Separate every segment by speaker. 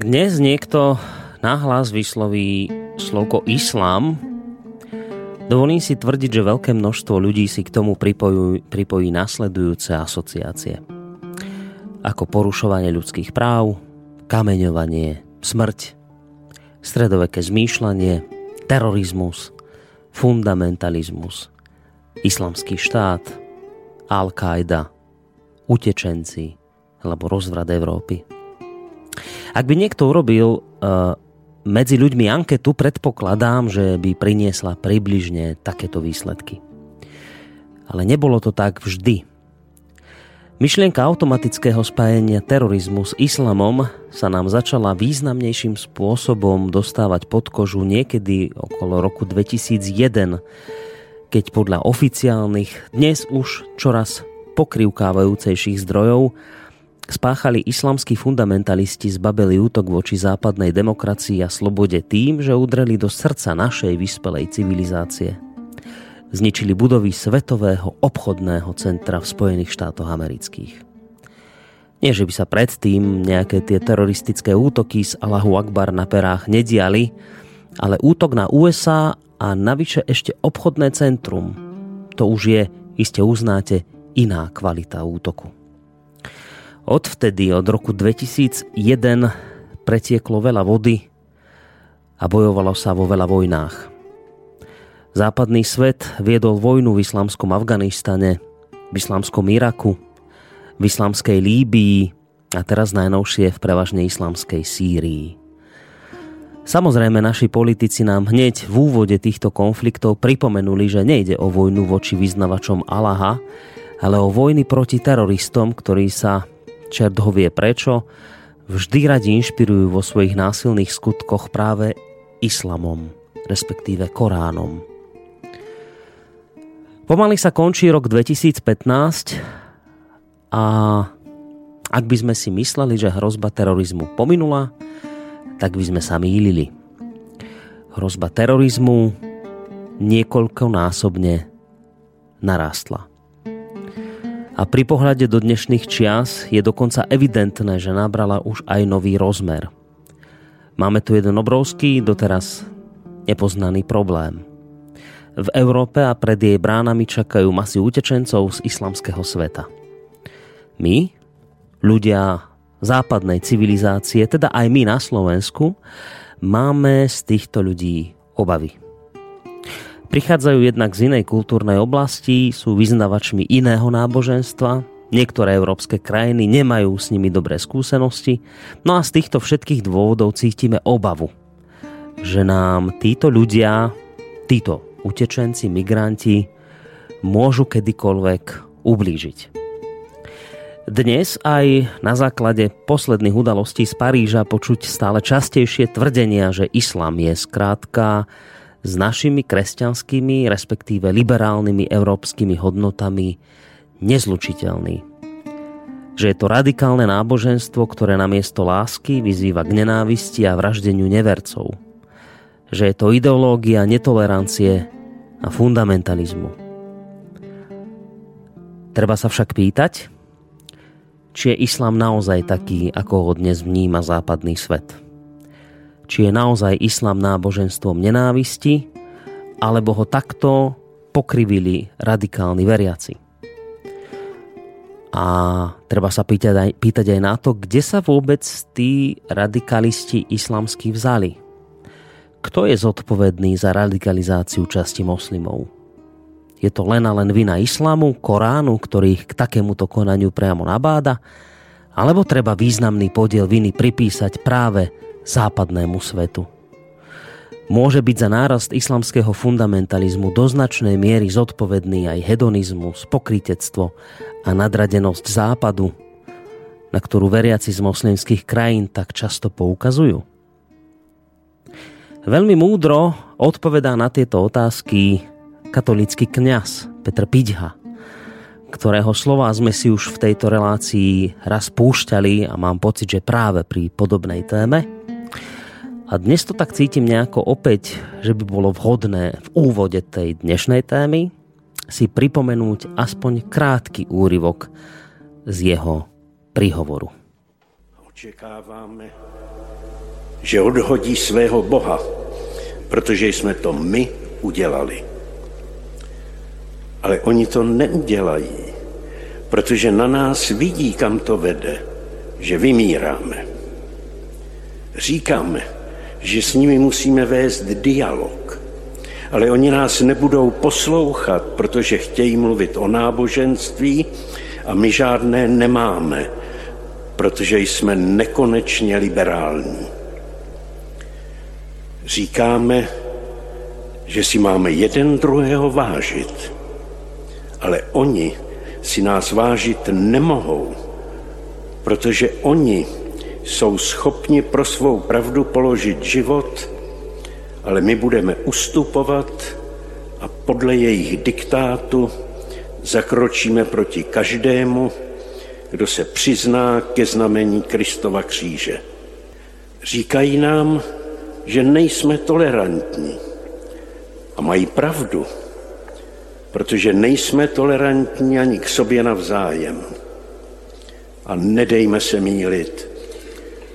Speaker 1: Ak dnes niekto nahlas vysloví slovko islám, dovolím si tvrdiť, že veľké množstvo ľudí si k tomu pripojí, pripojí nasledujúce asociácie. Ako porušovanie ľudských práv, kameňovanie, smrť, stredoveké zmýšľanie, terorizmus, fundamentalizmus, islamský štát, Al-Qaida, utečenci alebo rozvrat Európy. Ak by niekto urobil uh, medzi ľuďmi anketu, predpokladám, že by priniesla približne takéto výsledky. Ale nebolo to tak vždy. Myšlienka automatického spájenia terorizmu s islamom sa nám začala významnejším spôsobom dostávať pod kožu niekedy okolo roku 2001, keď podľa oficiálnych, dnes už čoraz pokrivkávajúcejších zdrojov spáchali islamskí fundamentalisti zbabeli útok voči západnej demokracii a slobode tým, že udreli do srdca našej vyspelej civilizácie. Zničili budovy Svetového obchodného centra v Spojených štátoch amerických. Nie, že by sa predtým nejaké tie teroristické útoky z Allahu Akbar na perách nediali, ale útok na USA a navyše ešte obchodné centrum. To už je, iste uznáte, iná kvalita útoku. Odvtedy, od roku 2001, pretieklo veľa vody a bojovalo sa vo veľa vojnách. Západný svet viedol vojnu v islamskom Afganistane, v islamskom Iraku, v islamskej Líbii a teraz najnovšie v prevažne islamskej Sýrii. Samozrejme, naši politici nám hneď v úvode týchto konfliktov pripomenuli, že nejde o vojnu voči vyznavačom Allaha, ale o vojny proti teroristom, ktorí sa čert ho vie prečo, vždy radi inšpirujú vo svojich násilných skutkoch práve islamom, respektíve Koránom. Pomaly sa končí rok 2015 a ak by sme si mysleli, že hrozba terorizmu pominula, tak by sme sa mýlili. Hrozba terorizmu niekoľkonásobne narástla. A pri pohľade do dnešných čias je dokonca evidentné, že nabrala už aj nový rozmer. Máme tu jeden obrovský, doteraz nepoznaný problém. V Európe a pred jej bránami čakajú masy utečencov z islamského sveta. My, ľudia západnej civilizácie, teda aj my na Slovensku, máme z týchto ľudí obavy. Prichádzajú jednak z inej kultúrnej oblasti, sú vyznavačmi iného náboženstva, niektoré európske krajiny nemajú s nimi dobré skúsenosti, no a z týchto všetkých dôvodov cítime obavu, že nám títo ľudia, títo utečenci, migranti môžu kedykoľvek ublížiť. Dnes aj na základe posledných udalostí z Paríža počuť stále častejšie tvrdenia, že islám je skrátka s našimi kresťanskými, respektíve liberálnymi európskymi hodnotami nezlučiteľný. Že je to radikálne náboženstvo, ktoré namiesto lásky vyzýva k nenávisti a vraždeniu nevercov – že je to ideológia netolerancie a fundamentalizmu. Treba sa však pýtať, či je islám naozaj taký, ako ho dnes vníma západný svet. Či je naozaj islám náboženstvom nenávisti, alebo ho takto pokrivili radikálni veriaci. A treba sa pýtať aj, pýtať aj na to, kde sa vôbec tí radikalisti islamskí vzali kto je zodpovedný za radikalizáciu časti moslimov? Je to len a len vina islamu, Koránu, ktorý ich k takémuto konaniu priamo nabáda? Alebo treba významný podiel viny pripísať práve západnému svetu? Môže byť za nárast islamského fundamentalizmu do značnej miery zodpovedný aj hedonizmus, pokritectvo a nadradenosť západu, na ktorú veriaci z moslimských krajín tak často poukazujú? Veľmi múdro odpovedá na tieto otázky katolický kňaz Petr Piďha, ktorého slova sme si už v tejto relácii raz púšťali a mám pocit, že práve pri podobnej téme. A dnes to tak cítim nejako opäť, že by bolo vhodné v úvode tej dnešnej témy si pripomenúť aspoň krátky úryvok z jeho príhovoru.
Speaker 2: Očekávame že odhodí svého Boha, protože jsme to my udělali. Ale oni to neudělají, protože na nás vidí, kam to vede, že vymíráme. Říkáme, že s nimi musíme vést dialog, ale oni nás nebudou poslouchat, protože chtějí mluvit o náboženství a my žádné nemáme, protože jsme nekonečně liberální. Říkáme, že si máme jeden druhého vážit, ale oni si nás vážit nemohou, protože oni jsou schopni pro svou pravdu položit život, ale my budeme ustupovat a podle jejich diktátu zakročíme proti každému, kdo se přizná ke znamení Kristova kříže. Říkají nám, že nejsme tolerantní. A mají pravdu, protože nejsme tolerantní ani k sobě navzájem. A nedejme se mílit.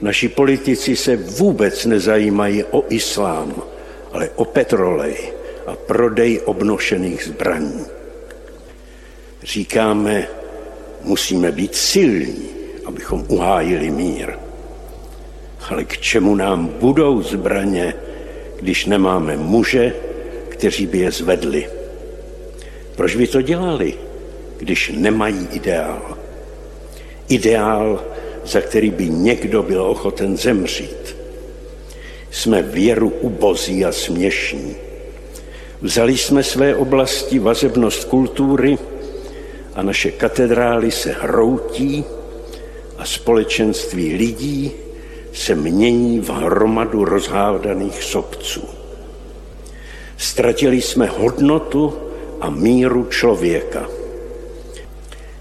Speaker 2: Naši politici se vůbec nezajímají o islám, ale o petrolej a prodej obnošených zbraní. Říkáme, musíme být silní, abychom uhájili mír. Ale k čemu nám budou zbraně, když nemáme muže, kteří by je zvedli? Proč by to dělali, když nemají ideál? Ideál, za který by někdo byl ochoten zemřít. Jsme věru ubozí a směšní. Vzali jsme své oblasti vazebnost kultury a naše katedrály se hroutí a společenství lidí se mění v hromadu rozhádaných sobců. Ztratili jsme hodnotu a míru člověka.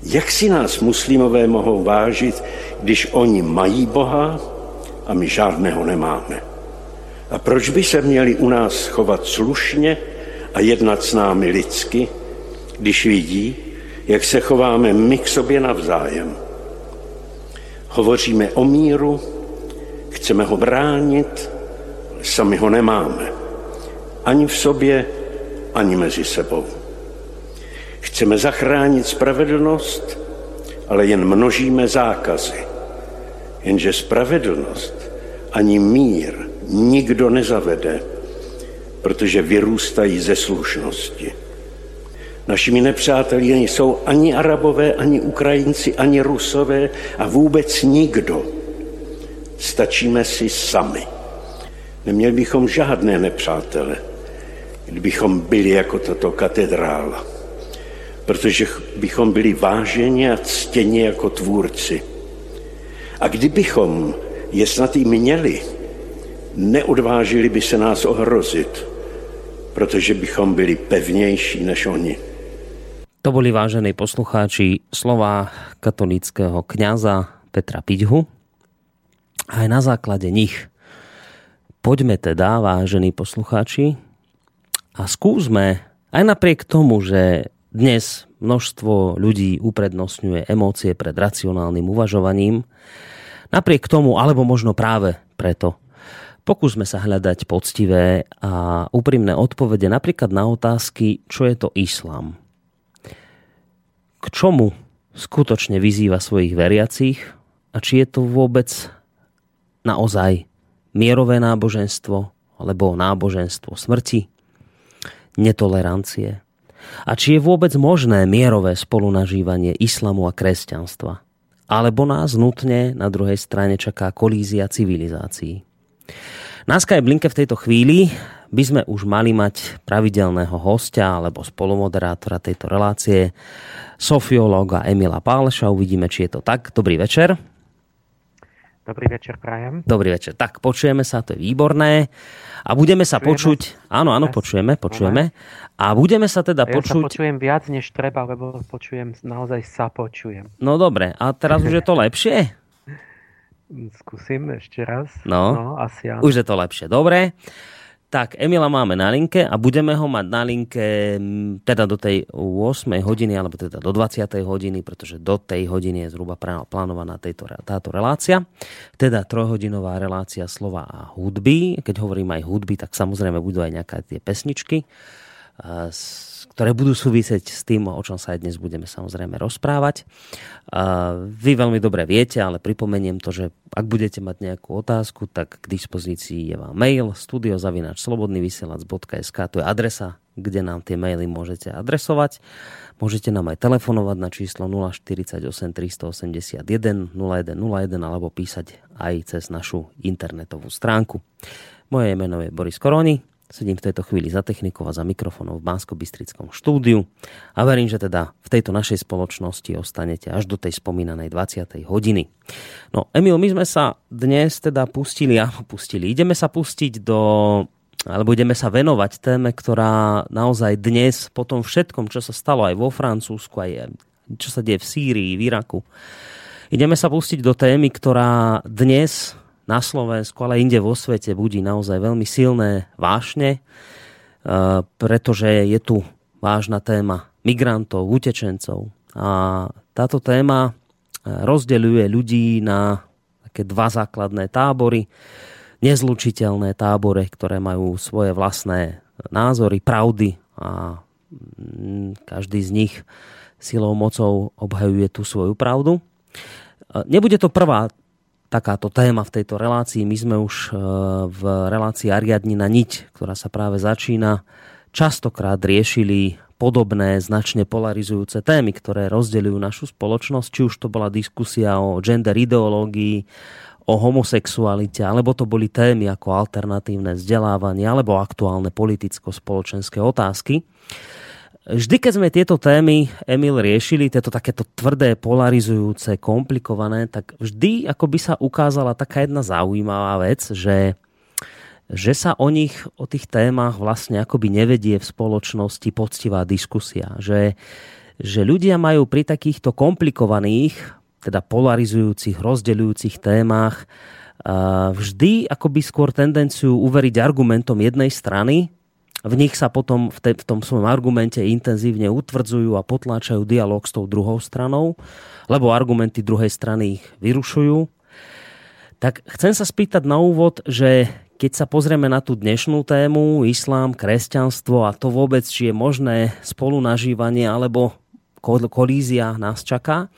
Speaker 2: Jak si nás muslimové mohou vážit, když oni mají Boha a my žádného nemáme? A proč by se měli u nás chovat slušně a jednat s námi lidsky, když vidí, jak se chováme my k sobě navzájem? Hovoříme o míru, chceme ho bránit, sami ho nemáme. Ani v sobě, ani mezi sebou. Chceme zachránit spravedlnost, ale jen množíme zákazy. Jenže spravedlnost ani mír nikdo nezavede, protože vyrůstají ze slušnosti. Našimi nepřáteli nejsou ani Arabové, ani Ukrajinci, ani Rusové a vůbec nikdo. Stačíme si sami. Neměli bychom žádné nepřátele, kdybychom byli jako tato katedrála. Protože bychom byli váženi a ctěni jako tvůrci. A kdybychom je snad i měli, neodvážili by se nás ohrozit, protože bychom byli pevnější než oni.
Speaker 1: To boli vážení poslucháči slova katolického kňaza Petra Piďhu. Aj na základe nich poďme teda, vážení poslucháči, a skúsme, aj napriek tomu, že dnes množstvo ľudí uprednostňuje emócie pred racionálnym uvažovaním, napriek tomu, alebo možno práve preto, pokúsme sa hľadať poctivé a úprimné odpovede napríklad na otázky, čo je to islám k čomu skutočne vyzýva svojich veriacich a či je to vôbec naozaj mierové náboženstvo alebo náboženstvo smrti, netolerancie. A či je vôbec možné mierové spolunažívanie islamu a kresťanstva. Alebo nás nutne na druhej strane čaká kolízia civilizácií. Na Skype Blinke v tejto chvíli by sme už mali mať pravidelného hostia alebo spolumoderátora tejto relácie, sofiológa Emila Pálša. Uvidíme, či je to tak. Dobrý večer.
Speaker 3: Dobrý večer, prajem.
Speaker 1: Dobrý večer. Tak, počujeme sa, to je výborné. A budeme sa počujeme? počuť... Áno, áno, počujeme, počujeme. A budeme sa teda
Speaker 3: ja
Speaker 1: počuť...
Speaker 3: Ja sa počujem viac, než treba, lebo počujem, naozaj sa počujem.
Speaker 1: No dobre, a teraz už je to lepšie?
Speaker 3: Skúsim ešte raz.
Speaker 1: No,
Speaker 3: no asi áno.
Speaker 1: Už je to lepšie. Dobre. Tak, Emila máme na linke a budeme ho mať na linke teda do tej 8 hodiny, alebo teda do 20. hodiny, pretože do tej hodiny je zhruba plánovaná tejto, táto relácia. Teda trojhodinová relácia slova a hudby. Keď hovorím aj hudby, tak samozrejme budú aj nejaké tie pesničky, ktoré budú súvisieť s tým, o čom sa aj dnes budeme samozrejme rozprávať. Vy veľmi dobre viete, ale pripomeniem to, že ak budete mať nejakú otázku, tak k dispozícii je vám mail studiozavinačslobodnyvysielac.sk to je adresa, kde nám tie maily môžete adresovať. Môžete nám aj telefonovať na číslo 048 381 0101 alebo písať aj cez našu internetovú stránku. Moje meno je Boris Koroni, Sedím v tejto chvíli za technikou a za mikrofónom v bansko štúdiu a verím, že teda v tejto našej spoločnosti ostanete až do tej spomínanej 20. hodiny. No, Emil, my sme sa dnes teda pustili, a pustili, ideme sa pustiť do alebo ideme sa venovať téme, ktorá naozaj dnes, po tom všetkom, čo sa stalo aj vo Francúzsku, aj čo sa deje v Sýrii, v Iraku, ideme sa pustiť do témy, ktorá dnes na Slovensku, ale inde vo svete budí naozaj veľmi silné vášne, e, pretože je tu vážna téma migrantov, utečencov. A táto téma e, rozdeľuje ľudí na také dva základné tábory, nezlučiteľné tábore, ktoré majú svoje vlastné názory, pravdy a mm, každý z nich silou mocou obhajuje tú svoju pravdu. E, nebude to prvá takáto téma v tejto relácii. My sme už e, v relácii Ariadnina niť, ktorá sa práve začína, častokrát riešili podobné, značne polarizujúce témy, ktoré rozdeľujú našu spoločnosť, či už to bola diskusia o gender ideológii, o homosexualite, alebo to boli témy ako alternatívne vzdelávanie, alebo aktuálne politicko-spoločenské otázky. Vždy, keď sme tieto témy, Emil, riešili, tieto takéto tvrdé, polarizujúce, komplikované, tak vždy ako by sa ukázala taká jedna zaujímavá vec, že že sa o nich, o tých témach vlastne akoby nevedie v spoločnosti poctivá diskusia. Že, že ľudia majú pri takýchto komplikovaných, teda polarizujúcich, rozdeľujúcich témach vždy akoby skôr tendenciu uveriť argumentom jednej strany, v nich sa potom v, te, v tom svojom argumente intenzívne utvrdzujú a potláčajú dialog s tou druhou stranou, lebo argumenty druhej strany ich vyrušujú. Tak chcem sa spýtať na úvod, že keď sa pozrieme na tú dnešnú tému, islám, kresťanstvo a to vôbec, či je možné spolunažívanie alebo kolízia nás čaká,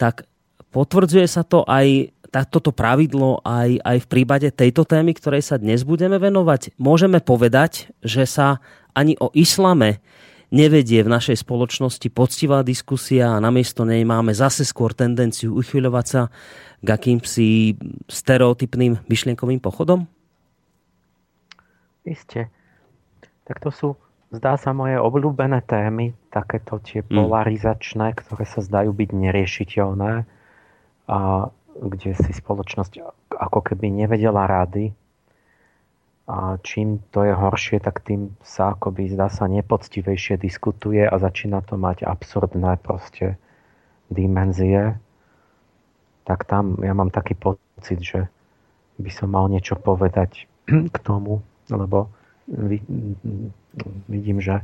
Speaker 1: tak potvrdzuje sa to aj toto pravidlo aj, aj v prípade tejto témy, ktorej sa dnes budeme venovať. Môžeme povedať, že sa ani o islame nevedie v našej spoločnosti poctivá diskusia a namiesto nej máme zase skôr tendenciu uchyľovať sa k akýmsi stereotypným myšlienkovým pochodom?
Speaker 3: Isté. Tak to sú, zdá sa, moje obľúbené témy, takéto tie mm. polarizačné, ktoré sa zdajú byť neriešiteľné a kde si spoločnosť ako keby nevedela rady. A čím to je horšie, tak tým sa akoby zdá sa nepoctivejšie diskutuje a začína to mať absurdné proste dimenzie. Tak tam ja mám taký pocit, že by som mal niečo povedať k tomu lebo vidím, že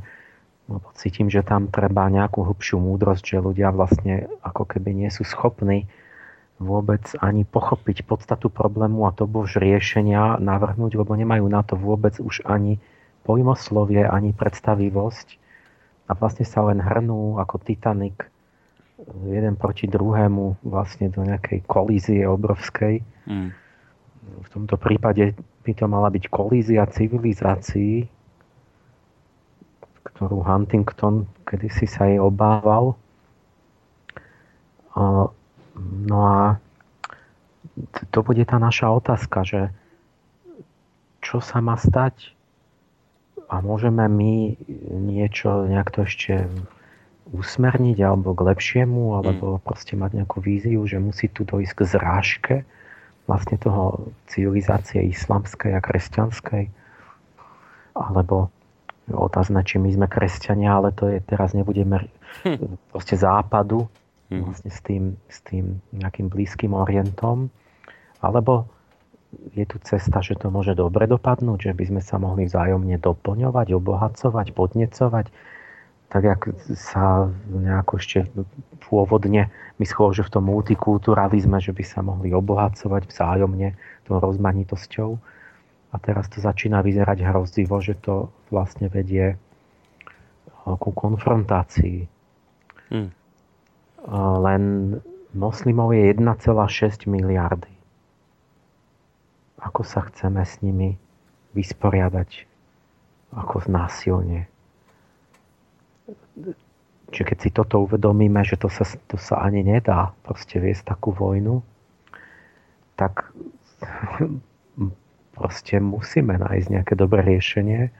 Speaker 3: lebo cítim, že tam treba nejakú hlbšiu múdrosť, že ľudia vlastne ako keby nie sú schopní vôbec ani pochopiť podstatu problému a to bož riešenia navrhnúť, lebo nemajú na to vôbec už ani pojmoslovie, ani predstavivosť a vlastne sa len hrnú ako Titanic jeden proti druhému vlastne do nejakej kolízie obrovskej. Mm. V tomto prípade by to mala byť kolízia civilizácií, ktorú Huntington kedysi sa jej obával. No a to bude tá naša otázka, že čo sa má stať a môžeme my niečo nejak to ešte usmerniť alebo k lepšiemu, alebo mm. proste mať nejakú víziu, že musí tu dojsť k zrážke vlastne toho civilizácie islamskej a kresťanskej. Alebo otázne, či my sme kresťania, ale to je teraz nebudeme hm. proste západu, hm. vlastne s tým, s tým nejakým blízkym orientom. Alebo je tu cesta, že to môže dobre dopadnúť, že by sme sa mohli vzájomne doplňovať, obohacovať, podnecovať, tak jak sa nejako ešte pôvodne myslel, že v tom multikulturalizme, že by sa mohli obohacovať vzájomne tou rozmanitosťou. A teraz to začína vyzerať hrozdivo, že to vlastne vedie ku konfrontácii. Hmm. Len moslimov je 1,6 miliardy. Ako sa chceme s nimi vysporiadať? Ako násilne? Čiže keď si toto uvedomíme, že to sa, to sa ani nedá proste viesť takú vojnu, tak proste musíme nájsť nejaké dobré riešenie,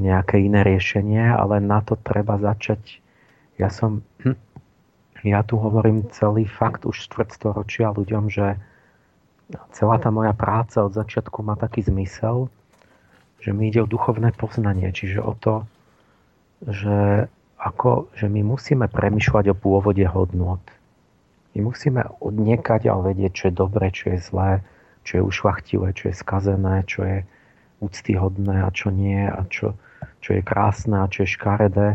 Speaker 3: nejaké iné riešenie, ale na to treba začať. Ja som, ja tu hovorím celý fakt už štvrtstoročia ľuďom, že celá tá moja práca od začiatku má taký zmysel, že mi ide o duchovné poznanie, čiže o to, že, ako, že my musíme premyšľať o pôvode hodnot. My musíme odniekať ale vedieť, čo je dobré, čo je zlé, čo je ušlachtilé, čo je skazené, čo je úctyhodné a čo nie, a čo, čo je krásne a čo je škaredé.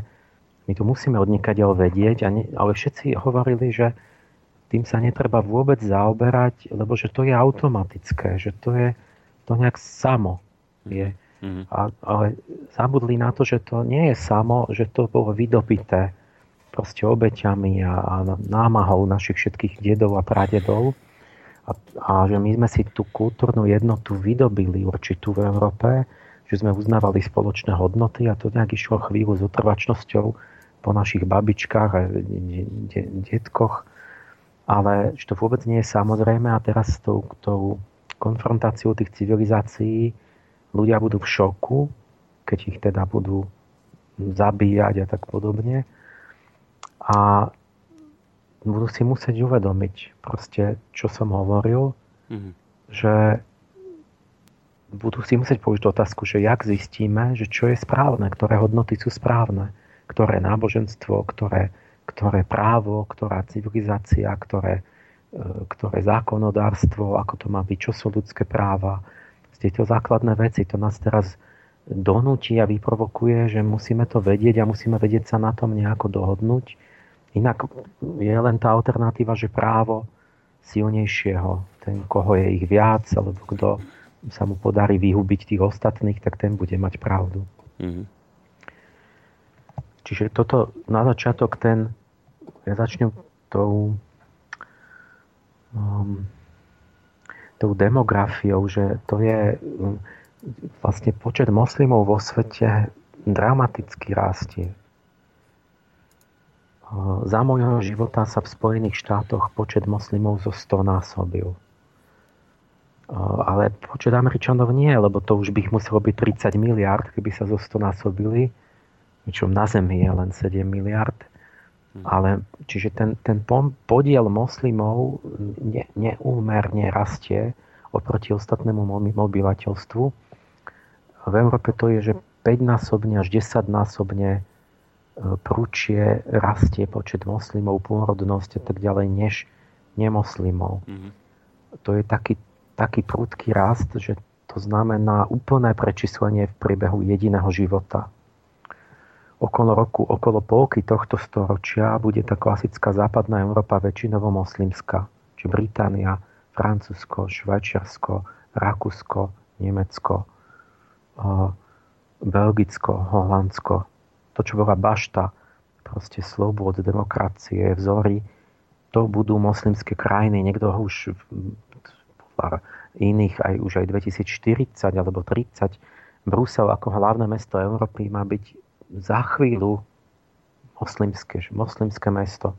Speaker 3: My to musíme odniekať ale vedieť, ale všetci hovorili, že tým sa netreba vôbec zaoberať, lebo že to je automatické, že to je to nejak samo je. Mm-hmm. A, ale zabudli na to, že to nie je samo, že to bolo vydobité proste obeťami a, a námahou našich všetkých dedov a pradedov. A, a že my sme si tú kultúrnu jednotu vydobili určitú v Európe, že sme uznávali spoločné hodnoty a to nejak išlo chvíľu s utrvačnosťou po našich babičkách a detkoch. Ale že to vôbec nie je samozrejme a teraz s tou, tou konfrontáciou tých civilizácií ľudia budú v šoku, keď ich teda budú zabíjať a tak podobne. A budú si musieť uvedomiť proste, čo som hovoril, mm-hmm. že budú si musieť použiť otázku, že jak zistíme, že čo je správne, ktoré hodnoty sú správne, ktoré náboženstvo, ktoré, ktoré právo, ktorá civilizácia, ktoré, e, ktoré zákonodárstvo, ako to má byť, čo sú ľudské práva. Tieto základné veci, to nás teraz donúti a vyprovokuje, že musíme to vedieť a musíme vedieť sa na tom nejako dohodnúť. Inak je len tá alternatíva, že právo silnejšieho, ten, koho je ich viac, alebo kto sa mu podarí vyhubiť tých ostatných, tak ten bude mať pravdu. Mm-hmm. Čiže toto na začiatok ten, ja začnem tou, um, tou demografiou, že to je um, vlastne počet moslimov vo svete dramaticky rastie. Uh, za môjho života sa v Spojených štátoch počet moslimov zo 100 násobil. Ale počet Američanov nie, lebo to už by ich muselo byť 30 miliard, keby sa zo 100 násobili. Pričom na Zemi je len 7 miliard. Hm. Ale, čiže ten, ten podiel moslimov ne, neúmerne rastie oproti ostatnému obyvateľstvu. V Európe to je, že 5-násobne až 10-násobne e, prúčie rastie počet moslimov, pôrodnosť a tak ďalej, než nemoslimov. Mm-hmm. To je taký taký prudký rast, že to znamená úplné prečíslenie v priebehu jediného života. Okolo roku, okolo polky tohto storočia bude tá klasická západná Európa väčšinovo moslimská. Či Británia, Francúzsko, Švajčiarsko, Rakúsko, Nemecko, Belgicko, Holandsko. To, čo bola bašta, proste slobod, demokracie, vzory, to budú moslimské krajiny. Niekto ho už a iných aj už aj 2040 alebo 30. Brusel ako hlavné mesto Európy má byť za chvíľu moslimské, moslimské mesto.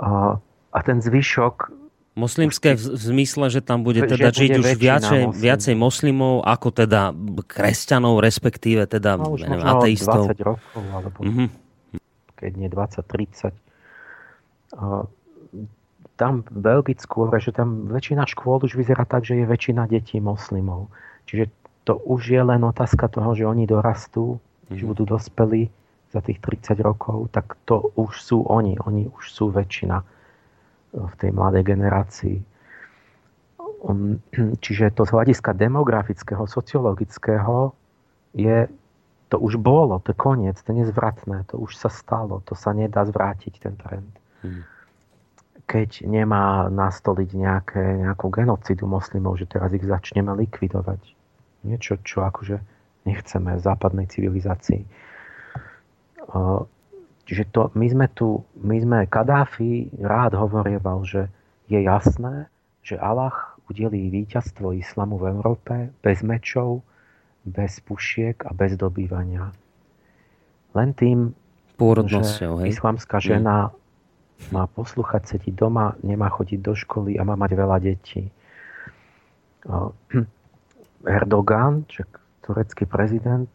Speaker 3: A, a ten zvyšok
Speaker 1: Moslimské v, zmysle, že tam bude teda že žiť bude už viacej, moslim. viacej moslimov ako teda kresťanov, respektíve teda
Speaker 3: no, už neviem, ateistov. 20 rokov, alebo mm-hmm. keď nie 20-30 tam v Belgicku, že tam väčšina škôl už vyzerá tak, že je väčšina detí moslimov. Čiže to už je len otázka toho, že oni dorastú, mm. že mhm. budú dospelí za tých 30 rokov, tak to už sú oni. Oni už sú väčšina v tej mladej generácii. Čiže to z hľadiska demografického, sociologického je, to už bolo, to je koniec, to je nezvratné, to už sa stalo, to sa nedá zvrátiť, ten trend. Mm keď nemá nastoliť nejaké, nejakú genocidu moslimov, že teraz ich začneme likvidovať. Niečo, čo akože nechceme západnej civilizácii. Čiže to, my sme tu, my sme, Kadáfi rád hovorieval, že je jasné, že Allah udelí víťazstvo islamu v Európe bez mečov, bez pušiek a bez dobývania. Len tým, že hej? islamská žena má poslúchať, sedí doma, nemá chodiť do školy a má mať veľa detí. Erdogan, čo turecký prezident,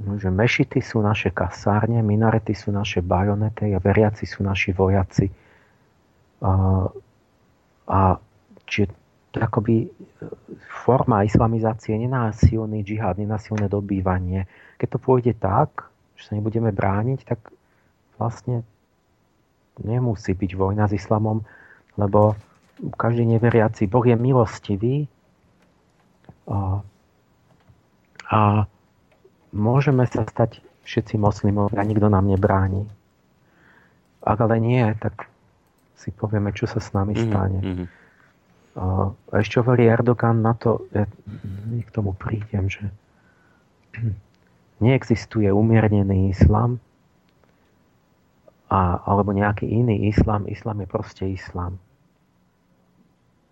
Speaker 3: no, že mešity sú naše kasárne, minarety sú naše bajonety a veriaci sú naši vojaci. A, a čiže je akoby e, forma islamizácie, nenásilný džihad, nenásilné dobývanie. Keď to pôjde tak, že sa nebudeme brániť, tak vlastne nemusí byť vojna s islamom, lebo každý neveriaci Boh je milostivý a môžeme sa stať všetci moslimov a nikto nám nebráni. Ak ale nie, tak si povieme, čo sa s nami mhm, stane. Mm-hmm. A ešte hovorí Erdogan na to, ja k tomu prídem, že neexistuje umiernený islam, a, alebo nejaký iný islám. Islám je proste islám.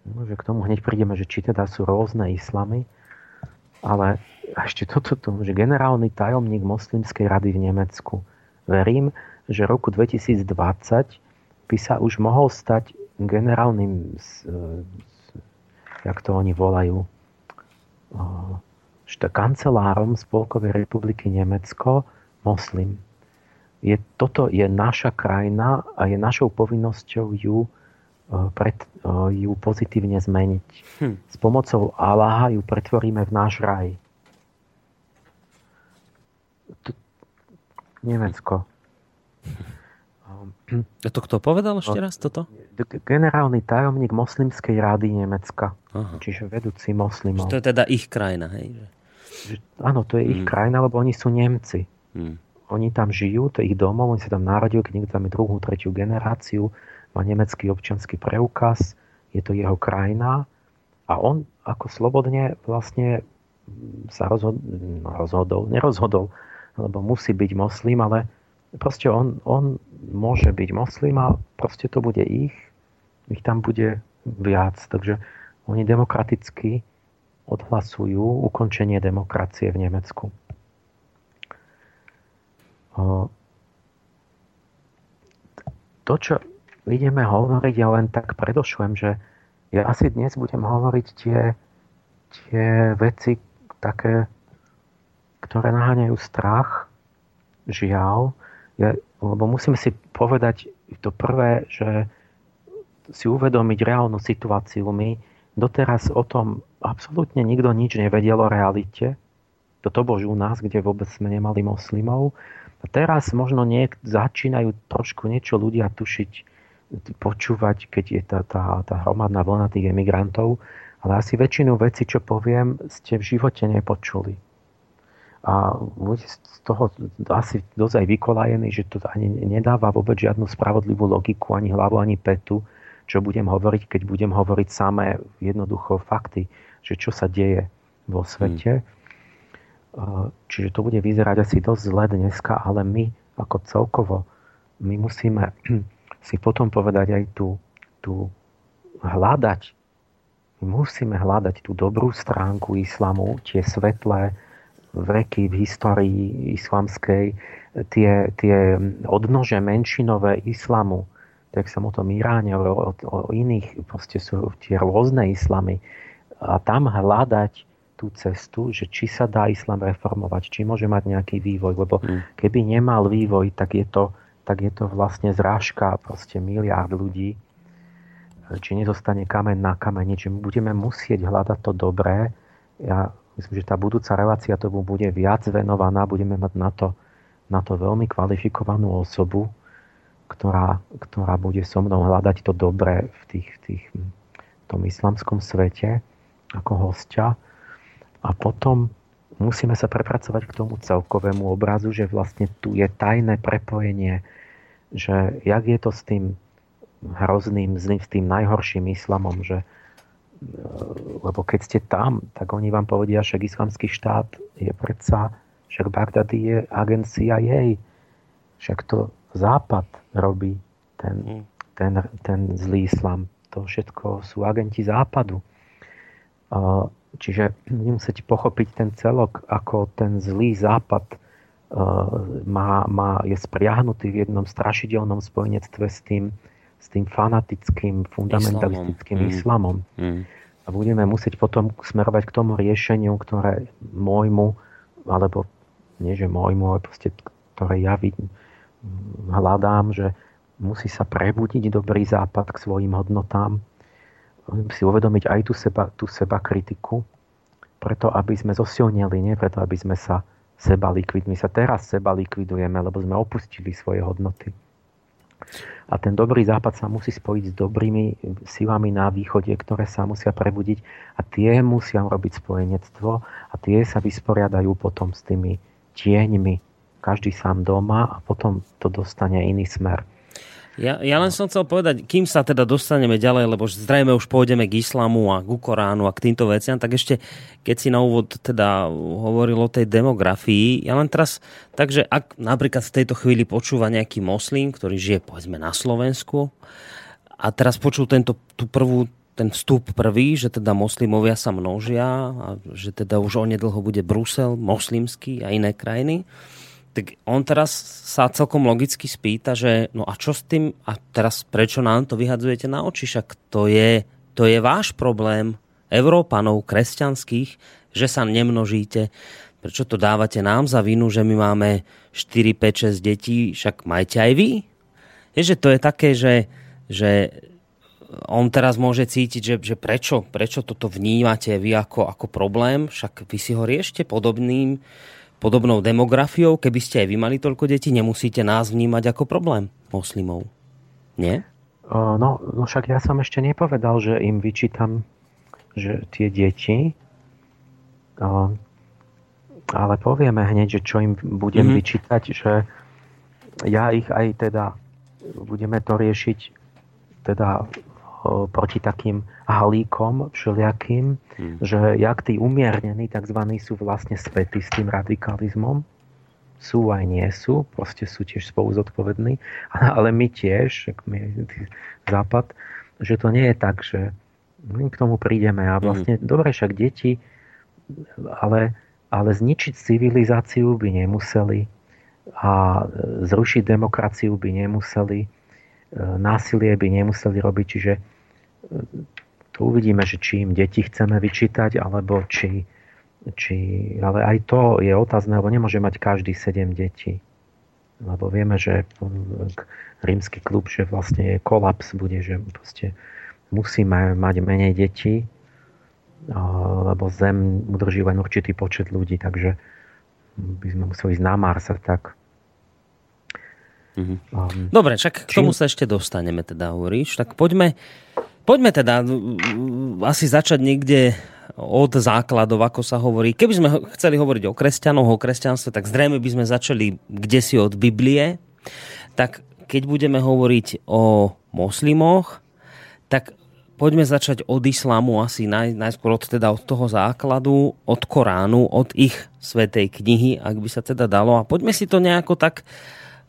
Speaker 3: No, že k tomu hneď prídeme, že či teda sú rôzne islamy, ale ešte toto, to, že generálny tajomník moslimskej rady v Nemecku. Verím, že roku 2020 by sa už mohol stať generálnym, jak to oni volajú, kancelárom Spolkovej republiky Nemecko moslim. Je, toto je naša krajina a je našou povinnosťou ju, e, pred, e, ju pozitívne zmeniť. Hm. S pomocou Aláha ju pretvoríme v náš raj. Nemecko.
Speaker 1: A to kto povedal ešte raz toto?
Speaker 3: Generálny tajomník moslimskej rady Nemecka. Aha. Čiže vedúci moslimov.
Speaker 1: to je teda ich krajina, hej?
Speaker 3: Že, áno, to je hmm. ich krajina, lebo oni sú Nemci. Hmm. Oni tam žijú, to je ich domov, oni sa tam narodili, keď niekto tam je druhú, tretiu generáciu, má nemecký občanský preukaz, je to jeho krajina a on ako slobodne vlastne sa rozhod- no, rozhodol, nerozhodol, lebo musí byť moslim, ale proste on, on môže byť moslim a proste to bude ich, ich tam bude viac. Takže oni demokraticky odhlasujú ukončenie demokracie v Nemecku. To, čo ideme hovoriť, ja len tak predošlem, že ja asi dnes budem hovoriť tie, tie veci také, ktoré naháňajú strach, žiaľ, ja, lebo musím si povedať to prvé, že si uvedomiť reálnu situáciu. My doteraz o tom absolútne nikto nič nevedel o realite. Toto bož u nás, kde vôbec sme nemali moslimov. A teraz možno niek- začínajú trošku niečo ľudia tušiť, počúvať, keď je tá, tá, tá hromadná vlna tých emigrantov, ale asi väčšinu vecí, čo poviem, ste v živote nepočuli. A budete z toho asi dosť aj vykolajený, že to ani nedáva vôbec žiadnu spravodlivú logiku, ani hlavu, ani petu, čo budem hovoriť, keď budem hovoriť samé jednoducho fakty, že čo sa deje vo svete. Hmm Čiže to bude vyzerať asi dosť zle dneska, ale my ako celkovo, my musíme si potom povedať aj tú, tú hľadať, my musíme hľadať tú dobrú stránku islamu, tie svetlé veky v histórii islamskej, tie, tie odnože menšinové islamu, tak som o tom Iráne, o, o, o iných, proste sú tie rôzne islamy. A tam hľadať tú cestu, že či sa dá islám reformovať, či môže mať nejaký vývoj, lebo mm. keby nemal vývoj, tak je to, tak je to vlastne zrážka proste miliárd ľudí, či nezostane kameň na kameni, či budeme musieť hľadať to dobré. Ja myslím, že tá budúca relácia tomu bude viac venovaná, budeme mať na to, na to veľmi kvalifikovanú osobu, ktorá, ktorá bude so mnou hľadať to dobré v tých, tých, v tom islamskom svete ako hostia. A potom musíme sa prepracovať k tomu celkovému obrazu, že vlastne tu je tajné prepojenie, že jak je to s tým hrozným, s tým najhorším islamom, že lebo keď ste tam, tak oni vám povedia, že islamský štát je predsa, však Bagdady je agencia jej. Však to západ robí, ten, mm. ten, ten zlý islam. To všetko sú agenti západu. Čiže musieť pochopiť ten celok, ako ten zlý západ má, má, je spriahnutý v jednom strašidelnom spojenectve s tým, s tým fanatickým, fundamentalistickým islamom. Mm. Mm. A budeme musieť potom smerovať k tomu riešeniu, ktoré môjmu, alebo nie že môjmu, ale proste, ktoré ja vidím, hľadám, že musí sa prebudiť dobrý západ k svojim hodnotám, si uvedomiť aj tú seba, tú seba kritiku, preto aby sme zosilnili, nie preto aby sme sa seba likvidmi. My sa teraz seba likvidujeme, lebo sme opustili svoje hodnoty. A ten dobrý západ sa musí spojiť s dobrými silami na východe, ktoré sa musia prebudiť a tie musia robiť spojenectvo a tie sa vysporiadajú potom s tými tieňmi, každý sám doma a potom to dostane iný smer.
Speaker 1: Ja, ja len som chcel povedať, kým sa teda dostaneme ďalej, lebo zrejme už pôjdeme k islamu a k Koránu a k týmto veciam, tak ešte, keď si na úvod teda hovoril o tej demografii, ja len teraz, takže ak napríklad v tejto chvíli počúva nejaký moslim, ktorý žije povedzme na Slovensku a teraz počul tento, tú prvú ten vstup prvý, že teda moslimovia sa množia a že teda už onedlho bude Brusel, moslimský a iné krajiny tak on teraz sa celkom logicky spýta, že no a čo s tým, a teraz prečo nám to vyhadzujete na oči, však to je, to je váš problém, Európanov, kresťanských, že sa nemnožíte, prečo to dávate nám za vinu, že my máme 4, 5, 6 detí, však majte aj vy. Je, že to je také, že, že on teraz môže cítiť, že, že prečo, prečo toto vnímate vy ako, ako problém, však vy si ho riešte podobným, podobnou demografiou, keby ste aj vy mali toľko detí, nemusíte nás vnímať ako problém moslimov. Nie?
Speaker 3: No, no však ja som ešte nepovedal, že im vyčítam, že tie deti, ale povieme hneď, že čo im budem mm-hmm. vyčítať, že ja ich aj teda budeme to riešiť teda proti takým halíkom všelijakým, hmm. že jak tí umiernení tzv. sú vlastne spätí s tým radikalizmom, sú aj nie sú, proste sú tiež spolu zodpovední, ale my tiež, my, západ, že to nie je tak, že my k tomu prídeme a vlastne, mm. dobre, však deti, ale, ale zničiť civilizáciu by nemuseli a zrušiť demokraciu by nemuseli, e, násilie by nemuseli robiť, čiže to uvidíme, že či im deti chceme vyčítať, alebo či, či... Ale aj to je otázne, lebo nemôže mať každý 7 detí. Lebo vieme, že rímsky klub, že vlastne je kolaps bude, že proste musíme mať menej detí, lebo Zem udrží len určitý počet ľudí, takže by sme museli ísť na Mars tak.
Speaker 1: Mm-hmm. Um, Dobre, však k tomu sa ešte dostaneme, teda hovoríš. Tak poďme, Poďme teda asi začať niekde od základov, ako sa hovorí. Keby sme chceli hovoriť o kresťanoch, o kresťanstve, tak zrejme by sme začali kde si od Biblie. Tak keď budeme hovoriť o moslimoch, tak poďme začať od islámu asi naj, najskôr od, teda od toho základu, od Koránu, od ich svetej knihy, ak by sa teda dalo. A poďme si to nejako tak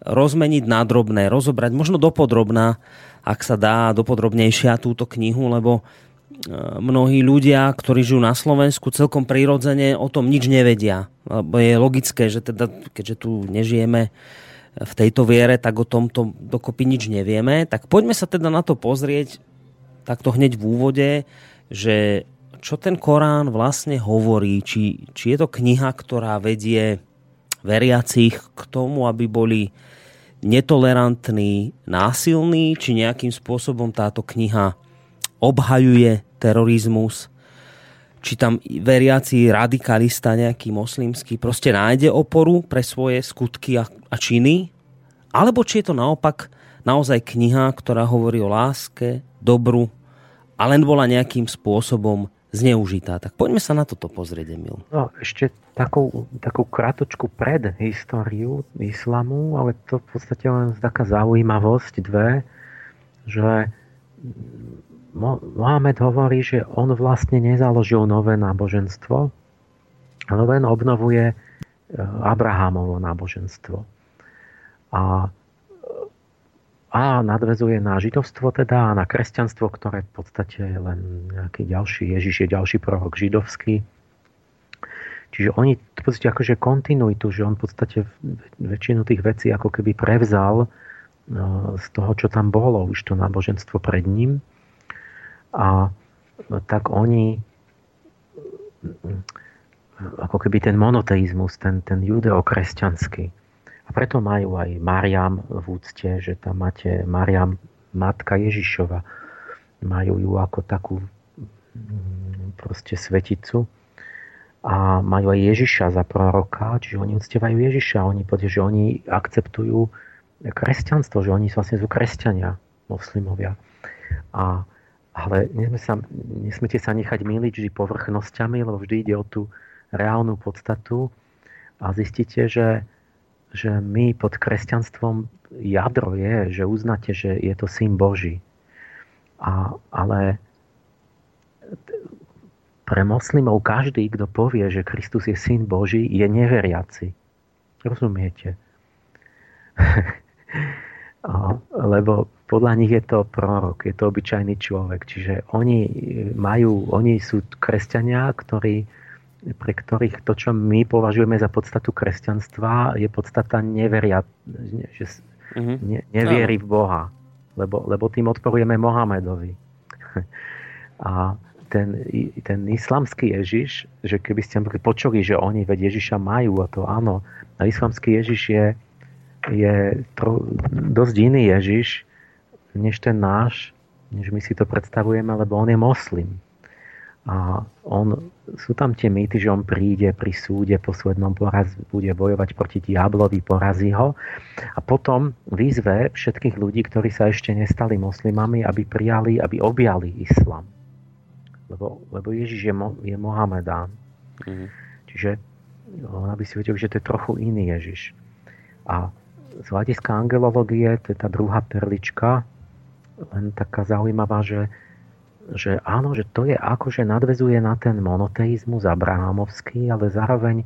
Speaker 1: rozmeniť na drobné, rozobrať, možno dopodrobná, ak sa dá dopodrobnejšia túto knihu, lebo e, mnohí ľudia, ktorí žijú na Slovensku, celkom prirodzene o tom nič nevedia. Lebo je logické, že teda, keďže tu nežijeme v tejto viere, tak o tomto dokopy nič nevieme. Tak poďme sa teda na to pozrieť takto hneď v úvode, že čo ten Korán vlastne hovorí, či, či je to kniha, ktorá vedie veriacich k tomu, aby boli netolerantný, násilný, či nejakým spôsobom táto kniha obhajuje terorizmus, či tam veriaci radikalista nejaký moslimský proste nájde oporu pre svoje skutky a, a činy, alebo či je to naopak naozaj kniha, ktorá hovorí o láske, dobru a len bola nejakým spôsobom zneužitá. Tak poďme sa na toto pozrieť, Emil.
Speaker 3: No, ešte takú, takú kratočku pred históriu islamu, ale to v podstate len taká zaujímavosť dve, že Mohamed hovorí, že on vlastne nezaložil nové náboženstvo, ale len obnovuje e, Abrahamovo náboženstvo. A a nadvezuje na židovstvo teda a na kresťanstvo, ktoré v podstate je len nejaký ďalší, Ježiš je ďalší prorok židovský. Čiže oni v podstate akože kontinuitu, že on v podstate väčšinu tých vecí ako keby prevzal no, z toho, čo tam bolo, už to náboženstvo pred ním. A tak oni ako keby ten monoteizmus, ten, ten judeokresťanský, a preto majú aj Mariam v úcte, že tam máte Mariam, matka Ježišova. Majú ju ako takú mm, proste sveticu a majú aj Ježiša za proroka, čiže oni uctievajú Ježiša, oni že oni akceptujú kresťanstvo, že oni vlastne sú kresťania, moslimovia. A, ale nesme sa, nesmete sa nechať miliť vždy povrchnosťami, lebo vždy ide o tú reálnu podstatu a zistíte, že že my pod kresťanstvom jadro je, že uznáte, že je to syn Boží. A, ale pre moslimov každý, kto povie, že Kristus je syn Boží, je neveriaci. Rozumiete? Lebo podľa nich je to prorok, je to obyčajný človek. Čiže oni majú, oni sú kresťania, ktorí pre ktorých to, čo my považujeme za podstatu kresťanstva, je podstata neveria, že mm-hmm. ne, neviery v Boha. Lebo, lebo tým odporujeme Mohamedovi. A ten, ten islamský Ježiš, že keby ste počuli, že oni veď Ježiša majú a to áno, a islamský Ježiš je, je tro, dosť iný Ježiš, než ten náš, než my si to predstavujeme, lebo on je moslim. A on, sú tam tie mýty, že on príde pri súde poslednom poraz, bude bojovať proti diablovi, porazí ho. A potom výzve všetkých ľudí, ktorí sa ešte nestali moslimami, aby prijali, aby objali islam. Lebo, lebo Ježiš je, Mo, je Mohamedán. Mm-hmm. Čiže no, aby si vedel, že to je trochu iný Ježiš. A z hľadiska angelológie, to je tá druhá perlička, len taká zaujímavá, že že áno, že to je ako, že nadvezuje na ten monoteizmus abrahamovský, ale zároveň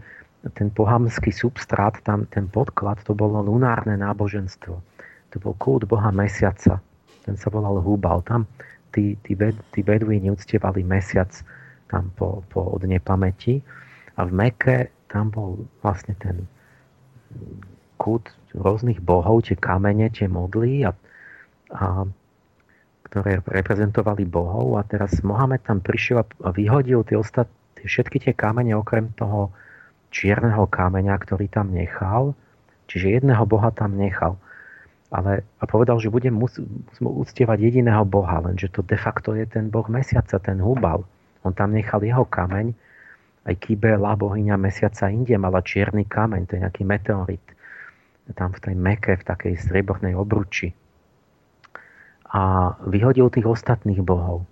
Speaker 3: ten pohamský substrát, tam ten podklad, to bolo lunárne náboženstvo. To bol kult boha mesiaca. Ten sa volal Hubal. Tam tí, tí, bed, tí beduíni uctievali mesiac tam po, po od nepamäti. A v Meke tam bol vlastne ten kult rôznych bohov, tie kamene, tie modly a, a ktoré reprezentovali bohov a teraz Mohamed tam prišiel a vyhodil tie ostat, všetky tie kamene okrem toho čierneho kameňa, ktorý tam nechal, čiže jedného boha tam nechal. Ale, a povedal, že budem mus, uctievať jediného boha, lenže to de facto je ten boh mesiaca, ten Hubal. On tam nechal jeho kameň, aj Kybela, bohyňa mesiaca Indie, mala čierny kameň, to je nejaký meteorit. Tam v tej meke, v takej striebornej obruči a vyhodil tých ostatných bohov.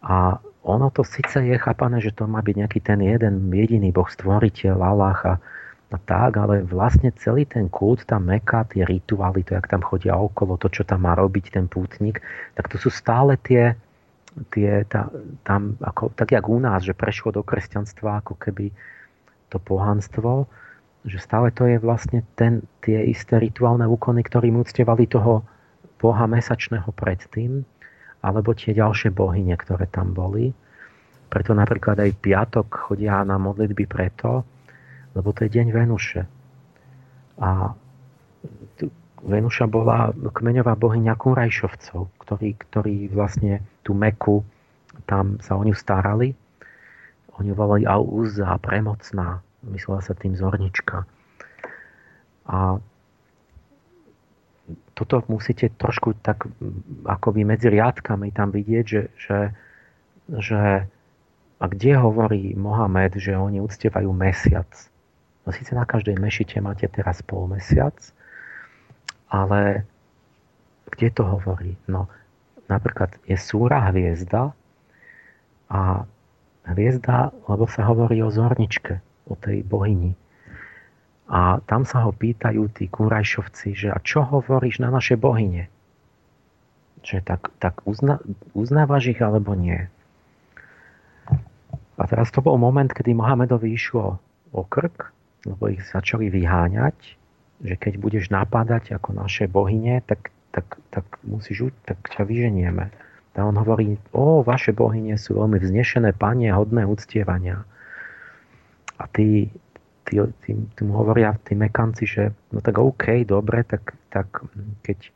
Speaker 3: A ono to síce je chápané, že to má byť nejaký ten jeden jediný boh, stvoriteľ, Allah a, a tak, ale vlastne celý ten kult, tá meka, tie rituály, to, jak tam chodia okolo, to, čo tam má robiť ten pútnik, tak to sú stále tie, tie tá, tam, ako, tak jak u nás, že prešlo do kresťanstva ako keby to pohanstvo, že stále to je vlastne ten, tie isté rituálne úkony, ktorým uctievali toho boha mesačného predtým, alebo tie ďalšie bohyne, ktoré tam boli. Preto napríklad aj piatok chodia na modlitby preto, lebo to je deň Venuše. A Venuša bola kmeňová bohyňa Kurajšovcov, ktorí, ktorí vlastne tú Meku, tam sa o ňu starali. Oni volali Auza, premocná, myslela sa tým zornička. A toto musíte trošku tak akoby medzi riadkami tam vidieť, že, že, že a kde hovorí Mohamed, že oni uctievajú mesiac. No síce na každej mešite máte teraz pol mesiac, ale kde to hovorí? No napríklad je súra hviezda a hviezda, lebo sa hovorí o zorničke, o tej bohyni. A tam sa ho pýtajú tí kurajšovci, že a čo hovoríš na naše bohyne? Že tak, tak uzna, uznávaš ich alebo nie? A teraz to bol moment, kedy Mohamedovi išlo o krk, lebo ich začali vyháňať, že keď budeš napádať ako naše bohyne, tak, tak, tak musíš, tak ťa vyženieme. A on hovorí, o, vaše bohyne sú veľmi vznešené panie, hodné uctievania. A tí, tí, tí, tí mu hovoria tí mekanci, že no tak OK, dobre, tak, tak keď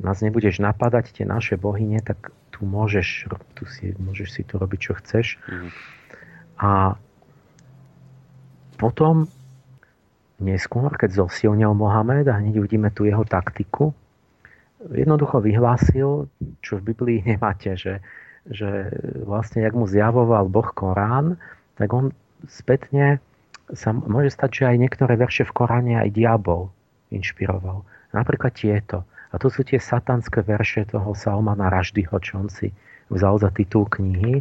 Speaker 3: nás nebudeš napadať tie naše bohyne, tak tu môžeš, tu si, môžeš si tu robiť, čo chceš. Mm. A potom neskôr, keď zosilnil Mohamed a hneď uvidíme tu jeho taktiku, jednoducho vyhlásil, čo v Biblii nemáte, že, že vlastne, jak mu zjavoval Boh Korán, tak on spätne sa môže stať, že aj niektoré verše v Koráne aj diabol inšpiroval. Napríklad tieto. A to sú tie satanské verše toho Salmana Raždyho, čo on si vzal za titul knihy,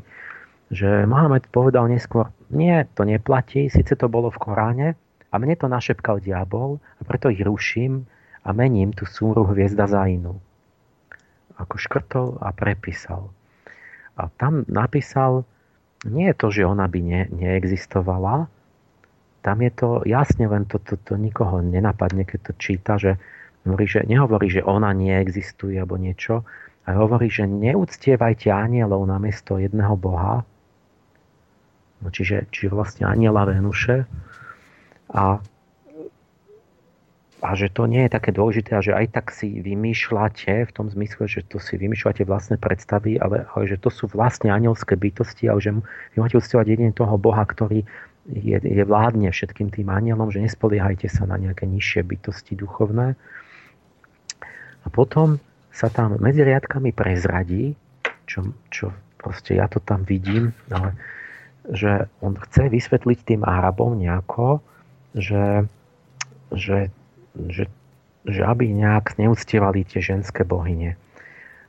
Speaker 3: že Mohamed povedal neskôr, nie, to neplatí, síce to bolo v Koráne, a mne to našepkal diabol, a preto ich ruším a mením tú súru hviezda za inú. Ako škrtol a prepísal. A tam napísal, nie je to, že ona by ne, neexistovala, tam je to jasne, len to, to, to nikoho nenapadne, keď to číta, že, hovorí, že nehovorí, že ona neexistuje alebo niečo, ale hovorí, že neúctievajte anielov namiesto jedného boha, no čiže, čiže vlastne aniela Venuše. A a že to nie je také dôležité a že aj tak si vymýšľate v tom zmysle, že to si vymýšľate vlastné predstavy, ale, ale že to sú vlastne anielské bytosti a že vy máte uctievať jedine toho Boha, ktorý je, je vládne všetkým tým anielom, že nespoliehajte sa na nejaké nižšie bytosti duchovné. A potom sa tam medzi riadkami prezradí, čo, čo proste ja to tam vidím, ale že on chce vysvetliť tým Arabom nejako, že, že že, že aby nejak neúctievali tie ženské bohyne.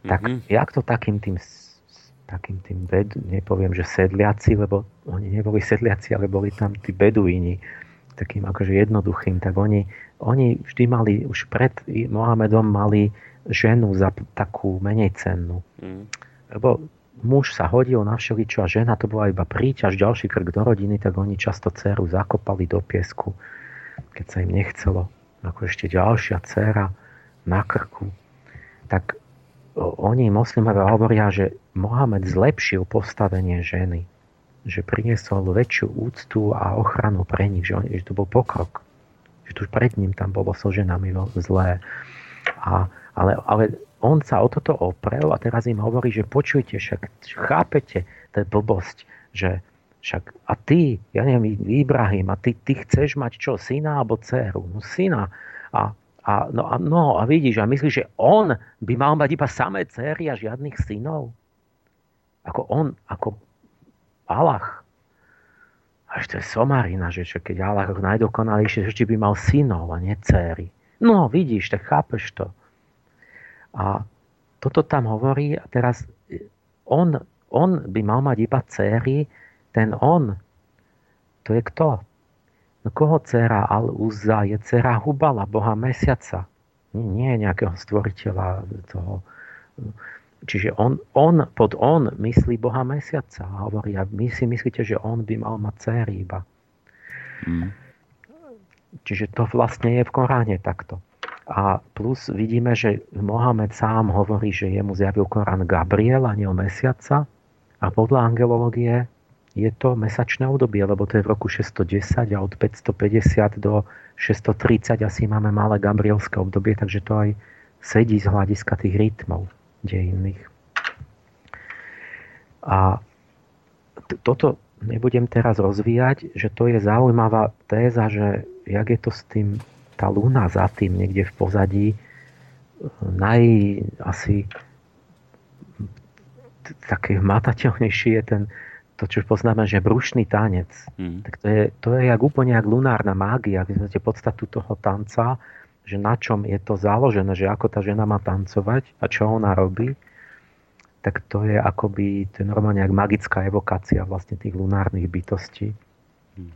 Speaker 3: Tak mm-hmm. jak to takým tým takým tým, bed, nepoviem, že sedliaci, lebo oni neboli sedliaci, ale boli tam tí beduíni, takým akože jednoduchým, tak oni, oni vždy mali, už pred Mohamedom mali ženu za takú menej cennú. Mm. Lebo muž sa hodil na všeličo a žena to bola iba príťaž, ďalší krk do rodiny, tak oni často dceru zakopali do piesku, keď sa im nechcelo ako ešte ďalšia dcera na krku, tak oni moslimovia hovoria, že Mohamed zlepšil postavenie ženy, že priniesol väčšiu úctu a ochranu pre nich, že, on, že to bol pokrok, že tu pred ním tam bolo so ženami zlé. A, ale, ale on sa o toto oprel a teraz im hovorí, že počujte, však chápete, to je blbosť, že však a ty, ja neviem, Ibrahim, a ty, ty chceš mať čo, syna alebo dceru? No syna. A, a, no, a, no, a vidíš, a myslíš, že on by mal mať iba samé dcery a žiadnych synov? Ako on, ako Allah. Až to je somarina, že čo, keď Allah najdokonalejšie, že by mal synov a nie céry. No, vidíš, tak chápeš to. A toto tam hovorí a teraz on, on by mal mať iba céry, ten on, to je kto? No koho dcera Al-Uzza je dcera Hubala, boha mesiaca. Nie, nejakého stvoriteľa toho. Čiže on, on, pod on myslí boha mesiaca. A hovorí, a my si myslíte, že on by mal mať dcery iba. Mm. Čiže to vlastne je v Koráne takto. A plus vidíme, že Mohamed sám hovorí, že jemu zjavil Korán Gabriel a nie o mesiaca. A podľa angelológie je to mesačné obdobie, lebo to je v roku 610 a od 550 do 630 asi máme malé gabrielské obdobie, takže to aj sedí z hľadiska tých rytmov dejinných. A toto nebudem teraz rozvíjať, že to je zaujímavá téza, že jak je to s tým, tá luna za tým niekde v pozadí, naj asi také hmatateľnejší je ten to, čo poznáme, že brušný tanec, mm. tak to je, to je jak úplne jak lunárna mágia, keď máte podstatu toho tanca, že na čom je to založené, že ako tá žena má tancovať a čo ona robí, tak to je akoby, to je normálne jak magická evokácia vlastne tých lunárnych bytostí. Mm.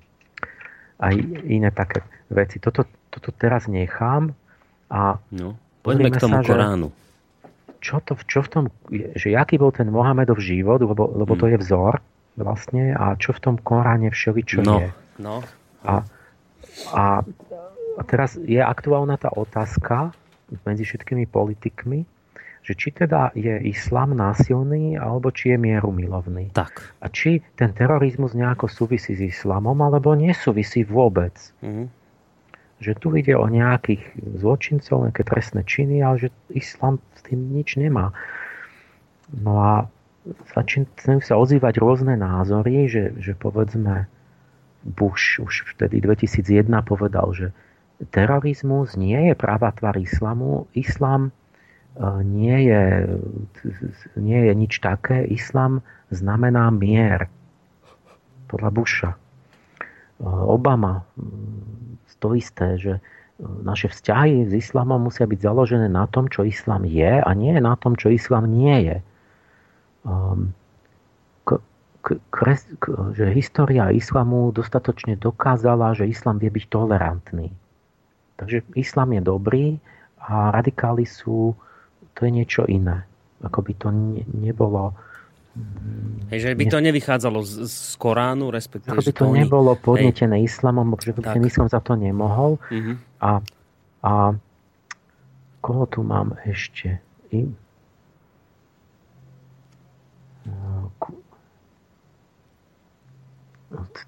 Speaker 3: A iné také veci. Toto, toto teraz nechám a
Speaker 1: no, poďme k tomu sa, Koránu.
Speaker 3: Čo, to, čo v tom, že aký bol ten Mohamedov život, lebo, lebo mm. to je vzor, vlastne a čo v tom Koráne všeličo no, je.
Speaker 1: No.
Speaker 3: A, a, a teraz je aktuálna tá otázka medzi všetkými politikmi, že či teda je islám násilný, alebo či je mieru milovný.
Speaker 1: Tak.
Speaker 3: A či ten terorizmus nejako súvisí s islamom, alebo nesúvisí vôbec. Mm-hmm. Že tu ide o nejakých zločincov, nejaké trestné činy, ale že islám s tým nič nemá. No a začínajú sa ozývať rôzne názory, že, že povedzme Bush už vtedy 2001 povedal, že terorizmus nie je práva tvar islamu, islam e, nie je, nie je nič také, islam znamená mier. Podľa Busha. E, Obama to isté, že naše vzťahy s islamom musia byť založené na tom, čo islam je a nie na tom, čo islam nie je um, k, k, kres, k, že história islamu dostatočne dokázala, že islam vie byť tolerantný. Takže islam je dobrý a radikáli sú, to je niečo iné. Ako by to ne, nebolo...
Speaker 1: Hej, že by to nevychádzalo z, z Koránu, respektíve...
Speaker 3: Ako by to, to nebolo podnetené hej. islamom, pretože ten islam za to nemohol. Uh-huh. A, a koho tu mám ešte? I,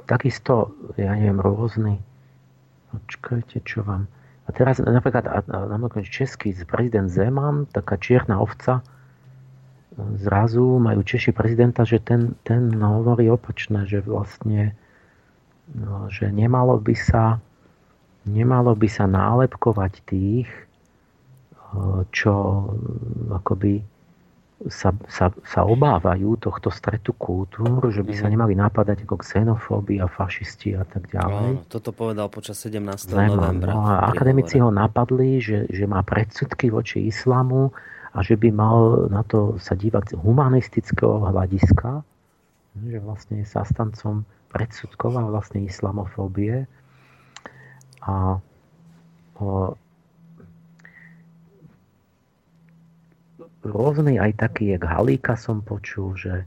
Speaker 3: takisto, ja neviem, rôzny. Počkajte, čo vám... A teraz napríklad napríklad český prezident Zeman, taká čierna ovca, zrazu majú Češi prezidenta, že ten, ten hovorí opačné, že vlastne no, že nemalo by sa nemalo by sa nálepkovať tých, čo akoby sa, sa, sa obávajú tohto stretu kultúr, že by sa mhm. nemali napadať ako xenofóby a fašisti a tak ďalej. No,
Speaker 1: toto povedal počas 17. Zeman, novembra.
Speaker 3: No, a akademici ho napadli, že, že má predsudky voči islamu a že by mal na to sa dívať z humanistického hľadiska, že vlastne je sastancom predsudkov vlastne islamofóbie. A o, rôzny aj taký, jak Halíka som počul, že,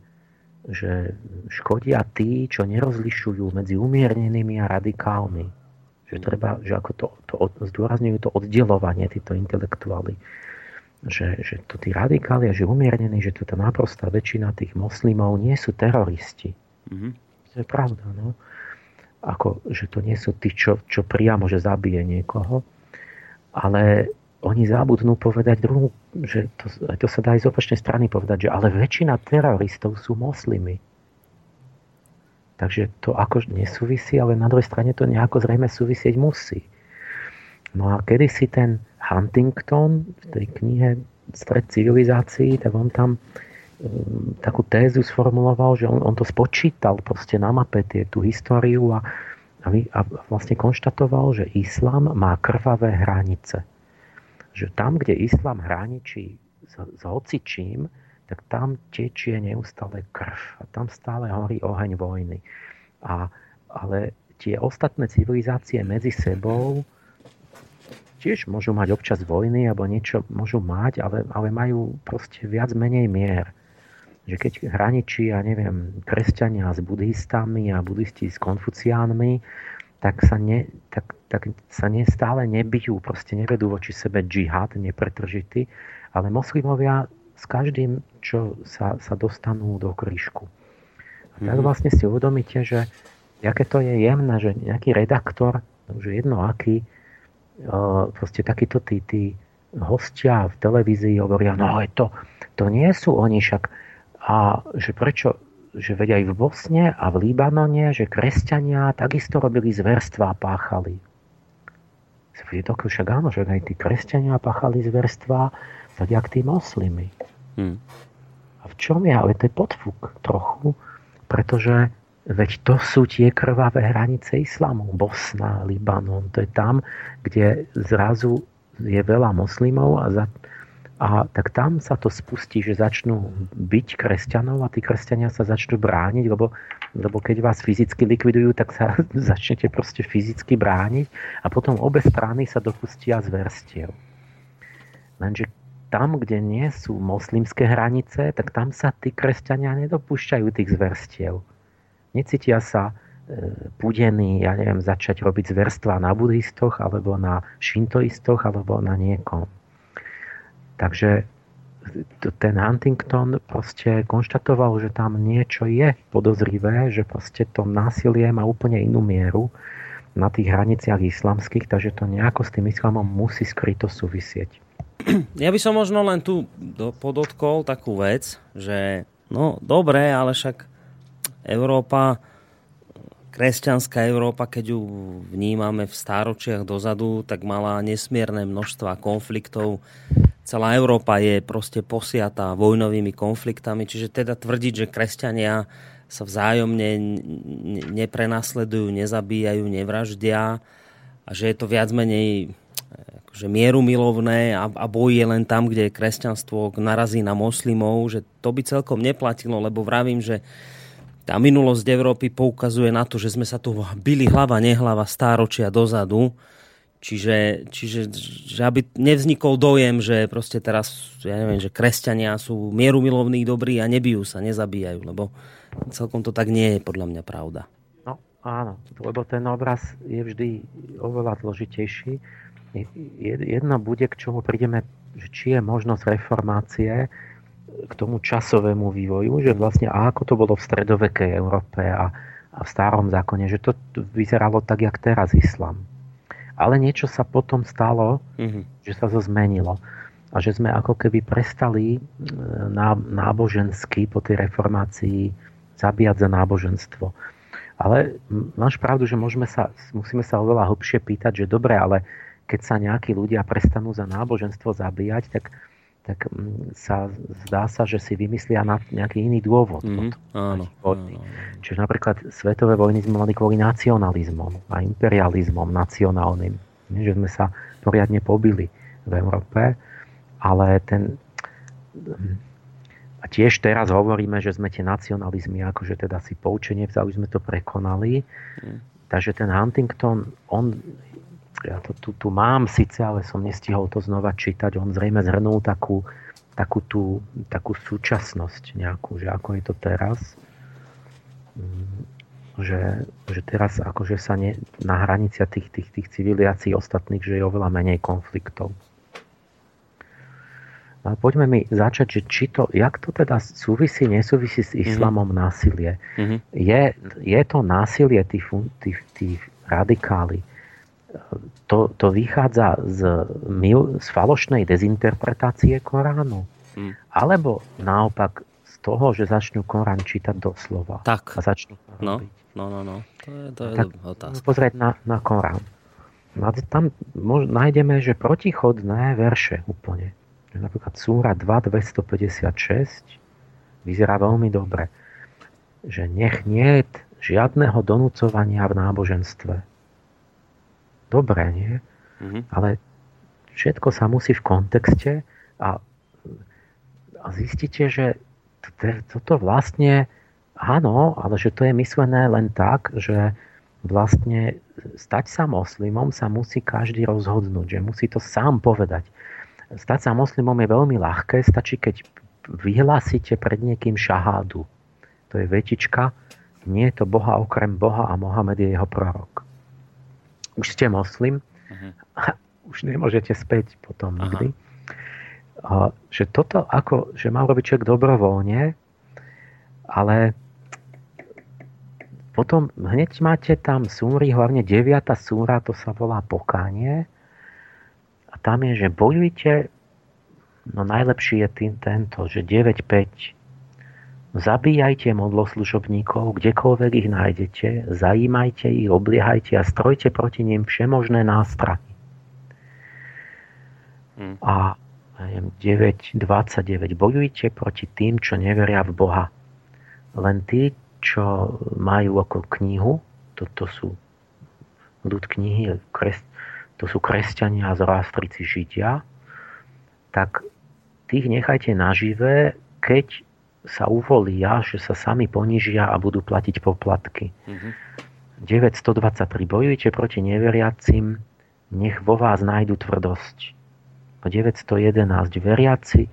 Speaker 3: že škodia tí, čo nerozlišujú medzi umiernenými a radikálmi. Že treba, že ako to, to zdôrazňujú to oddelovanie, títo intelektuáli. Že, že to tí radikáli a že umiernení, že to tá naprostá väčšina tých moslimov nie sú teroristi. Mm-hmm. To je pravda, no. Ako, že to nie sú tí, čo, čo priamo, že zabije niekoho, ale oni zabudnú povedať druhú, že to, to sa dá aj z opačnej strany povedať, že ale väčšina teroristov sú moslimy. Takže to ako nesúvisí, ale na druhej strane to nejako zrejme súvisieť musí. No a kedy si ten Huntington v tej knihe Stred civilizácií, tak on tam um, takú tézu sformuloval, že on, on to spočítal proste na mape tie, tú históriu a, a, a vlastne konštatoval, že islám má krvavé hranice že tam, kde islám hraničí s, s hocičím, tak tam tečie neustále krv a tam stále horí oheň vojny. A, ale tie ostatné civilizácie medzi sebou tiež môžu mať občas vojny alebo niečo môžu mať, ale, ale majú proste viac menej mier. Že keď hraničí, ja neviem, kresťania s buddhistami a buddhisti s konfuciánmi, tak sa, ne, tak, tak sa ne, stále nebijú, proste nevedú voči sebe džihad, nepretržitý, ale moslimovia s každým, čo sa, sa dostanú do krížku. A tak mhm. vlastne si uvedomíte, že aké to je jemné, že nejaký redaktor, že jedno aký, proste takíto tí, tí hostia v televízii hovoria, no ale to, to nie sú oni však, a že prečo, že veď aj v Bosne a v Libanone, že kresťania takisto robili zverstva a páchali. Je to však áno, že aj tí kresťania páchali zverstva, tak jak tí moslimy. Hmm. A v čom je? Ale to je podfúk trochu, pretože veď to sú tie krvavé hranice islamu. Bosna, Libanon, to je tam, kde zrazu je veľa moslimov a za, a tak tam sa to spustí, že začnú byť kresťanov a tí kresťania sa začnú brániť, lebo, lebo keď vás fyzicky likvidujú, tak sa začnete proste fyzicky brániť a potom obe strany sa dopustia zverstiev. Lenže tam, kde nie sú moslimské hranice, tak tam sa tí kresťania nedopúšťajú tých zverstiev. Necítia sa e, púdení, ja neviem, začať robiť zverstva na buddhistoch, alebo na šintoistoch, alebo na niekom. Takže ten Huntington proste konštatoval, že tam niečo je podozrivé, že proste to násilie má úplne inú mieru na tých hraniciach islamských, takže to nejako s tým islamom musí skryto súvisieť.
Speaker 1: Ja by som možno len tu podotkol takú vec, že no dobre, ale však Európa, kresťanská Európa, keď ju vnímame v stáročiach dozadu, tak mala nesmierne množstva konfliktov. Celá Európa je proste posiatá vojnovými konfliktami, čiže teda tvrdiť, že kresťania sa vzájomne neprenasledujú, nezabíjajú, nevraždia a že je to viac menej akože mierumilovné a, a boj je len tam, kde kresťanstvo narazí na moslimov, že to by celkom neplatilo, lebo vravím, že tá minulosť Európy poukazuje na to, že sme sa tu byli hlava, nehlava stáročia dozadu, Čiže, čiže že aby nevznikol dojem, že proste teraz, ja neviem, že kresťania sú mierumilovní, dobrí a nebijú sa, nezabíjajú, lebo celkom to tak nie je podľa mňa pravda.
Speaker 3: No áno, lebo ten obraz je vždy oveľa zložitejší. Jedno bude, k čomu prídeme, že či je možnosť reformácie k tomu časovému vývoju, že vlastne a ako to bolo v stredovekej Európe a, a v starom zákone, že to vyzeralo tak, jak teraz islám Ale niečo sa potom stalo, mm-hmm. že sa to zmenilo. A že sme ako keby prestali e, nábožensky po tej reformácii zabíjať za náboženstvo. Ale máš pravdu, že môžeme sa, musíme sa oveľa hlbšie pýtať, že dobre, ale keď sa nejakí ľudia prestanú za náboženstvo zabíjať, tak tak mm, sa zdá sa, že si vymyslia na nejaký iný dôvod. Mm,
Speaker 1: áno, áno.
Speaker 3: Čiže napríklad svetové vojny sme mali kvôli nacionalizmom a imperializmom nacionálnym. Že sme sa poriadne pobili v Európe, ale ten... A tiež teraz hovoríme, že sme tie nacionalizmy akože teda si poučenie vzali, sme to prekonali. Mm. Takže ten Huntington, on ja to tu, tu mám síce, ale som nestihol to znova čítať. On zrejme zhrnul takú, takú, tú, takú súčasnosť nejakú, že ako je to teraz. Mm, že, že teraz akože sa ne, na hraniciach tých, tých, tých civilizácií ostatných, že je oveľa menej konfliktov. Ale poďme mi začať, že či to, jak to teda súvisí, nesúvisí s islamom mm-hmm. násilie. Mm-hmm. Je, je to násilie tých, tých, tých radikáli, to, to vychádza z, z falošnej dezinterpretácie Koránu? Hmm. Alebo naopak z toho, že začnú Korán čítať doslova?
Speaker 1: Tak.
Speaker 3: A začnú
Speaker 1: no, no, no, no. To je, to je
Speaker 3: tak otázka. Pozrieť na, na Korán. No, tam môž, nájdeme, že protichodné verše úplne. Napríklad Súra 2, 256 vyzerá veľmi dobre. Že nech nie žiadneho donúcovania v náboženstve dobré, nie? Mm-hmm. Ale všetko sa musí v kontexte a, a zistíte, že toto vlastne áno, ale že to je myslené len tak, že vlastne stať sa moslimom sa musí každý rozhodnúť, že musí to sám povedať. Stať sa moslimom je veľmi ľahké, stačí keď vyhlásite pred niekým šahádu. To je vetička, nie je to Boha okrem Boha a Mohamed je jeho prorok už ste moslim uh-huh. a už nemôžete späť potom nikdy. Uh-huh. A, že toto ako, že mal robiť človek dobrovoľne, ale potom hneď máte tam súry, hlavne 9. súra, to sa volá pokánie. A tam je, že bojujte, no najlepší je tým tento, že 9.5 Zabíjajte modloslužobníkov, kdekoľvek ich nájdete, zajímajte ich, obliehajte a strojte proti nim všemožné nástrahy. Hmm. A 9.29. Bojujte proti tým, čo neveria v Boha. Len tí, čo majú ako knihu, toto sú ľud knihy, kres, to sú kresťania a zoroastrici židia, tak tých nechajte nažive, keď sa uvolia, že sa sami ponížia a budú platiť poplatky. Mm-hmm. 923. Bojujte proti neveriacim, nech vo vás nájdu tvrdosť. 911. Veriaci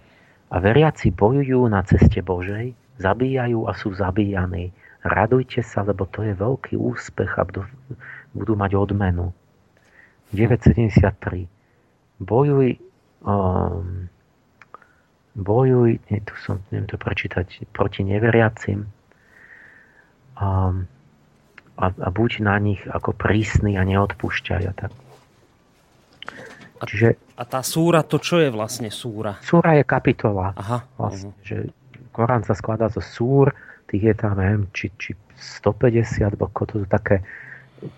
Speaker 3: a veriaci bojujú na ceste Božej, zabíjajú a sú zabíjaní. Radujte sa, lebo to je veľký úspech a budú mať odmenu. 973. Bojuj um, bojuj, tu som, neviem to prečítať, proti neveriacim a, a, a buď na nich ako prísny a neodpúšťaj a tak.
Speaker 1: A, Čiže, a tá súra, to čo je vlastne súra?
Speaker 3: Súra je kapitola.
Speaker 1: Aha.
Speaker 3: Vlastne, uh-huh. že Korán sa skladá zo súr, tých je tam, neviem, či, či 150, alebo to sú také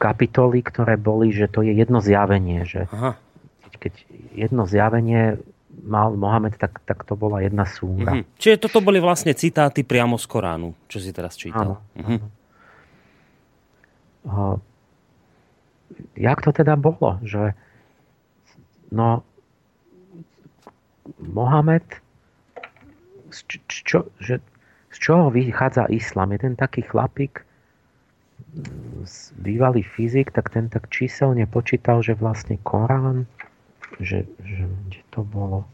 Speaker 3: kapitoly, ktoré boli, že to je jedno zjavenie, že Aha. Keď, keď jedno zjavenie mal Mohamed, tak, tak to bola jedna súra. Mm-hmm.
Speaker 1: Čiže toto boli vlastne citáty priamo z Koránu, čo si teraz čítal.
Speaker 3: Áno. Mm-hmm. áno. Uh, jak to teda bolo? Že no Mohamed z, čo, že, z čoho vychádza islám? Je ten taký chlapík, bývalý fyzik, tak ten tak číselne počítal, že vlastne Korán že, že kde to bolo?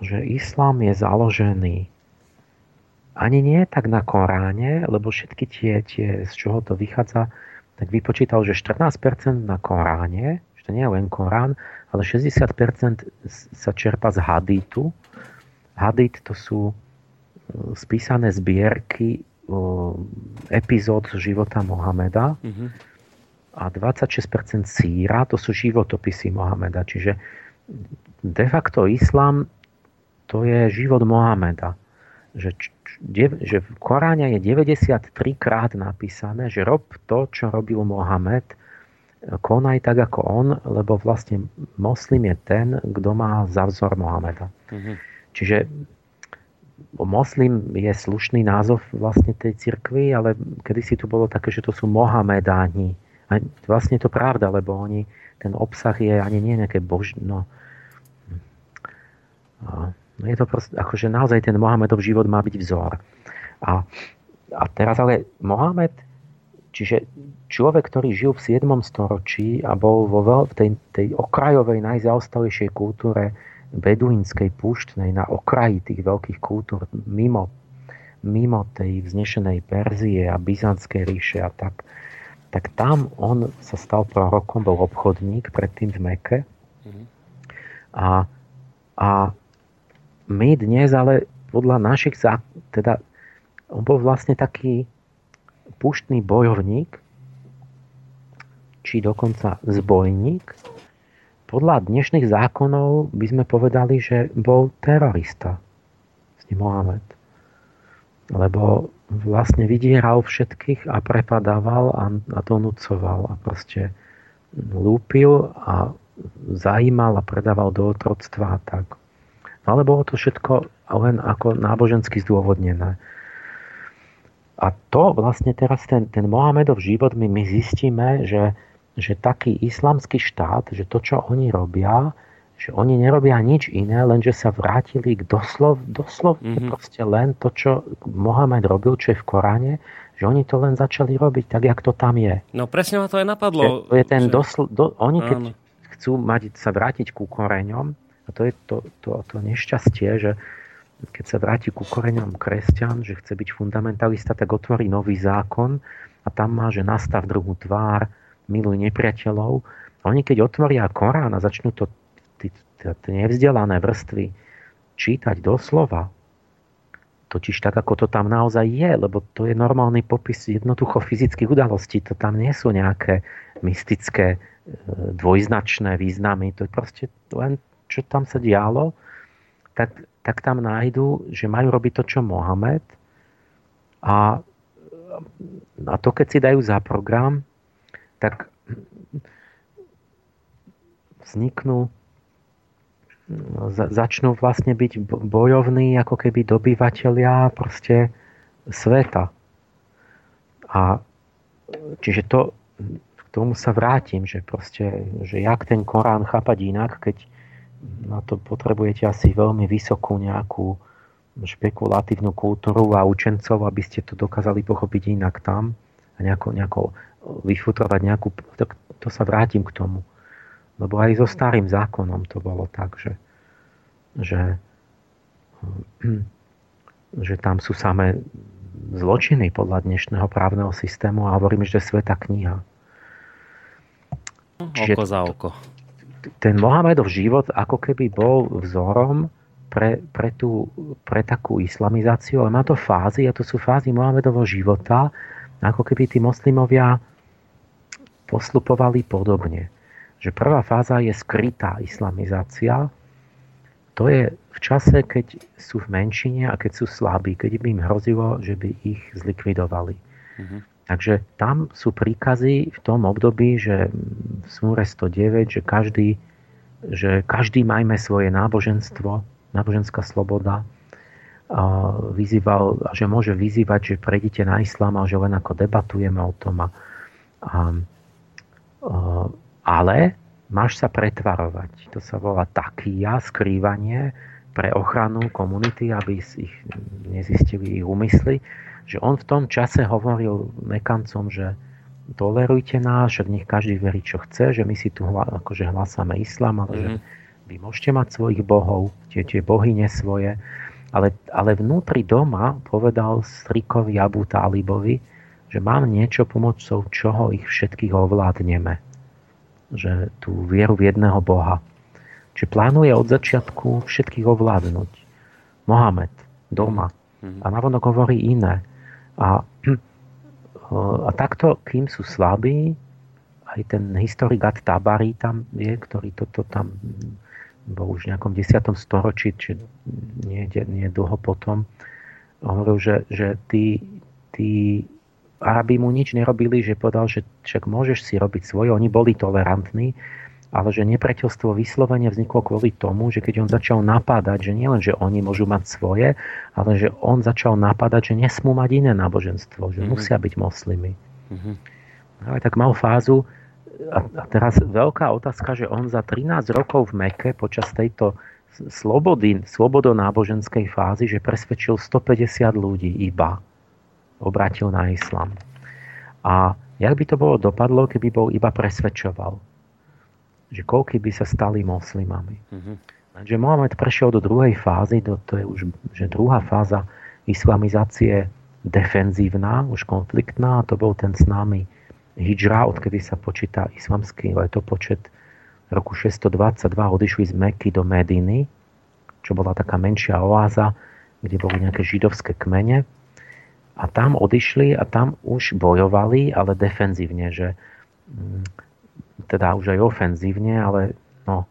Speaker 3: Že islám je založený ani nie tak na Koráne, lebo všetky tie, tie, z čoho to vychádza, tak vypočítal, že 14% na Koráne, že to nie je len Korán, ale 60% sa čerpa z haditu. Hadit to sú e, spísané zbierky epizód z života Mohameda uh-huh. A 26% síra, to sú životopisy Mohameda. Čiže de facto islám to je život Mohameda. Že, že v Koráne je 93 krát napísané, že rob to, čo robil Mohamed, konaj tak ako on, lebo vlastne moslim je ten, kto má za vzor Mohameda. Mm-hmm. Čiže moslim je slušný názov vlastne tej cirkvi, ale kedysi tu bolo také, že to sú Mohamedáni. A vlastne je to pravda, lebo oni, ten obsah je ani nie nejaké bož... No, je to proste, akože naozaj ten Mohamedov život má byť vzor. A, a teraz ale Mohamed, čiže človek, ktorý žil v 7. storočí a bol vo veľ, v tej, tej okrajovej, najzaostalejšej kultúre beduínskej púštnej na okraji tých veľkých kultúr mimo, mimo tej vznešenej Perzie a Byzantskej ríše a tak, tak tam on sa stal prorokom, bol obchodník predtým v Meke. Mm-hmm. A, a my dnes ale podľa našich teda on bol vlastne taký púštny bojovník, či dokonca zbojník, podľa dnešných zákonov by sme povedali, že bol terorista s ním Mohamed. Lebo vlastne vydieral všetkých a prepadával a, a donúcoval a proste lúpil a zajímal a predával do otroctva a tak. No ale bolo to všetko len ako nábožensky zdôvodnené. A to vlastne teraz ten, ten Mohamedov život my, my zistíme, že že taký islamský štát, že to, čo oni robia, že oni nerobia nič iné, len že sa vrátili k doslov, doslovne mm-hmm. proste len to, čo Mohamed robil, čo je v Koráne, že oni to len začali robiť tak, jak to tam je.
Speaker 1: No presne ma to aj napadlo.
Speaker 3: To je ten že... dosl, do, oni keď Áno. chcú mať, sa vrátiť ku koreňom, a to je to, to, to nešťastie, že keď sa vráti ku koreňom kresťan, že chce byť fundamentalista, tak otvorí nový zákon a tam má, že nastav druhú tvár, milujú nepriateľov. A oni keď otvoria Korán a začnú to nevzdelané vrstvy čítať doslova, totiž tak, ako to tam naozaj je, lebo to je normálny popis jednoducho fyzických udalostí, to tam nie sú nejaké mystické e, dvojznačné významy, to je proste len, čo tam sa dialo, tak, tak tam nájdú, že majú robiť to, čo Mohamed a, a to, keď si dajú za program, tak vzniknú začnú vlastne byť bojovní ako keby dobyvateľia proste sveta. A čiže to, k tomu sa vrátim, že proste, že jak ten Korán chápať inak, keď na to potrebujete asi veľmi vysokú nejakú špekulatívnu kultúru a učencov, aby ste to dokázali pochopiť inak tam a nejako, nejako vyfutrovať nejakú... To, to sa vrátim k tomu. Lebo aj so starým zákonom to bolo tak, že, že, že tam sú samé zločiny podľa dnešného právneho systému a hovorím, že to je sveta kniha.
Speaker 1: Čiže oko za oko.
Speaker 3: Ten Mohamedov život ako keby bol vzorom pre, pre, tú, pre takú islamizáciu, ale má to fázy a to sú fázy Mohamedovho života, ako keby tí moslimovia postupovali podobne. Že prvá fáza je skrytá islamizácia. To je v čase, keď sú v menšine a keď sú slabí, keď by im hrozilo, že by ich zlikvidovali. Mm-hmm. Takže tam sú príkazy v tom období, že v smúre 109, že každý, že každý majme svoje náboženstvo, náboženská sloboda, a vyzýval, že môže vyzývať, že prejdite na islám a že len ako debatujeme o tom a, a Eh, ale máš sa pretvarovať. To sa volá takia, skrývanie pre ochranu komunity, aby ich nezistili ich úmysly. Že on v tom čase hovoril mekancom, že tolerujte nás, však nech každý verí, čo chce, že my si tu hla, akože hlasáme islám, ale mm-hmm. že mhm. vy môžete mať svojich bohov, tie, tie bohyne svoje, ale, ale vnútri doma povedal strikovi Abu Talibovi, že mám niečo pomocou čoho ich všetkých ovládneme. Že tú vieru v jedného Boha. Čiže plánuje od začiatku všetkých ovládnuť. Mohamed, doma. A navonok hovorí iné. A, a takto, kým sú slabí, aj ten historik Ad Tabari tam je, ktorý toto tam bol už v nejakom 10. storočí, či nie, nie dlho potom, hovoril, že, že tí, tí Arabi mu nič nerobili, že povedal, že však môžeš si robiť svoje, oni boli tolerantní, ale že nepriateľstvo vyslovene vzniklo kvôli tomu, že keď on začal napádať, že nielen, že oni môžu mať svoje, ale že on začal napádať, že nesmú mať iné náboženstvo, že mm-hmm. musia byť moslimy. Mm-hmm. Ale tak mal fázu, a, a teraz veľká otázka, že on za 13 rokov v Meke počas tejto slobody, slobodonáboženskej fázy, že presvedčil 150 ľudí iba, obrátil na islam. A jak by to bolo dopadlo, keby bol iba presvedčoval? že koľky by sa stali moslimami. Mm-hmm. Takže Mohamed prešiel do druhej fázy, do, to je už že druhá fáza islamizácie defenzívna, už konfliktná, a to bol ten známy hijra, odkedy sa počíta islamský letopočet roku 622 odišli z Meky do Mediny, čo bola taká menšia oáza, kde boli nejaké židovské kmene. A tam odišli a tam už bojovali, ale defenzívne, že mm, teda už aj ofenzívne, ale no,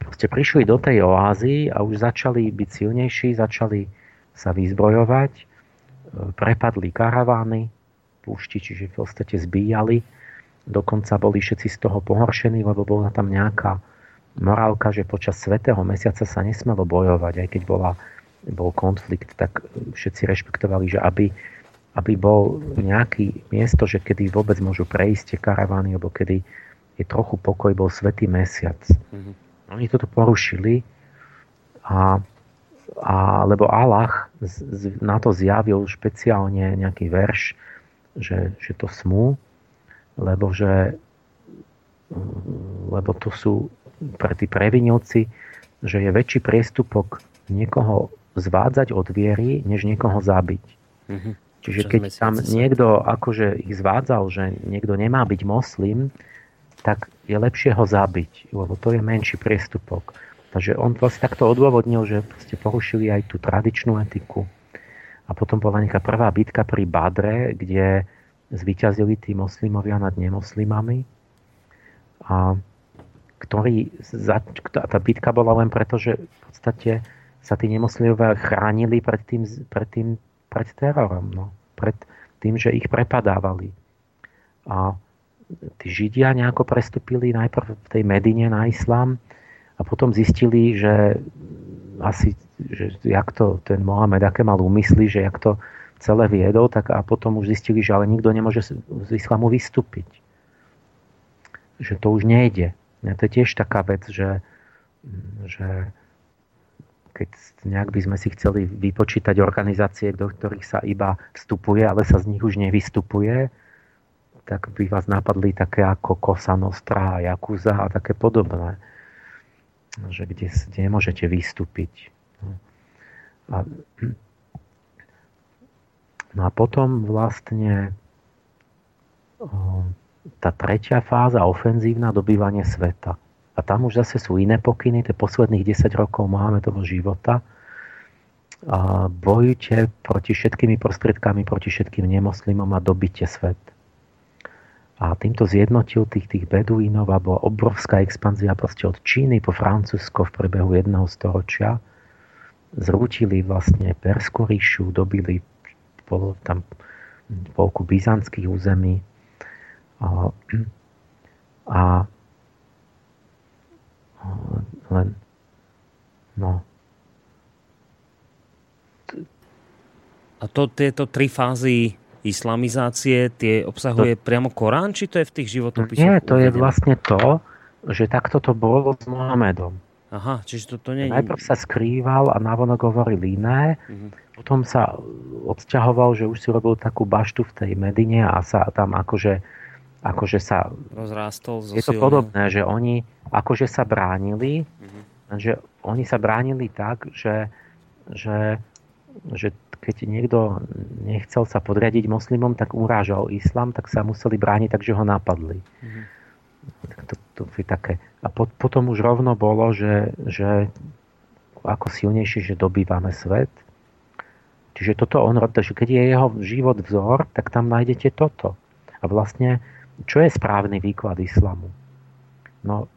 Speaker 3: proste prišli do tej oázy a už začali byť silnejší, začali sa vyzbrojovať, e, prepadli karavány, púšti, čiže v podstate zbíjali. Dokonca boli všetci z toho pohoršení, lebo bola tam nejaká morálka, že počas svetého mesiaca sa nesmelo bojovať, aj keď bola, bol konflikt, tak všetci rešpektovali, že aby aby bol nejaký miesto, že kedy vôbec môžu prejsť tie karavány, alebo kedy je trochu pokoj, bol svetý mesiac. Mm-hmm. Oni toto porušili a, a lebo Allah z, z, na to zjavil špeciálne nejaký verš, že, že to smú, lebo že lebo to sú pre tí previnilci, že je väčší priestupok niekoho zvádzať od viery, než niekoho zabiť. Mm-hmm. Čiže keď tam niekto akože ich zvádzal, že niekto nemá byť moslim, tak je lepšie ho zabiť, lebo to je menší priestupok. Takže on vlastne takto odôvodnil, že ste porušili aj tú tradičnú etiku. A potom bola nejaká prvá bitka pri Badre, kde zvyťazili tí moslimovia nad nemoslimami. A ktorý, tá bitka bola len preto, že v podstate sa tí nemoslimovia chránili pred tým, pred tým pred terorom, no, pred tým, že ich prepadávali. A tí Židia nejako prestúpili najprv v tej Medine na islám a potom zistili, že asi, že jak to ten Mohamed, aké mal úmysly, že jak to celé viedol, tak a potom už zistili, že ale nikto nemôže z islamu vystúpiť. Že to už nejde. Ja, to je tiež taká vec, že, že keď nejak by sme si chceli vypočítať organizácie, do ktorých sa iba vstupuje, ale sa z nich už nevystupuje, tak by vás napadli také ako Kosa Nostra Jakuza a také podobné, že kde, kde nemôžete vystúpiť. A, no a potom vlastne tá tretia fáza, ofenzívna, dobývanie sveta. A tam už zase sú iné pokyny, tie posledných 10 rokov toho života. A bojujte proti všetkými prostriedkami, proti všetkým nemoslimom a dobite svet. A týmto zjednotil tých, tých beduínov a bola obrovská expanzia proste od Číny po Francúzsko v priebehu jedného storočia. Zrútili vlastne Persku ríšu, dobili tam polku byzantských území. A, a len no.
Speaker 1: A to, tieto tri fázy islamizácie, tie obsahuje to, priamo Korán, či to je v tých životopisoch?
Speaker 3: Nie, to uvedené? je vlastne to, že takto to bolo s Mohamedom.
Speaker 1: Aha, čiže toto nie je...
Speaker 3: Najprv sa skrýval a navonok hovoril iné, uh-huh. potom sa odsťahoval, že už si robil takú baštu v tej Medine a sa tam akože akože sa...
Speaker 1: Rozrástol.
Speaker 3: Je to podobné, že oni akože sa bránili, mm-hmm. že oni sa bránili tak, že, že, že keď niekto nechcel sa podriadiť moslimom, tak urážal islám, tak sa museli brániť, takže ho napadli. Mm-hmm. To, to je také. A po, potom už rovno bolo, že, že ako silnejšie, že dobývame svet. Čiže toto on že keď je jeho život vzor, tak tam nájdete toto. A vlastne, čo je správny výklad islamu? No,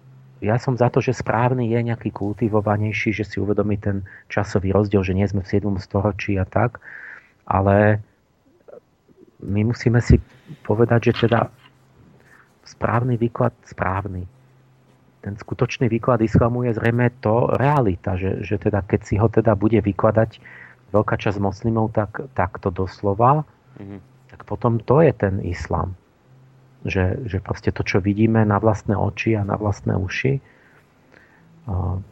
Speaker 3: ja som za to, že správny je nejaký kultivovanejší, že si uvedomí ten časový rozdiel, že nie sme v 7. storočí a tak, ale my musíme si povedať, že teda správny výklad správny. Ten skutočný výklad islamu je zrejme to realita, že, že teda keď si ho teda bude vykladať veľká časť moslimov tak, takto doslova, mm-hmm. tak potom to je ten islám. Že, že proste to, čo vidíme na vlastné oči a na vlastné uši. Uh,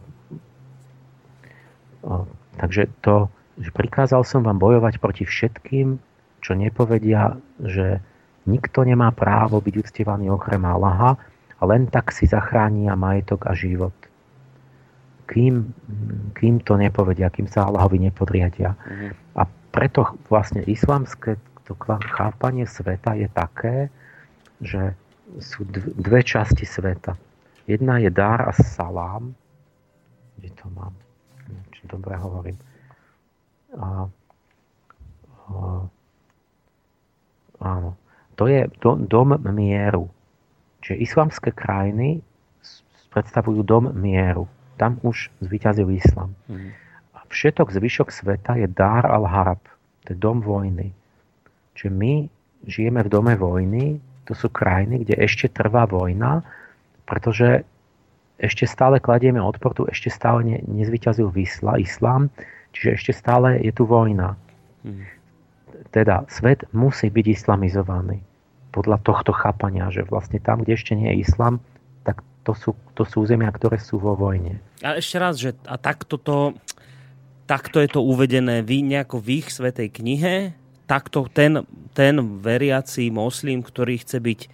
Speaker 3: uh, takže to, že prikázal som vám bojovať proti všetkým, čo nepovedia, že nikto nemá právo byť uctievaný okrem Allaha a len tak si zachrání majetok a život kým, kým to nepovedia, kým sa Allahovi nepodriadia. Mm-hmm. A preto vlastne islamské to chápanie sveta je také, že sú dve časti sveta. Jedna je dar a salám. Kde to mám? Či dobre hovorím. A, a, áno. To je do, dom mieru. Čiže islamské krajiny predstavujú dom mieru tam už zvyťazil islam. Mm. A všetok zvyšok sveta je dar al-harab, to je dom vojny. Čiže my žijeme v dome vojny, to sú krajiny, kde ešte trvá vojna, pretože ešte stále kladieme odpor, tu ešte stále ne, nezvyťazil vysla, islám, čiže ešte stále je tu vojna. Mm. Teda svet musí byť islamizovaný podľa tohto chápania, že vlastne tam, kde ešte nie je islam, tak to sú, to sú územia, ktoré sú vo vojne.
Speaker 1: A ešte raz, že a takto to, takto je to uvedené v, nejako v ich svetej knihe, takto ten, ten veriaci moslim, ktorý chce byť e,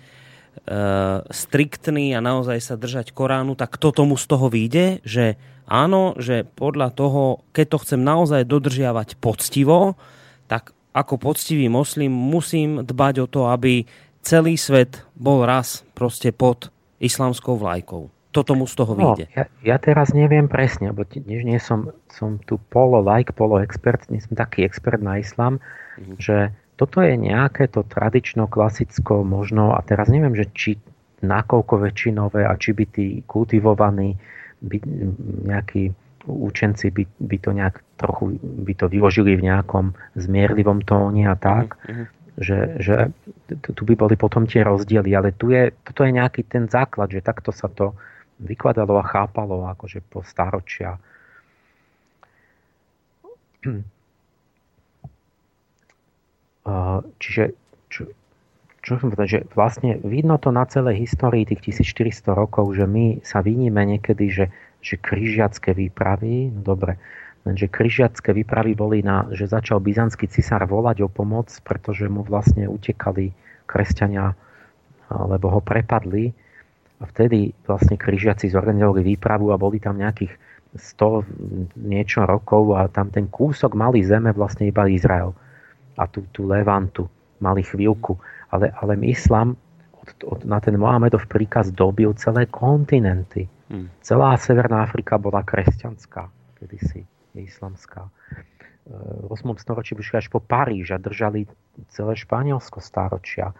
Speaker 1: striktný a naozaj sa držať Koránu, tak kto tomu z toho vyjde, že áno, že podľa toho, keď to chcem naozaj dodržiavať poctivo, tak ako poctivý moslim musím dbať o to, aby celý svet bol raz proste pod islamskou vlajkou. Toto mu z toho no, vyjde.
Speaker 3: Ja, ja teraz neviem presne, lebo než nie som, som tu polo like, polo expert, nie som taký expert na islam, mm-hmm. že toto je nejaké to tradično, klasicko, možno, a teraz neviem, že či nakoľko väčšinové a či by tí kultivovaní by, nejakí učenci by, by to nejak trochu by to vyložili v nejakom zmierlivom tóne a tak. Mm-hmm že, že tu by boli potom tie rozdiely, ale tu je, toto je nejaký ten základ, že takto sa to vykladalo a chápalo akože po staročia. Čiže čo, čo som povedal, že vlastne vidno to na celej histórii tých 1400 rokov, že my sa vyníme niekedy, že, že križiacké výpravy, no dobre, Lenže križiacké výpravy boli na, že začal byzantský cisár volať o pomoc, pretože mu vlastne utekali kresťania, lebo ho prepadli. A vtedy vlastne križiaci zorganizovali výpravu a boli tam nejakých 100 niečo rokov a tam ten kúsok malý zeme vlastne iba Izrael. A tú, tú Levantu mali chvíľku. Ale, ale islam od, od, na ten Mohamedov príkaz dobil celé kontinenty. Hmm. Celá Severná Afrika bola kresťanská kedysi islamská. V 8. storočí vyšli až po Paríž a držali celé Španielsko stáročia.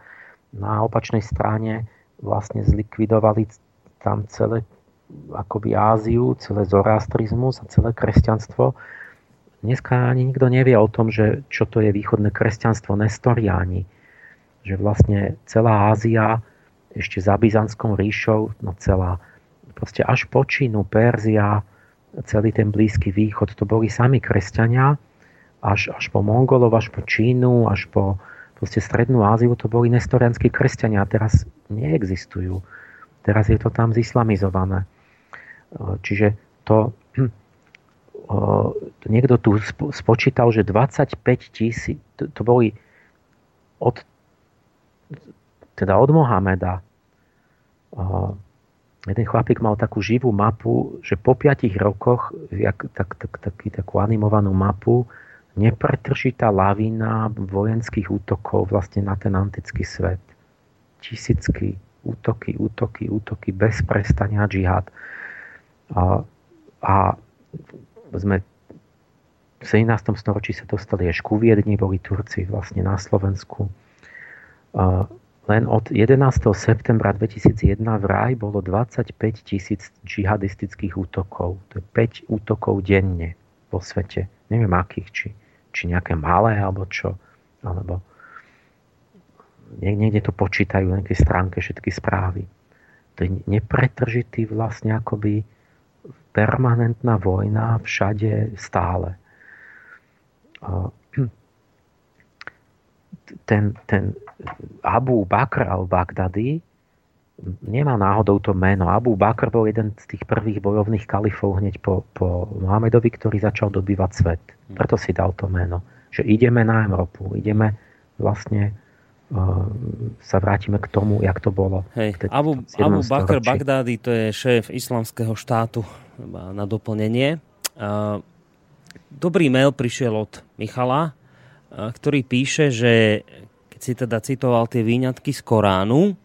Speaker 3: Na opačnej strane vlastne zlikvidovali tam celé akoby Áziu, celé zoroastrizmus a celé kresťanstvo. Dneska ani nikto nevie o tom, že čo to je východné kresťanstvo, nestoriáni. Že vlastne celá Ázia ešte za Byzantskou ríšou, no celá, proste až po Čínu, Perzia, celý ten Blízky východ, to boli sami kresťania, až, až po Mongolov, až po Čínu, až po proste Strednú Áziu, to boli nestorianskí kresťania a teraz neexistujú. Teraz je to tam zislamizované. Čiže to, to niekto tu spočítal, že 25 tisíc, to, boli od, teda od Mohameda jeden chlapík mal takú živú mapu, že po 5 rokoch, jak, tak, tak, taký, takú animovanú mapu, nepretržitá lavína vojenských útokov vlastne na ten antický svet. Tisícky útoky, útoky, útoky, bez prestania džihad. A, a sme 17. storočí sa dostali až ku Viedni, boli Turci vlastne na Slovensku. Len od 11. septembra 2001 v raj bolo 25 tisíc džihadistických útokov. To je 5 útokov denne vo svete. Neviem akých, či, či nejaké malé, alebo čo. Alebo niekde to počítajú na nejakej stránke všetky správy. To je nepretržitý vlastne akoby permanentná vojna všade stále. Ten, ten Abu Bakr al-Baghdadi nemá náhodou to meno. Abu Bakr bol jeden z tých prvých bojovných kalifov hneď po, po Mohamedovi, ktorý začal dobývať svet. Preto si dal to meno. Že ideme na Európu, ideme vlastne sa vrátime k tomu, jak to bolo.
Speaker 1: Hej. Abu, Abu Bakr Bagdády to je šéf islamského štátu na doplnenie. Dobrý mail prišiel od Michala, ktorý píše, že keď si teda citoval tie výňatky z Koránu,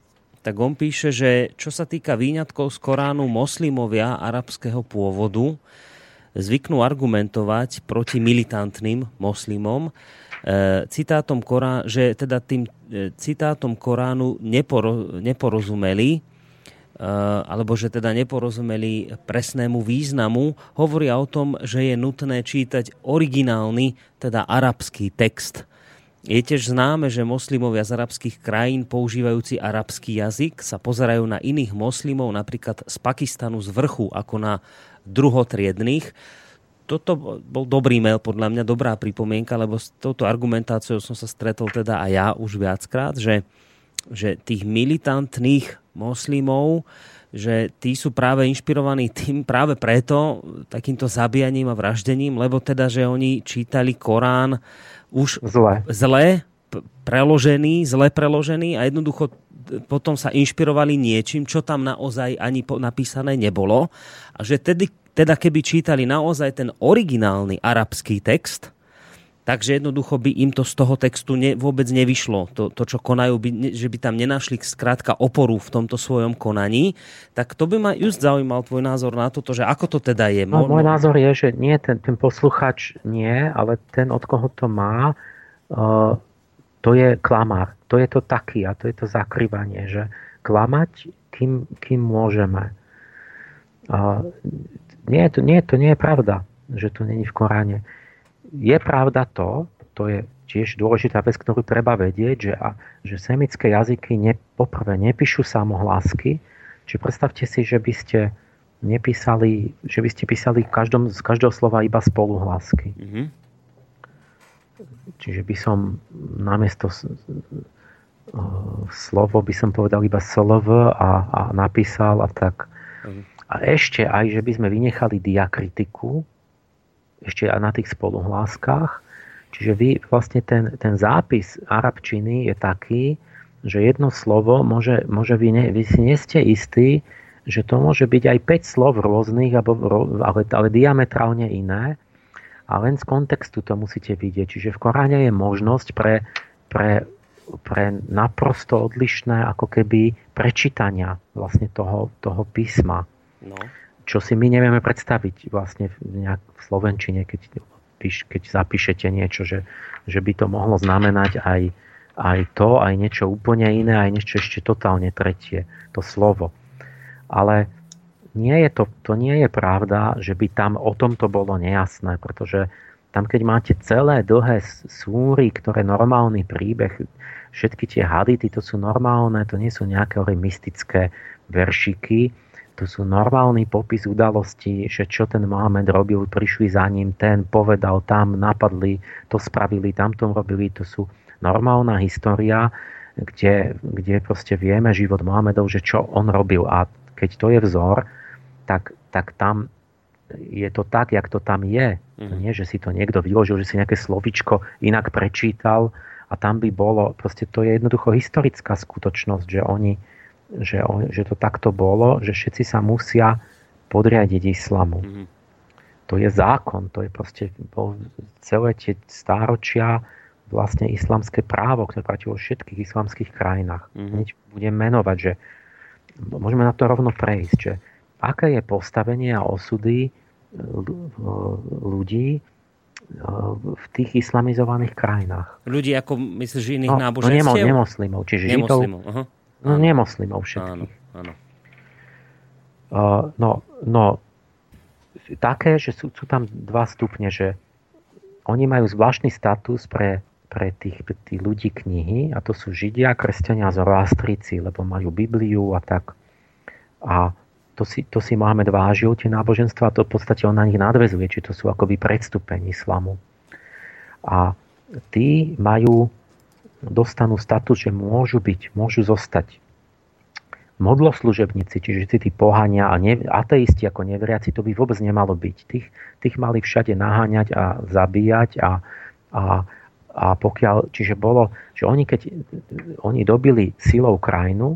Speaker 1: tak on píše, že čo sa týka výňatkov z Koránu, moslimovia arabského pôvodu zvyknú argumentovať proti militantným moslimom, E, citátom Korán, že teda tým e, citátom Koránu neporo, neporozumeli, e, alebo že teda neporozumeli presnému významu, hovoria o tom, že je nutné čítať originálny, teda arabský text. Je tiež známe, že moslimovia z arabských krajín používajúci arabský jazyk sa pozerajú na iných moslimov, napríklad z Pakistanu z vrchu, ako na druhotriedných. Toto bol dobrý mail, podľa mňa dobrá pripomienka, lebo s touto argumentáciou som sa stretol teda aj ja už viackrát, že, že tých militantných moslimov, že tí sú práve inšpirovaní tým práve preto, takýmto zabíjaním a vraždením, lebo teda, že oni čítali Korán už
Speaker 3: zle,
Speaker 1: zle preložený, zle preložený a jednoducho potom sa inšpirovali niečím, čo tam naozaj ani napísané nebolo. A že tedy, teda keby čítali naozaj ten originálny arabský text, takže jednoducho by im to z toho textu ne, vôbec nevyšlo. To, to čo konajú, by, že by tam nenašli skrátka oporu v tomto svojom konaní. Tak to by ma just zaujímal tvoj názor na toto, že ako to teda je.
Speaker 3: No, môj názor je, že nie ten, ten posluchač nie, ale ten, od koho to má, uh, to je klamár. To je to taký a to je to zakrývanie, že klamať, kým, kým môžeme. Uh, nie, to, nie, to nie je pravda, že to není v Koráne. Je pravda to, to je tiež dôležitá vec, ktorú treba vedieť, že, a, že semické jazyky ne, poprvé nepíšu samohlásky, či predstavte si, že by ste nepísali, že by ste písali každom, z každého slova iba spoluhlásky. Mm-hmm. Čiže by som namiesto slovo by som povedal iba slov a, a napísal a tak. Mm-hmm. A ešte aj, že by sme vynechali diakritiku, ešte aj na tých spoluhláskach. Čiže vy, vlastne ten, ten zápis arabčiny je taký, že jedno slovo môže, môže vy, ne, vy si nie ste istí, že to môže byť aj 5 slov rôznych, alebo, ale, ale diametrálne iné. A len z kontextu to musíte vidieť. Čiže v Koráne je možnosť pre, pre, pre naprosto odlišné ako keby prečítania vlastne toho, toho písma. No. Čo si my nevieme predstaviť vlastne v, nejak v Slovenčine, keď, keď zapíšete niečo, že, že by to mohlo znamenať aj, aj to, aj niečo úplne iné, aj niečo ešte totálne tretie, to slovo. Ale nie je to, to nie je pravda, že by tam o tom to bolo nejasné, pretože tam, keď máte celé dlhé súry, ktoré normálny príbeh, všetky tie hadity, to sú normálne, to nie sú nejaké mystické veršiky, to sú normálny popis udalostí, že čo ten Mohamed robil, prišli za ním, ten povedal tam, napadli, to spravili, tam to robili, to sú normálna história, kde, kde proste vieme život Mohamedov, že čo on robil a keď to je vzor, tak, tak tam je to tak, jak to tam je. Mm. Nie, že si to niekto vyložil, že si nejaké slovičko inak prečítal a tam by bolo, proste to je jednoducho historická skutočnosť, že oni že, že to takto bolo, že všetci sa musia podriadiť islamu. Mm-hmm. To je zákon, to je proste bol celé tie stáročia vlastne islamské právo, ktoré platí vo všetkých islamských krajinách. Mm-hmm. budem menovať, že môžeme na to rovno prejsť, že aké je postavenie a osudy ľudí v tých islamizovaných krajinách.
Speaker 1: Ľudí ako, myslíš, iných
Speaker 3: no,
Speaker 1: náboženstiev?
Speaker 3: No nemoslimov, čiže nemoslimov, židov. Aha. No nemoslimov všetkých. Áno, áno. Uh, no, no, také, že sú, sú tam dva stupne, že oni majú zvláštny status pre, pre tých, tých ľudí knihy a to sú Židia, kresťania zoroastrici, lebo majú Bibliu a tak. A to si, to si Mohamed vážil, tie náboženstva, a to v podstate on na nich nadvezuje, či to sú akoby predstupeň islamu. A tí majú, dostanú status, že môžu byť, môžu zostať modloslužebníci, čiže tí, tí pohania a ateisti ako neveriaci, to by vôbec nemalo byť. Tých, tých mali všade naháňať a zabíjať a, a, a pokiaľ, čiže bolo, že oni keď oni dobili silou krajinu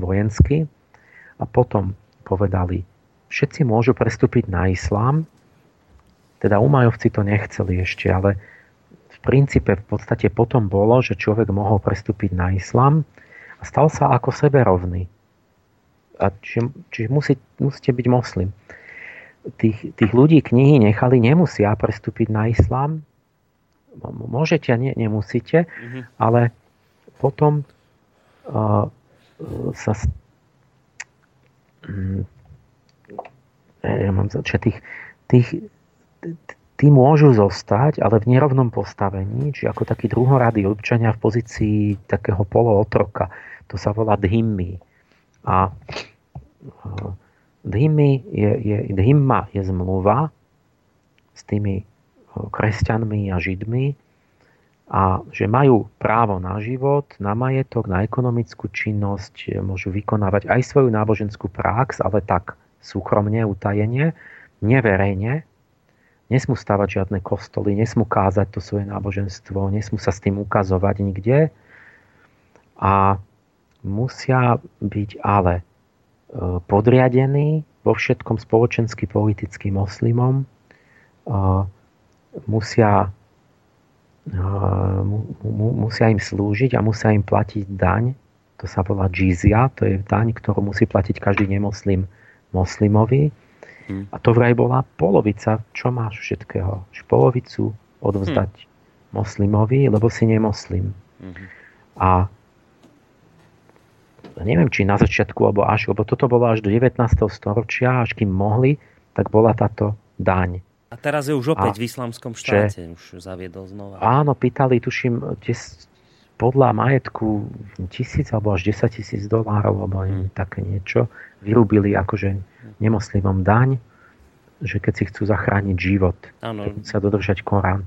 Speaker 3: vojensky a potom povedali, všetci môžu prestúpiť na islám, teda Umajovci to nechceli ešte, ale princípe v podstate potom bolo, že človek mohol prestúpiť na islám a stal sa ako seberovný. A čiže, čiže musí, musíte byť moslim. Tých, tých ľudí knihy nechali, nemusia prestúpiť na islám. Môžete, nie, nemusíte, mm-hmm. ale potom uh, sa Mm, ja mám že tých, tých, tí môžu zostať, ale v nerovnom postavení, či ako takí druhorady občania v pozícii takého polootroka. To sa volá dhimmi. A e, dhimmi je, je, dhimma je zmluva s tými e, kresťanmi a židmi, a že majú právo na život, na majetok, na ekonomickú činnosť, môžu vykonávať aj svoju náboženskú prax, ale tak súkromne, utajenie, neverejne. Nesmú stavať žiadne kostoly, nesmú kázať to svoje náboženstvo, nesmú sa s tým ukazovať nikde. A musia byť ale e, podriadení vo všetkom spoločensky politickým moslimom, e, musia musia im slúžiť a musia im platiť daň. To sa volá džizia, to je daň, ktorú musí platiť každý nemoslim moslimovi. Hmm. A to vraj bola polovica, čo máš všetkého. Polovicu odvzdať hmm. moslimovi, lebo si nemoslim. Hmm. A neviem, či na začiatku, alebo až, lebo toto bolo až do 19. storočia, až kým mohli, tak bola táto daň.
Speaker 1: A teraz je už opäť a, v islamskom štáte, že, už zaviedol znova.
Speaker 3: Áno, pýtali, tuším, tes, podľa majetku tisíc alebo až 10 tisíc dolárov, alebo hmm. také niečo, vyrúbili akože nemoslimom daň, že keď si chcú zachrániť život, ano. musia dodržať Korán.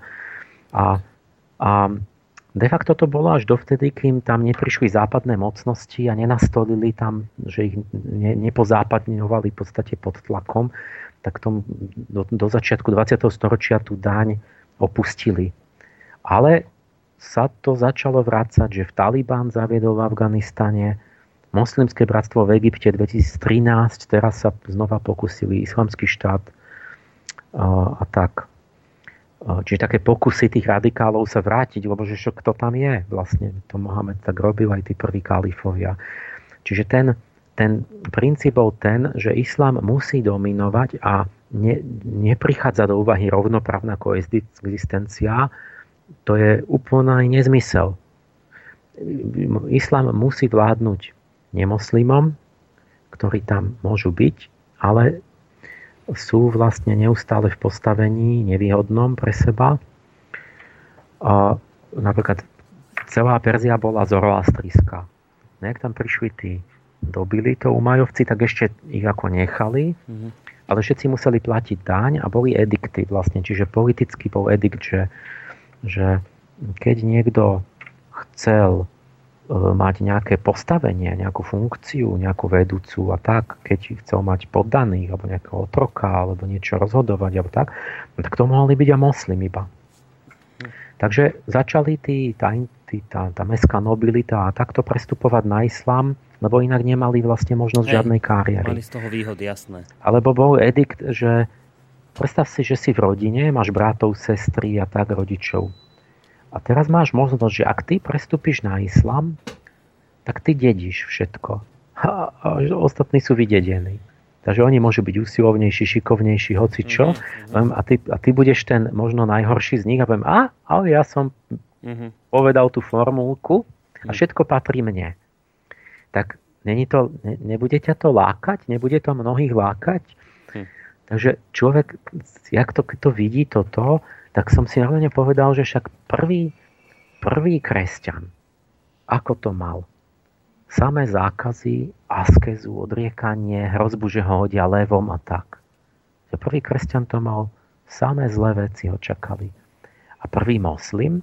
Speaker 3: A, a de facto to bolo až dovtedy, kým tam neprišli západné mocnosti a nenastolili tam, že ich ne, nepozápadňovali v podstate pod tlakom, tak tom, do, do začiatku 20. storočia tú daň opustili. Ale sa to začalo vrácať, že v Taliban zaviedol v Afganistane, moslimské bratstvo v Egypte 2013, teraz sa znova pokusili islamský štát a, tak. Čiže také pokusy tých radikálov sa vrátiť, lebo že kto tam je vlastne. To Mohamed tak robil aj tí prví kalifovia. Čiže ten, ten princíp bol ten, že islám musí dominovať a ne, neprichádza do úvahy rovnoprávna koexistencia. To je úplný nezmysel. Islám musí vládnuť nemoslimom, ktorí tam môžu byť, ale sú vlastne neustále v postavení nevýhodnom pre seba. A napríklad celá Perzia bola zoroastríska. Jak tam prišli tí dobili to Umajovci, tak ešte ich ako nechali, mm-hmm. ale všetci museli platiť daň a boli edikty vlastne, čiže politicky bol edikt, že, že keď niekto chcel mať nejaké postavenie, nejakú funkciu, nejakú vedúcu a tak, keď chcel mať poddaných, alebo nejakého otroka, alebo niečo rozhodovať, alebo tak, no tak to mohli byť a moslim iba. Hm. Takže začali tí, tá, tí, tá, tá mestská nobilita a takto prestupovať na islám lebo inak nemali vlastne možnosť Hej, žiadnej kariéry.
Speaker 1: Mali z toho výhody, jasné.
Speaker 3: Alebo bol edikt, že predstav si, že si v rodine, máš bratov, sestry a tak rodičov. A teraz máš možnosť, že ak ty prestúpiš na islam, tak ty dedíš všetko. A, a ostatní sú vydedení. Takže oni môžu byť usilovnejší, šikovnejší, hoci čo. Mm-hmm. A, ty, a ty budeš ten možno najhorší z nich a poviem, a, ale ja som mm-hmm. povedal tú formulku a mhm. všetko patrí mne. Tak není to, ne, nebude ťa to lákať? Nebude to mnohých lákať? Hm. Takže človek, jak to, keď to vidí toto, tak som si narovne povedal, že však prvý, prvý kresťan, ako to mal? samé zákazy, askezu, odriekanie, hrozbu, že ho hodia levom a tak. Že prvý kresťan to mal, samé zlé veci ho čakali. A prvý moslim,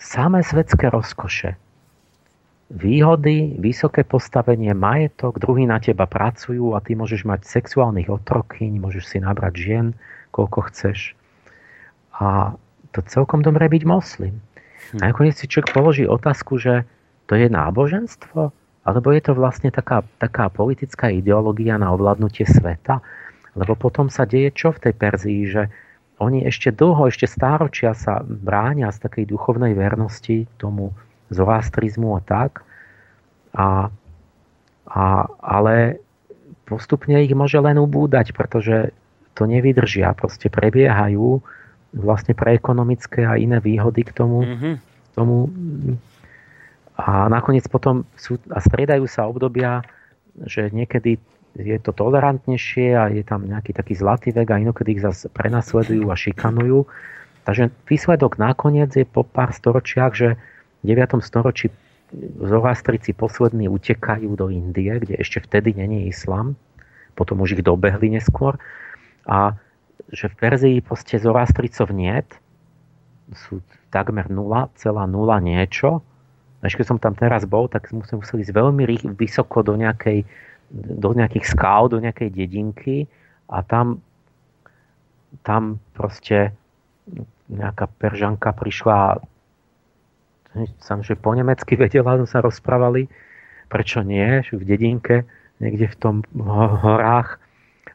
Speaker 3: samé svetské rozkoše. Výhody, vysoké postavenie, majetok, druhý na teba pracujú a ty môžeš mať sexuálnych otrokyň, môžeš si nabrať žien, koľko chceš. A to celkom dobre byť moslim. Hm. A nakoniec si človek položí otázku, že to je náboženstvo? Alebo je to vlastne taká, taká politická ideológia na ovládnutie sveta? Lebo potom sa deje čo v tej Perzii, že oni ešte dlho, ešte stáročia sa bránia z takej duchovnej vernosti tomu zoroastrizmu a tak. A, a, ale postupne ich môže len ubúdať, pretože to nevydržia. Proste prebiehajú vlastne pre ekonomické a iné výhody k tomu, mm-hmm. tomu a nakoniec potom sú, a striedajú sa obdobia, že niekedy je to tolerantnejšie a je tam nejaký taký zlatý vek a inokedy ich zase prenasledujú a šikanujú. Takže výsledok nakoniec je po pár storočiach, že v 9. storočí Zoroastrici poslední utekajú do Indie, kde ešte vtedy není islam, potom už ich dobehli neskôr. A že v Perzii proste Zoroastricov niet, sú takmer 0,0 niečo. Až keď som tam teraz bol, tak sme museli ísť veľmi rých, vysoko do, nejakej, do nejakých skál, do nejakej dedinky a tam, tam proste nejaká peržanka prišla sam, že po nemecky vedela, sa rozprávali, prečo nie, v dedinke, niekde v tom horách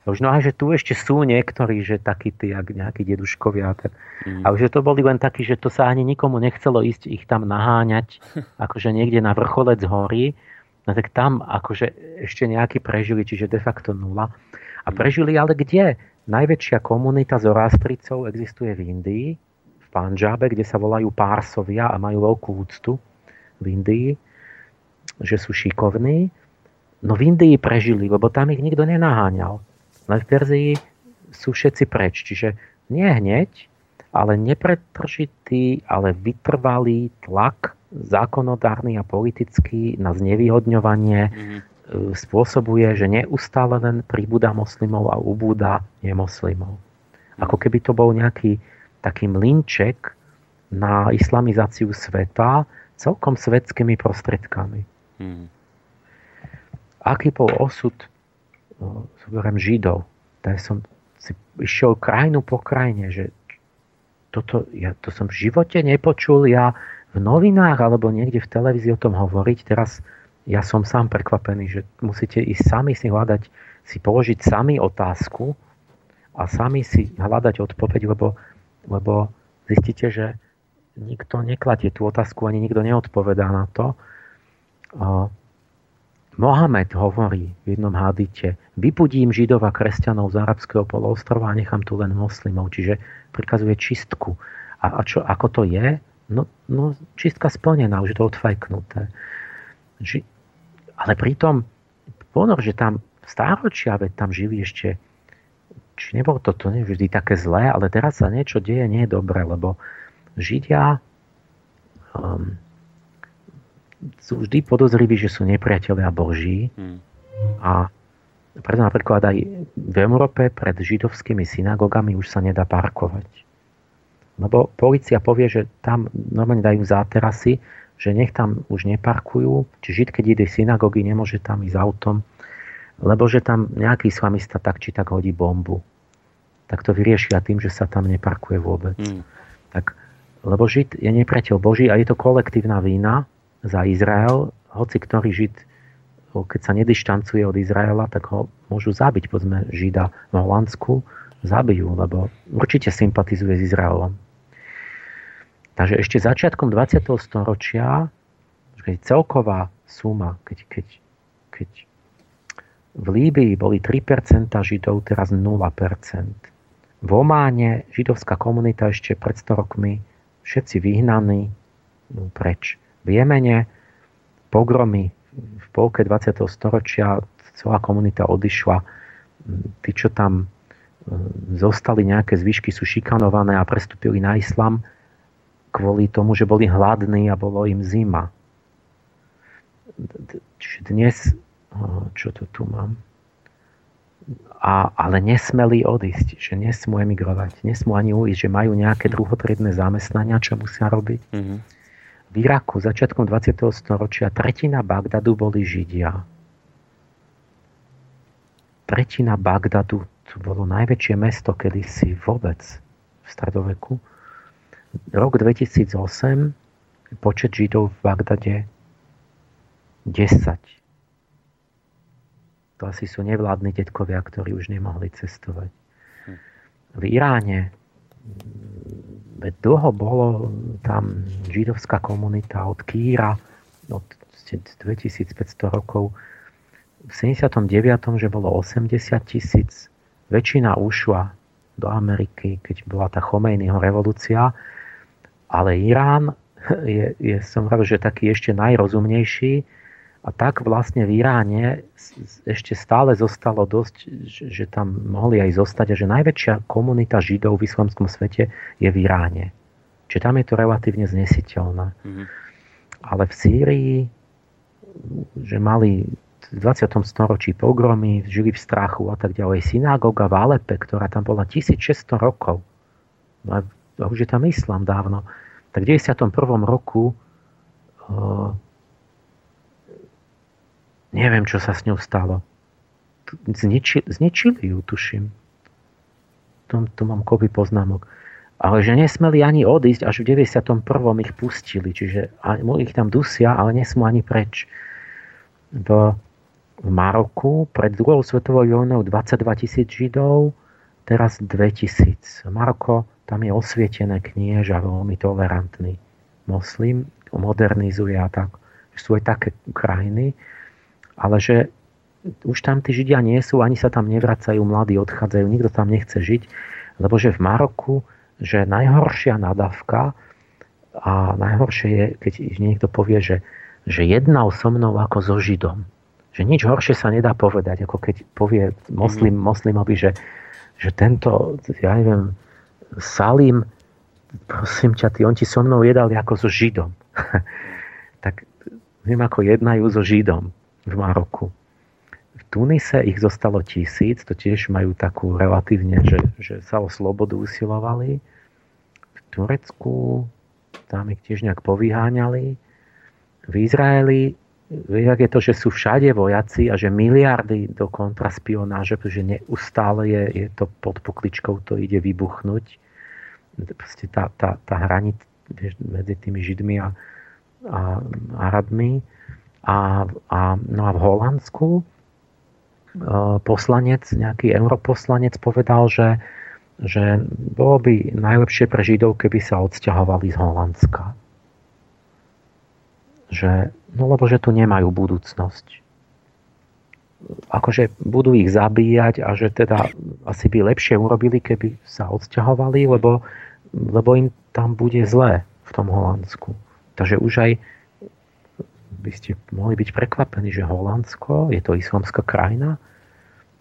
Speaker 3: No a že tu ešte sú niektorí, že takí tí, jak nejakí deduškovia. Tak. Mm. A že to boli len takí, že to sa ani nikomu nechcelo ísť ich tam naháňať, akože niekde na vrcholec hory. No tak tam akože ešte nejakí prežili, čiže de facto nula. A mm. prežili ale kde? Najväčšia komunita Zoroastricov existuje v Indii, v Panžabe, kde sa volajú Pársovia a majú veľkú úctu v Indii, že sú šikovní. No v Indii prežili, lebo tam ich nikto nenaháňal len v Perzii sú všetci preč. Čiže nie hneď, ale nepretržitý, ale vytrvalý tlak zákonodárny a politický na znevýhodňovanie mm-hmm. spôsobuje, že neustále len pribúda moslimov a ubúda nemoslimov. Mm-hmm. Ako keby to bol nejaký taký mlinček na islamizáciu sveta celkom svetskými prostredkami. Mm-hmm. Aký bol osud zoberiem Židov, tak som si išiel krajinu po krajine, že toto, ja to som v živote nepočul, ja v novinách alebo niekde v televízii o tom hovoriť, teraz ja som sám prekvapený, že musíte ísť sami si hľadať, si položiť sami otázku a sami si hľadať odpoveď, lebo, lebo zistíte, že nikto nekladie tú otázku, ani nikto neodpovedá na to. Mohamed hovorí v jednom hadite, vypudím židov a kresťanov z arabského poloostrova a nechám tu len moslimov, čiže prikazuje čistku. A, a čo, ako to je? No, no čistka splnená, už je to odfajknuté. Ži, ale pritom, ponor, že tam stáročia, veď tam žili ešte, či nebolo to, to vždy také zlé, ale teraz sa niečo deje, nie je dobré, lebo Židia um, sú vždy podozriví, že sú nepriatelia Boží hmm. a preto napríklad aj v Európe pred židovskými synagogami už sa nedá parkovať. Lebo policia povie, že tam normálne dajú záterasy, že nech tam už neparkujú, či žid, keď ide synagógy, nemôže tam ísť autom, lebo že tam nejaký islamista tak či tak hodí bombu. Tak to vyriešia tým, že sa tam neparkuje vôbec. Hmm. Tak, lebo žid je nepriateľ Boží a je to kolektívna vína, za Izrael, hoci ktorý Žid, keď sa nedištancuje od Izraela, tak ho môžu zabiť, povedzme Žida v Holandsku, zabijú, lebo určite sympatizuje s Izraelom. Takže ešte začiatkom 20. storočia, keď celková suma, keď, keď, keď V Líbii boli 3% Židov, teraz 0%. V Ománe židovská komunita ešte pred 100 rokmi všetci vyhnaní no, preč. V Jemene pogromy v polke 20. storočia celá komunita odišla. Tí, čo tam e, zostali nejaké zvyšky, sú šikanované a prestúpili na islam kvôli tomu, že boli hladní a bolo im zima. Čiže dnes, čo to tu mám, a, ale nesmeli odísť, že nesmú emigrovať, nesmú ani ujsť, že majú nejaké druhotriedne zamestnania, čo musia robiť. Mm-hmm. V Iraku začiatkom 20. storočia tretina Bagdadu boli Židia. Tretina Bagdadu to bolo najväčšie mesto kedysi vôbec v stredoveku rok 2008 počet Židov v Bagdade 10. To asi sú nevládni detkovia, ktorí už nemohli cestovať. V Iráne veď dlho bolo tam židovská komunita od Kýra od 2500 rokov. V 79. že bolo 80 tisíc, väčšina ušla do Ameriky, keď bola tá Chomejnyho revolúcia ale Irán je, je som hovoril, že taký ešte najrozumnejší a tak vlastne v Iráne ešte stále zostalo dosť, že tam mohli aj zostať a že najväčšia komunita Židov v islamskom svete je v Iráne. Čiže tam je to relatívne znesiteľné. Mm-hmm. Ale v Sýrii, že mali v 20. storočí pogromy, žili v strachu a tak ďalej. Synagóga v Alepe, ktorá tam bola 1600 rokov. No a už je tam islám dávno tak v 91. roku uh, neviem, čo sa s ňou stalo. Zniči, zničili ju, tuším. Tu, tu mám kopy poznámok. Ale že nesmeli ani odísť, až v 91. ich pustili. Čiže ich tam dusia, ale nesmú ani preč. V, Maroku pred druhou svetovou vojnou 22 tisíc Židov, teraz 2000. Maroko tam je osvietené knieža, veľmi tolerantný moslim, modernizuje a tak. Sú aj také krajiny, ale že už tam tí Židia nie sú, ani sa tam nevracajú, mladí odchádzajú, nikto tam nechce žiť, lebo že v Maroku, že najhoršia nadávka a najhoršie je, keď niekto povie, že, že jednal so mnou ako so Židom. Že nič horšie sa nedá povedať, ako keď povie moslim, mhm. moslimovi, že, že tento, ja neviem, Salim, prosím ťa, ty, on ti so mnou jedal ako so Židom. tak viem, ako jednajú so Židom v Maroku. V Tunise ich zostalo tisíc, to tiež majú takú relatívne, že, že sa o slobodu usilovali. V Turecku tam ich tiež nejak povyháňali. V Izraeli jak je to, že sú všade vojaci a že miliardy do kontraspionáže, pretože neustále je, je to pod pokličkou, to ide vybuchnúť proste tá, tá, tá hranica medzi tými Židmi a, a Arabmi. A, a, no a v Holandsku e, poslanec, nejaký europoslanec povedal, že, že bolo by najlepšie pre Židov, keby sa odsťahovali z Holandska. Že, no lebo že tu nemajú budúcnosť akože budú ich zabíjať a že teda asi by lepšie urobili, keby sa odsťahovali, lebo lebo im tam bude zlé v tom Holandsku. Takže už aj by ste mohli byť prekvapení, že Holandsko je to islamská krajina,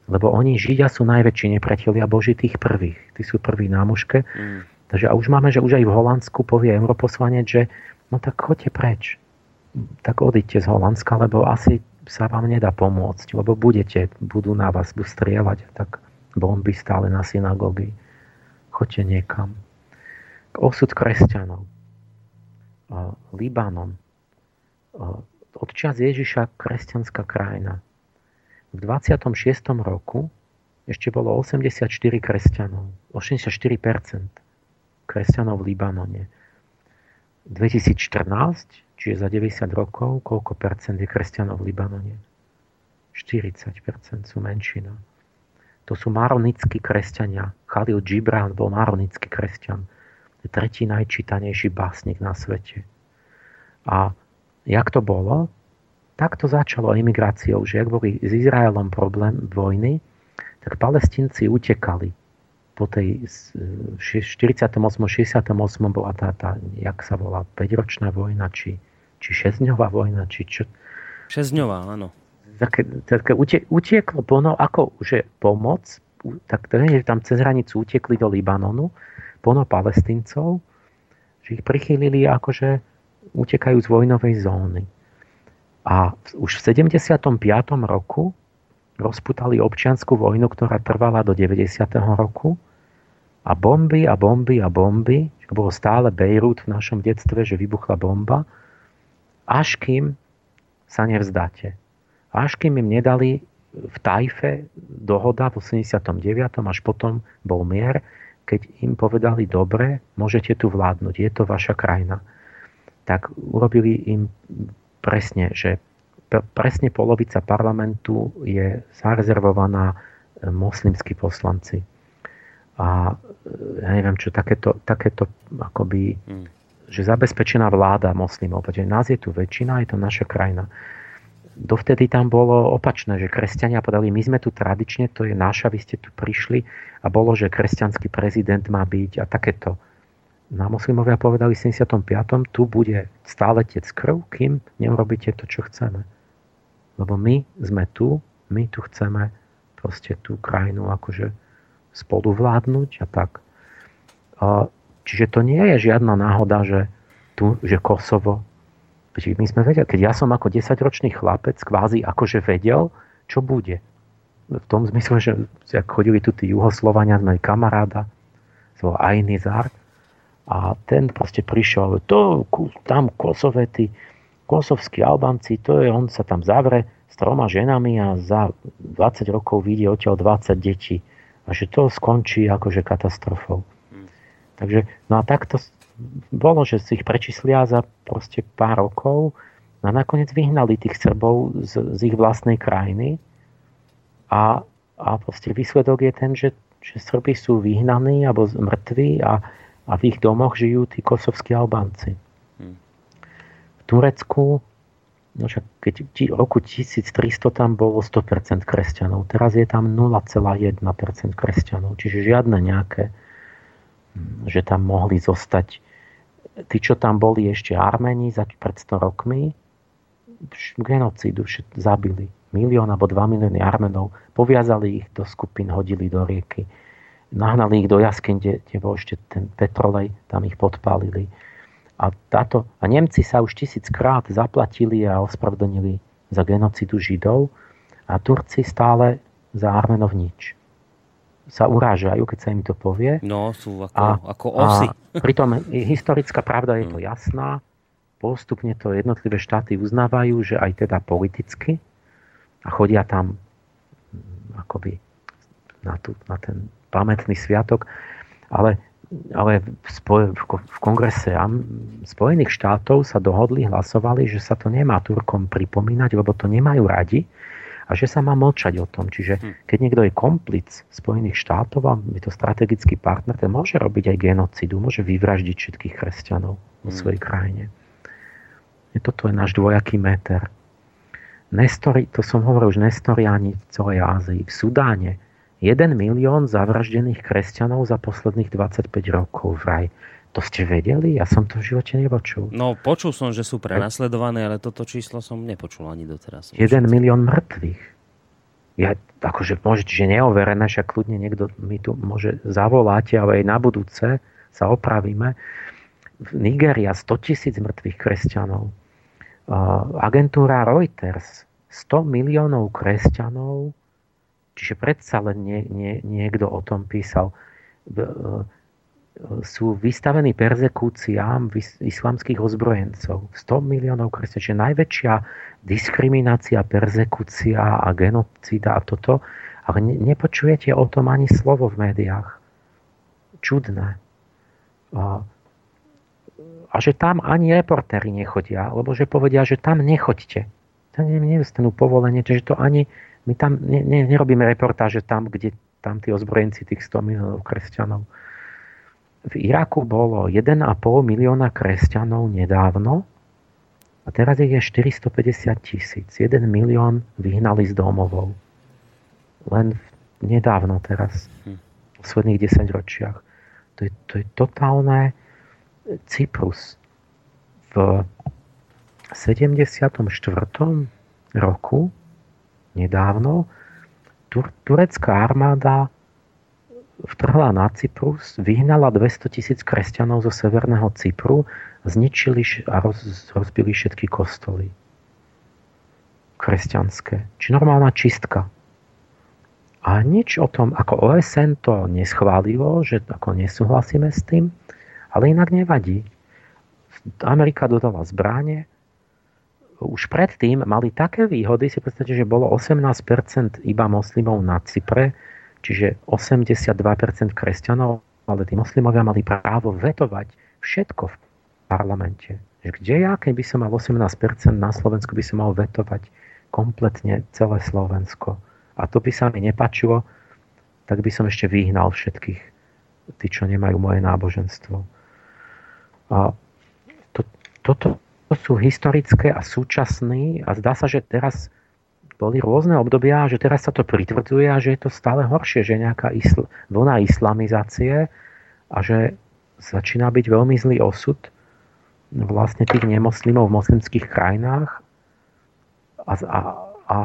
Speaker 3: lebo oni Židia sú najväčší nepriatelia Boží tých prvých. Tí sú prví na mužke. Mm. Takže a už máme, že už aj v Holandsku povie europoslanec, že no tak choďte preč. Tak odíďte z Holandska, lebo asi sa vám nedá pomôcť, lebo budete, budú na vás budú strieľať, tak bomby stále na synagógy. Choďte niekam osud kresťanov. Libanon. Od čas Ježiša kresťanská krajina. V 26. roku ešte bolo 84 kresťanov. 84% kresťanov v Libanone. 2014, čiže za 90 rokov, koľko percent je kresťanov v Libanone? 40% sú menšina. To sú maronickí kresťania. Khalil Gibran bol maronický kresťan je tretí najčítanejší básnik na svete. A jak to bolo? takto začalo emigráciou, že ak boli s Izraelom problém vojny, tak palestinci utekali. Po tej 48. 68. bola tá, tá jak sa volá, 5-ročná vojna, či, či 6-dňová vojna, či čo.
Speaker 1: 6-dňová, áno.
Speaker 3: Také, také utieklo pono, ako že pomoc, tak to je, že tam cez hranicu utekli do Libanonu, pono palestincov, že ich prichýlili akože utekajú z vojnovej zóny. A už v 75. roku rozputali občianskú vojnu, ktorá trvala do 90. roku. A bomby a bomby a bomby, bolo stále Bejrút v našom detstve, že vybuchla bomba, až kým sa nevzdáte. Až kým im nedali v Tajfe dohoda v 89. až potom bol mier, keď im povedali, dobre, môžete tu vládnuť, je to vaša krajina. Tak urobili im presne, že presne polovica parlamentu je zarezervovaná e, moslimskí poslanci. A e, ja neviem, čo takéto, takéto akoby, hmm. že zabezpečená vláda moslimov, pretože nás je tu väčšina, je to naša krajina. Dovtedy tam bolo opačné, že kresťania povedali, my sme tu tradične, to je naša, vy ste tu prišli a bolo, že kresťanský prezident má byť a takéto na moslimovia povedali v 75. tu bude stále tec krv, kým neurobíte to, čo chceme. Lebo my sme tu, my tu chceme proste tú krajinu akože spolu vládnuť a tak. Čiže to nie je žiadna náhoda, že tu, že Kosovo, my sme vedeli, keď ja som ako 10-ročný chlapec kvázi akože vedel, čo bude. V tom zmysle, že ak chodili tu tí juhoslovania, sme kamaráda, svoj Ainizar, a ten proste prišiel, to tam Kosove, tí kosovskí Albanci, to je, on sa tam zavre s troma ženami a za 20 rokov vidie odtiaľ 20 detí. A že to skončí akože katastrofou. Hmm. Takže, no a takto bolo, že si ich prečíslia za proste pár rokov a nakoniec vyhnali tých Srbov z, z ich vlastnej krajiny a, a proste výsledok je ten, že, že Srby sú vyhnaní alebo mŕtvi a a v ich domoch žijú tí kosovskí Albánci. Hmm. V Turecku, no však keď v roku 1300 tam bolo 100% kresťanov, teraz je tam 0,1% kresťanov, čiže žiadne nejaké, hm, že tam mohli zostať tí, čo tam boli ešte Armeni za pred 100 rokmi, genocídu zabili. Milión alebo dva milióny Armenov, poviazali ich do skupín, hodili do rieky nahnali ich do jaskyň, kde, kde bol ešte ten petrolej, tam ich podpálili. A, táto, a Nemci sa už tisíckrát zaplatili a ospravedlnili za genocidu Židov a Turci stále za Armenov nič. Sa urážajú, keď sa im to povie.
Speaker 1: No, sú ako, a, ako osy.
Speaker 3: A pritom historická pravda je to hmm. jasná. Postupne to jednotlivé štáty uznávajú, že aj teda politicky a chodia tam hm, akoby na, tú, na ten pamätný sviatok, ale, ale v, spoj, v kongrese Spojených štátov sa dohodli, hlasovali, že sa to nemá Turkom pripomínať, lebo to nemajú radi a že sa má mlčať o tom. Čiže hm. keď niekto je komplic Spojených štátov a je to strategický partner, ten môže robiť aj genocidu, môže vyvraždiť všetkých kresťanov vo hm. svojej krajine. Je toto je náš dvojaký meter. Nestori, to som hovoril už Nestoriani v celej Ázii. V Sudáne 1 milión zavraždených kresťanov za posledných 25 rokov vraj. To ste vedeli? Ja som to v živote nepočul.
Speaker 1: No, počul som, že sú prenasledované, ale toto číslo som nepočul ani doteraz.
Speaker 3: 1 milión mŕtvych. Ja, akože môžete, že neoverené, však kľudne niekto mi tu môže zavolať, ale aj na budúce sa opravíme. V Nigeria 100 tisíc mŕtvych kresťanov. agentúra Reuters 100 miliónov kresťanov Čiže predsa len nie, nie, niekto o tom písal. E, sú vystavení perzekúciám islamských ozbrojencov. 100 miliónov kresťanov. Čiže najväčšia diskriminácia, perzekúcia a genocída a toto. Ale nepočujete o tom ani slovo v médiách. Čudné. A že tam ani reportéri nechodia, lebo že povedia, že tam nechoďte. Tam nedostanú povolenie, čiže to ani, my tam ne, ne, nerobíme reportáže tam, kde tam tí ozbrojenci tých 100 miliónov kresťanov. V Iraku bolo 1,5 milióna kresťanov nedávno A teraz ich je 450 tisíc. 1 milión vyhnali z domovov. Len nedávno teraz, hm. v posledných 10 ročiach. To je, to je totálne Cyprus. V 74. roku nedávno tur- turecká armáda vtrhla na Cyprus, vyhnala 200 tisíc kresťanov zo severného Cypru, zničili a roz, rozbili všetky kostoly kresťanské. Či normálna čistka. A nič o tom, ako OSN to neschválilo, že ako nesúhlasíme s tým, ale inak nevadí. Amerika dodala zbráne, už predtým mali také výhody, si predstavte, že bolo 18% iba moslimov na Cypre, čiže 82% kresťanov, ale tí moslimovia mali právo vetovať všetko v parlamente. Kde ja, keby som mal 18% na Slovensku, by som mal vetovať kompletne celé Slovensko. A to by sa mi nepačilo, tak by som ešte vyhnal všetkých, tí, čo nemajú moje náboženstvo. A to, toto to sú historické a súčasné a zdá sa, že teraz boli rôzne obdobia, že teraz sa to pritvrdzuje a že je to stále horšie, že je nejaká isl- vlna islamizácie a že začína byť veľmi zlý osud vlastne tých nemoslimov v moslimských krajinách a, a, a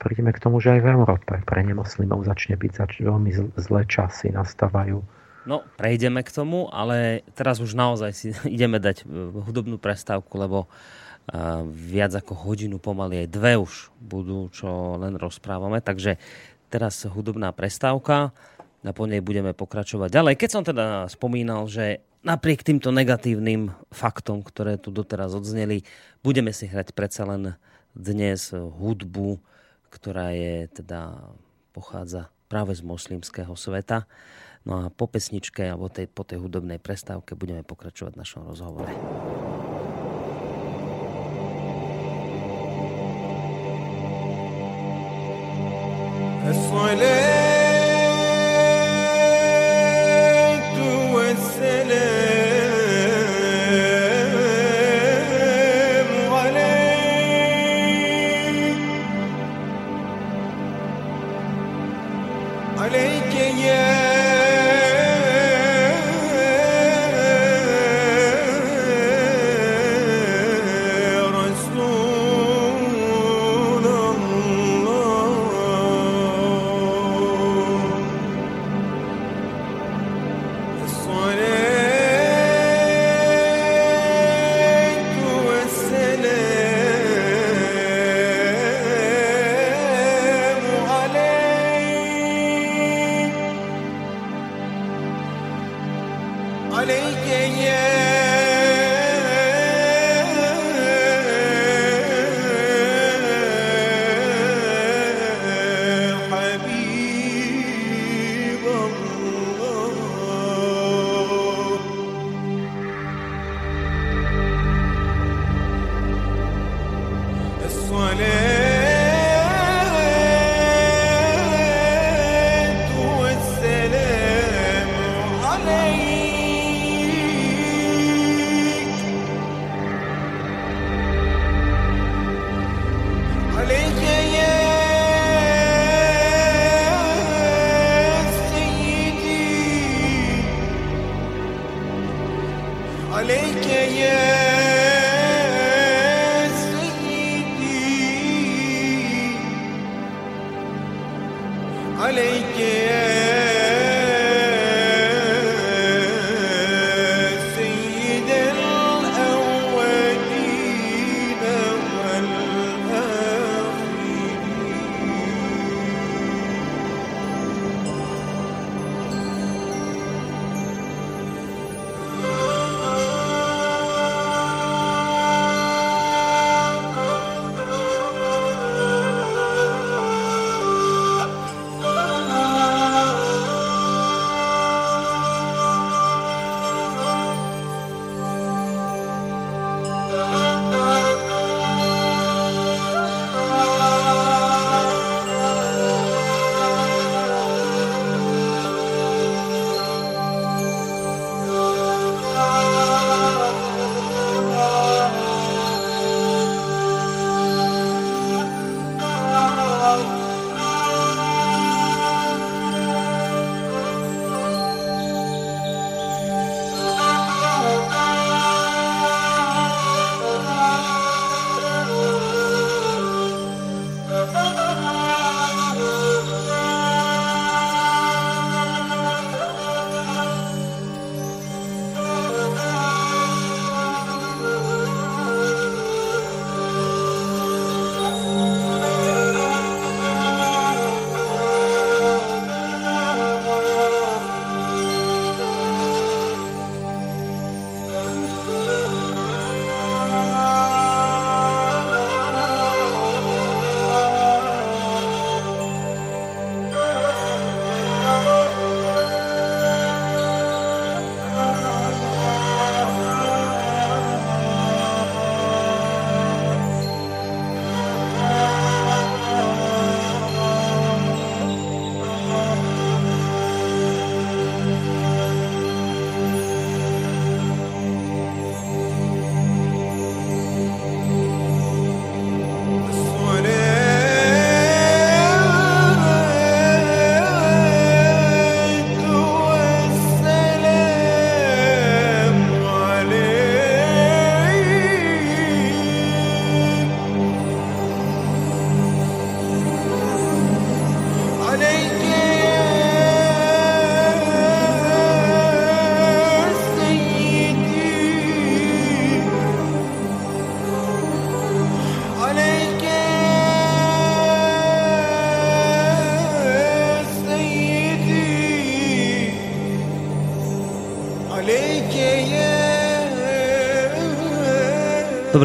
Speaker 3: prídeme k tomu, že aj v Európe pre nemoslimov začne byť zač- veľmi zlé časy, nastávajú.
Speaker 4: No, prejdeme k tomu, ale teraz už naozaj si ideme dať e, hudobnú prestávku, lebo uh, viac ako hodinu, pomaly aj dve už budú, čo len rozprávame. Takže teraz hudobná prestávka a po nej budeme pokračovať ďalej. Keď som teda spomínal, že napriek týmto negatívnym faktom, ktoré tu doteraz odzneli, budeme si hrať predsa len dnes hudbu, ktorá je teda pochádza práve z moslimského sveta. No a po pesničke alebo tej, po tej hudobnej prestávke budeme pokračovať v našom rozhovore.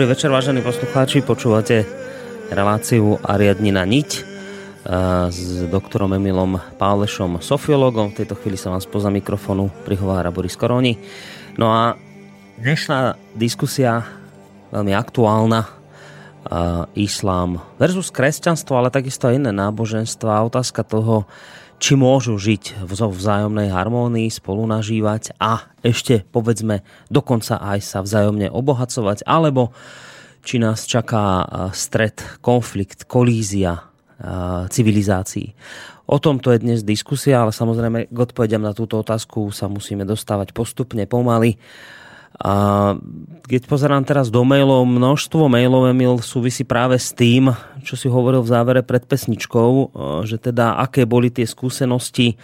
Speaker 1: Dobrý večer, vážení poslucháči. Počúvate reláciu Ariadnina niť eh, s doktorom Emilom Pálešom, sofiologom. V tejto chvíli sa vám spoza mikrofonu prihovára Boris Koroni. No a dnešná diskusia veľmi aktuálna. Uh, islám versus kresťanstvo, ale takisto aj iné náboženstva. Otázka toho, či môžu žiť v vzájomnej harmónii, spolu nažívať a ešte, povedzme, dokonca aj sa vzájomne obohacovať, alebo či nás čaká stred, konflikt, kolízia civilizácií. O tomto je dnes diskusia, ale samozrejme k odpovediam na túto otázku sa musíme dostávať postupne, pomaly. A keď pozerám teraz do mailov, množstvo mailov, Emil, súvisí práve s tým, čo si hovoril v závere pred pesničkou, e, že teda aké boli tie skúsenosti e,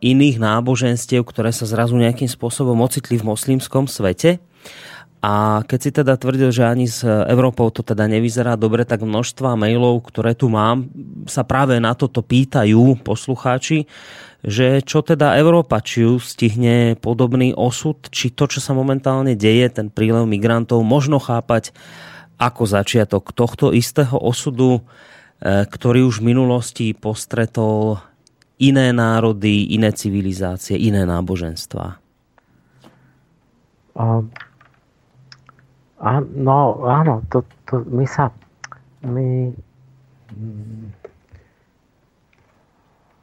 Speaker 1: iných náboženstiev, ktoré sa zrazu nejakým spôsobom ocitli v moslimskom svete. A keď si teda tvrdil, že ani s Európou to teda nevyzerá dobre, tak množstva mailov, ktoré tu mám, sa práve na toto pýtajú poslucháči že čo teda Európa, či ju stihne podobný osud, či to, čo sa momentálne deje, ten prílev migrantov, možno chápať ako začiatok tohto istého osudu, e, ktorý už v minulosti postretol iné národy, iné civilizácie, iné náboženstva.
Speaker 3: Uh, no, áno, to, to my sa my,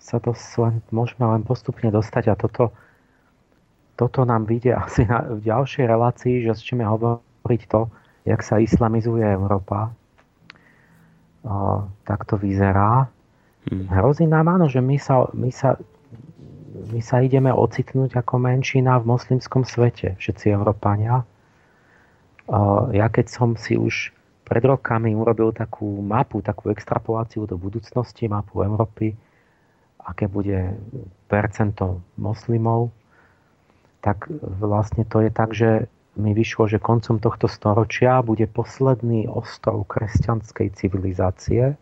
Speaker 3: sa to len, môžeme len postupne dostať a toto, toto nám vyjde asi na, v ďalšej relácii, že začneme hovoriť to, jak sa islamizuje Európa. O, tak to vyzerá. Hmm. Hrozí nám áno, že my sa, my, sa, my sa ideme ocitnúť ako menšina v moslimskom svete, všetci Európania. O, ja keď som si už pred rokami urobil takú mapu, takú extrapoláciu do budúcnosti, mapu Európy, aké bude percento moslimov, tak vlastne to je tak, že mi vyšlo, že koncom tohto storočia bude posledný ostrov kresťanskej civilizácie.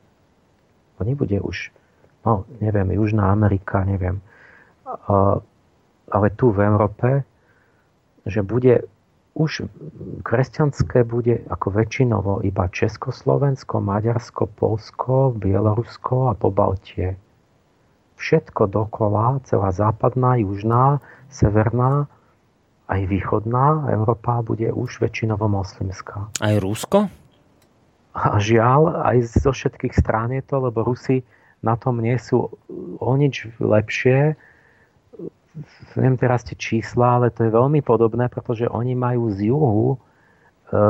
Speaker 3: To nebude už, no neviem, Južná Amerika, neviem, ale tu v Európe, že bude už kresťanské bude ako väčšinovo iba Československo, Maďarsko, Polsko, Bielorusko a Pobaltie všetko dokola, celá západná, južná, severná, aj východná Európa bude už väčšinovo moslimská.
Speaker 1: Aj Rusko?
Speaker 3: A žiaľ, aj zo všetkých strán je to, lebo Rusi na tom nie sú o nič lepšie. Neviem teraz tie čísla, ale to je veľmi podobné, pretože oni majú z juhu e,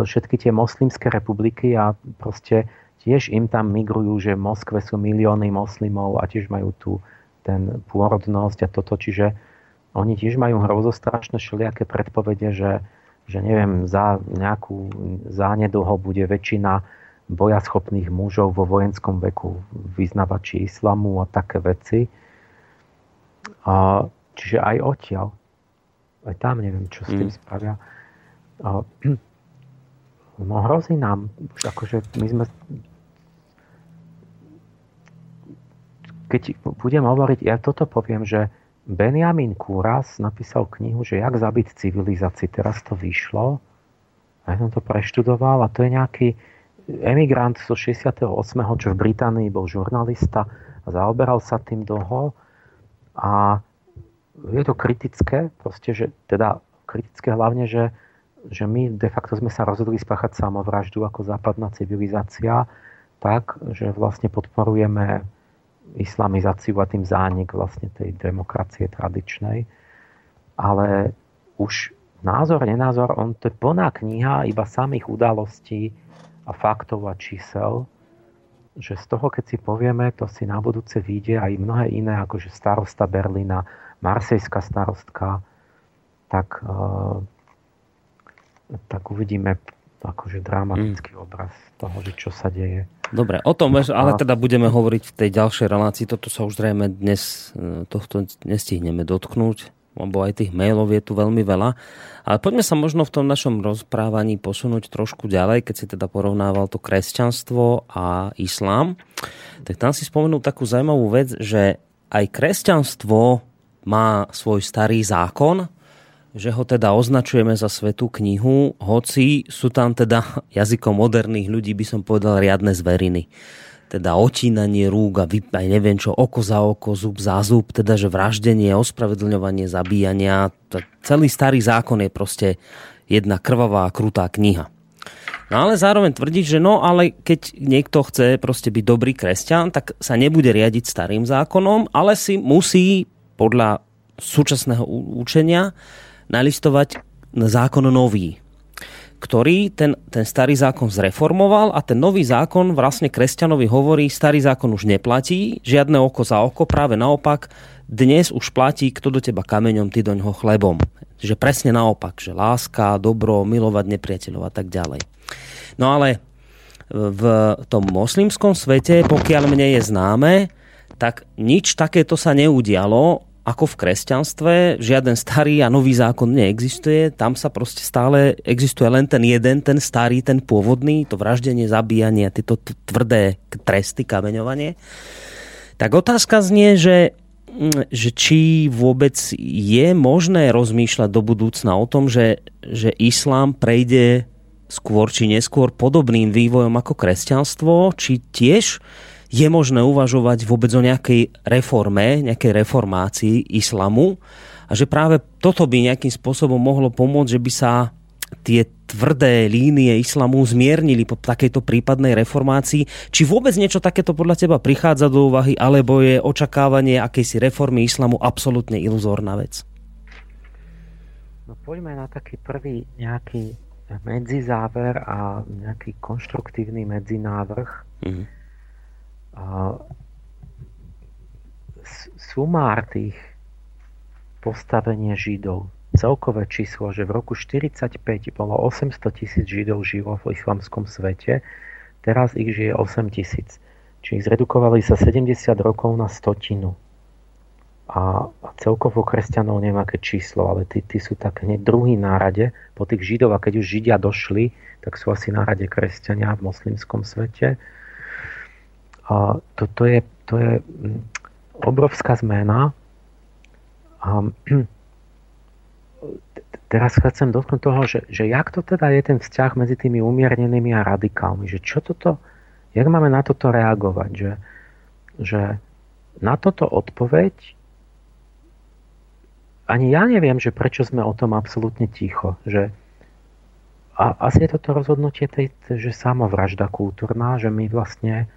Speaker 3: všetky tie moslimské republiky a proste tiež im tam migrujú, že v Moskve sú milióny moslimov a tiež majú tu ten pôrodnosť a toto, čiže oni tiež majú hrozostrašné všelijaké predpovede, že, že neviem, za nejakú zánedlho bude väčšina bojaschopných mužov vo vojenskom veku vyznavači islamu a také veci. A, čiže aj odtiaľ, aj tam neviem, čo s tým mm. spravia. A, no hrozí nám, akože my sme keď budem hovoriť, ja toto poviem, že Benjamin Kúras napísal knihu, že jak zabiť civilizácii. Teraz to vyšlo. A ja som to preštudoval a to je nejaký emigrant zo 68., čo v Británii bol žurnalista a zaoberal sa tým dlho. A je to kritické, proste, že, teda kritické hlavne, že, že my de facto sme sa rozhodli spáchať samovraždu ako západná civilizácia, tak, že vlastne podporujeme islamizáciu a tým zánik vlastne tej demokracie tradičnej. Ale už názor, nenázor, on to je plná kniha iba samých udalostí a faktov a čísel, že z toho, keď si povieme, to si na budúce vyjde aj mnohé iné, akože starosta Berlína, marsejská starostka, tak, uh, tak uvidíme akože dramatický mm. obraz toho, že čo sa deje.
Speaker 1: Dobre, o tom, ale teda budeme hovoriť v tej ďalšej relácii. Toto sa už zrejme dnes e, tohto nestihneme dotknúť, lebo aj tých mailov je tu veľmi veľa. Ale poďme sa možno v tom našom rozprávaní posunúť trošku ďalej, keď si teda porovnával to kresťanstvo a islám. Tak tam si spomenul takú zaujímavú vec, že aj kresťanstvo má svoj starý zákon, že ho teda označujeme za svetú knihu, hoci sú tam teda jazykom moderných ľudí, by som povedal, riadne zveriny. Teda otínanie rúk a aj neviem čo, oko za oko, zub za zub, teda že vraždenie, ospravedlňovanie, zabíjania. Celý starý zákon je proste jedna krvavá, krutá kniha. No ale zároveň tvrdiť, že no ale keď niekto chce proste byť dobrý kresťan, tak sa nebude riadiť starým zákonom, ale si musí podľa súčasného učenia nalistovať zákon nový, ktorý ten, ten starý zákon zreformoval a ten nový zákon vlastne kresťanovi hovorí, starý zákon už neplatí, žiadne oko za oko, práve naopak, dnes už platí, kto do teba kameňom, ty do ňoho chlebom. Že presne naopak, že láska, dobro, milovať nepriateľov a tak ďalej. No ale v tom moslimskom svete, pokiaľ mne je známe, tak nič takéto sa neudialo ako v kresťanstve, žiaden starý a nový zákon neexistuje, tam sa proste stále existuje len ten jeden, ten starý, ten pôvodný, to vraždenie, zabíjanie, tieto tvrdé tresty, kameňovanie. Tak otázka znie, že, mm, že či vôbec je možné rozmýšľať do budúcna o tom, že, že islám prejde skôr či neskôr podobným vývojom ako kresťanstvo, či tiež je možné uvažovať vôbec o nejakej reforme, nejakej reformácii islamu a že práve toto by nejakým spôsobom mohlo pomôcť, že by sa tie tvrdé línie islamu zmiernili po takejto prípadnej reformácii. Či vôbec niečo takéto podľa teba prichádza do úvahy, alebo je očakávanie akejsi reformy islamu absolútne iluzórna vec?
Speaker 3: No poďme na taký prvý nejaký medzizáver a nejaký konštruktívny medzinávrh. Mm-hmm sumár tých postavenie Židov, celkové číslo, že v roku 45 bolo 800 tisíc Židov žilo v islamskom svete, teraz ich žije 8 tisíc. Čiže zredukovali sa 70 rokov na stotinu. A, celkovo kresťanov neviem aké číslo, ale tí, tí sú tak hneď druhý nárade po tých Židov a keď už Židia došli, tak sú asi nárade kresťania v moslimskom svete. A toto je, to je mm, obrovská zmena. A teraz chcem dotknúť toho, že, že jak to teda je ten vzťah medzi tými umiernenými a radikálmi, že čo toto, jak máme na toto reagovať, že, že na toto odpoveď? Ani ja neviem, že prečo sme o tom absolútne ticho, že a asi je toto rozhodnutie tej, že samovražda kultúrna, že my vlastne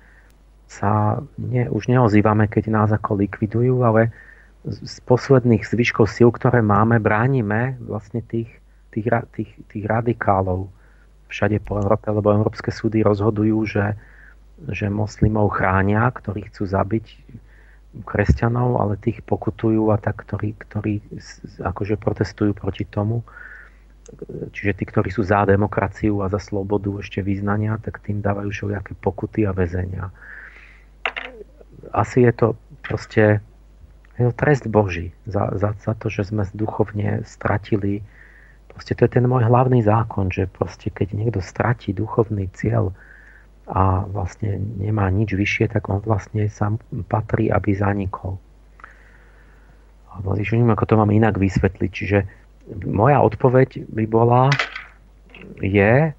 Speaker 3: sa ne, už neozývame, keď nás ako likvidujú, ale z posledných zvyškov síl, ktoré máme, bránime vlastne tých, tých, tých, tých radikálov všade po Európe, lebo európske súdy rozhodujú, že, že moslimov chránia, ktorí chcú zabiť kresťanov, ale tých pokutujú a tak, ktorí, ktorí akože protestujú proti tomu. Čiže tí, ktorí sú za demokraciu a za slobodu ešte vyznania, tak tým dávajú všelijaké pokuty a väzenia asi je to proste je to trest Boží za, za, za to, že sme duchovne stratili. Proste to je ten môj hlavný zákon, že proste keď niekto stratí duchovný cieľ a vlastne nemá nič vyššie, tak on vlastne sám patrí, aby zanikol. Neviem, ako to mám inak vysvetliť. Čiže moja odpoveď by bola, je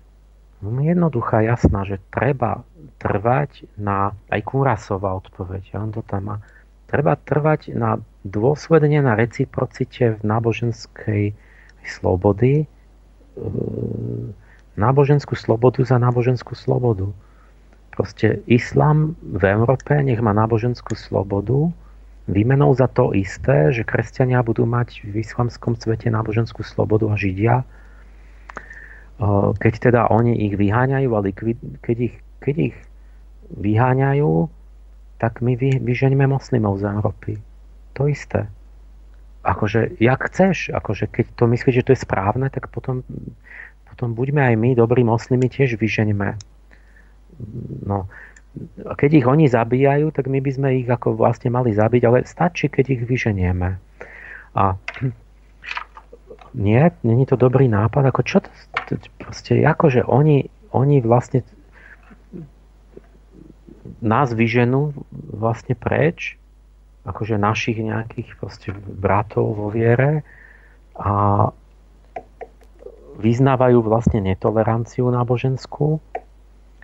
Speaker 3: jednoduchá, jasná, že treba trvať na, aj Kurasová odpoveď, on to tam má, treba trvať na dôsledne na reciprocite v náboženskej slobody, e, náboženskú slobodu za náboženskú slobodu. Proste islám v Európe nech má náboženskú slobodu, výmenou za to isté, že kresťania budú mať v islamskom svete náboženskú slobodu a židia, e, keď teda oni ich vyháňajú a likvid, keď ich, keď ich vyháňajú, tak my vy, vyženíme moslimov z Európy. To isté. Akože, jak chceš, akože keď to myslíš, že to je správne, tak potom, potom buďme aj my, dobrí moslimi, tiež vyženíme. No, a keď ich oni zabíjajú, tak my by sme ich ako vlastne mali zabiť, ale stačí, keď ich vyženieme. A nie, není to dobrý nápad, ako čo to proste, akože oni, oni vlastne nás vyženú vlastne preč, akože našich nejakých proste bratov vo viere a, vyznávajú vlastne netoleranciu náboženskú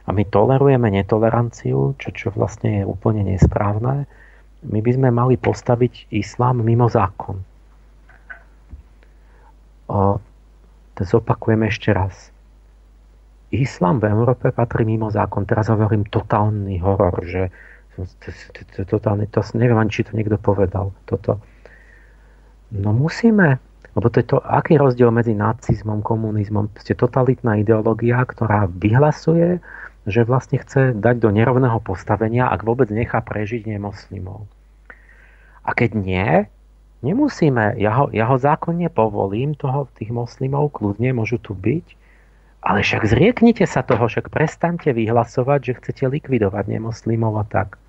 Speaker 3: a my tolerujeme netoleranciu, čo, čo vlastne je úplne nesprávne. My by sme mali postaviť islám mimo zákon. O, to zopakujem ešte raz. Islám v Európe patrí mimo zákon. Teraz hovorím totálny horor, že totálne, to neviem ani, či to niekto povedal. Toto. No musíme, lebo to je to, aký rozdiel medzi nacizmom, komunizmom, ste totalitná ideológia, ktorá vyhlasuje, že vlastne chce dať do nerovného postavenia, ak vôbec nechá prežiť nemoslimov. A keď nie, nemusíme, ja ho, ja ho zákonne povolím, toho, tých moslimov, kľudne môžu tu byť, ale však zrieknite sa toho, však prestante vyhlasovať, že chcete likvidovať nemoslimov a tak.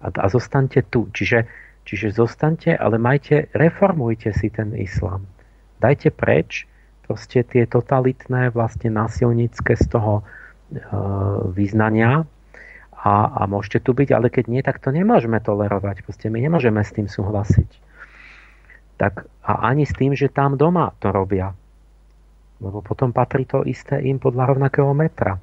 Speaker 3: A, a zostaňte tu. Čiže, čiže zostaňte, ale majte, reformujte si ten islám. Dajte preč proste tie totalitné, vlastne násilnícke z toho e, vyznania a, a môžete tu byť, ale keď nie, tak to nemôžeme tolerovať. Proste my nemôžeme s tým súhlasiť. Tak, a ani s tým, že tam doma to robia lebo potom patrí to isté im podľa rovnakého metra.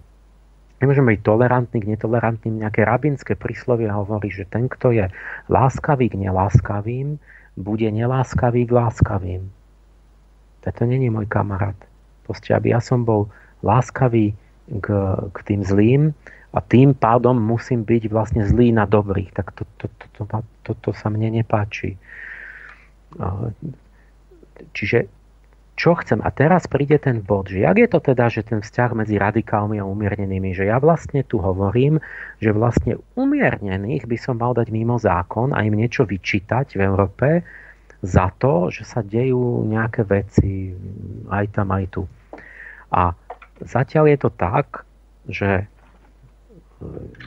Speaker 3: Nemôžeme byť tolerantní k netolerantným. Nejaké rabinské príslovie hovorí, že ten, kto je láskavý k neláskavým, bude neláskavý k láskavým. To není môj kamarát. Proste, aby ja som bol láskavý k, k tým zlým a tým pádom musím byť vlastne zlý na dobrých. Tak to, to, to, to, to, to sa mne nepáči. Čiže čo chcem. A teraz príde ten bod, že jak je to teda, že ten vzťah medzi radikálmi a umiernenými, že ja vlastne tu hovorím, že vlastne umiernených by som mal dať mimo zákon a im niečo vyčítať v Európe za to, že sa dejú nejaké veci aj tam, aj tu. A zatiaľ je to tak, že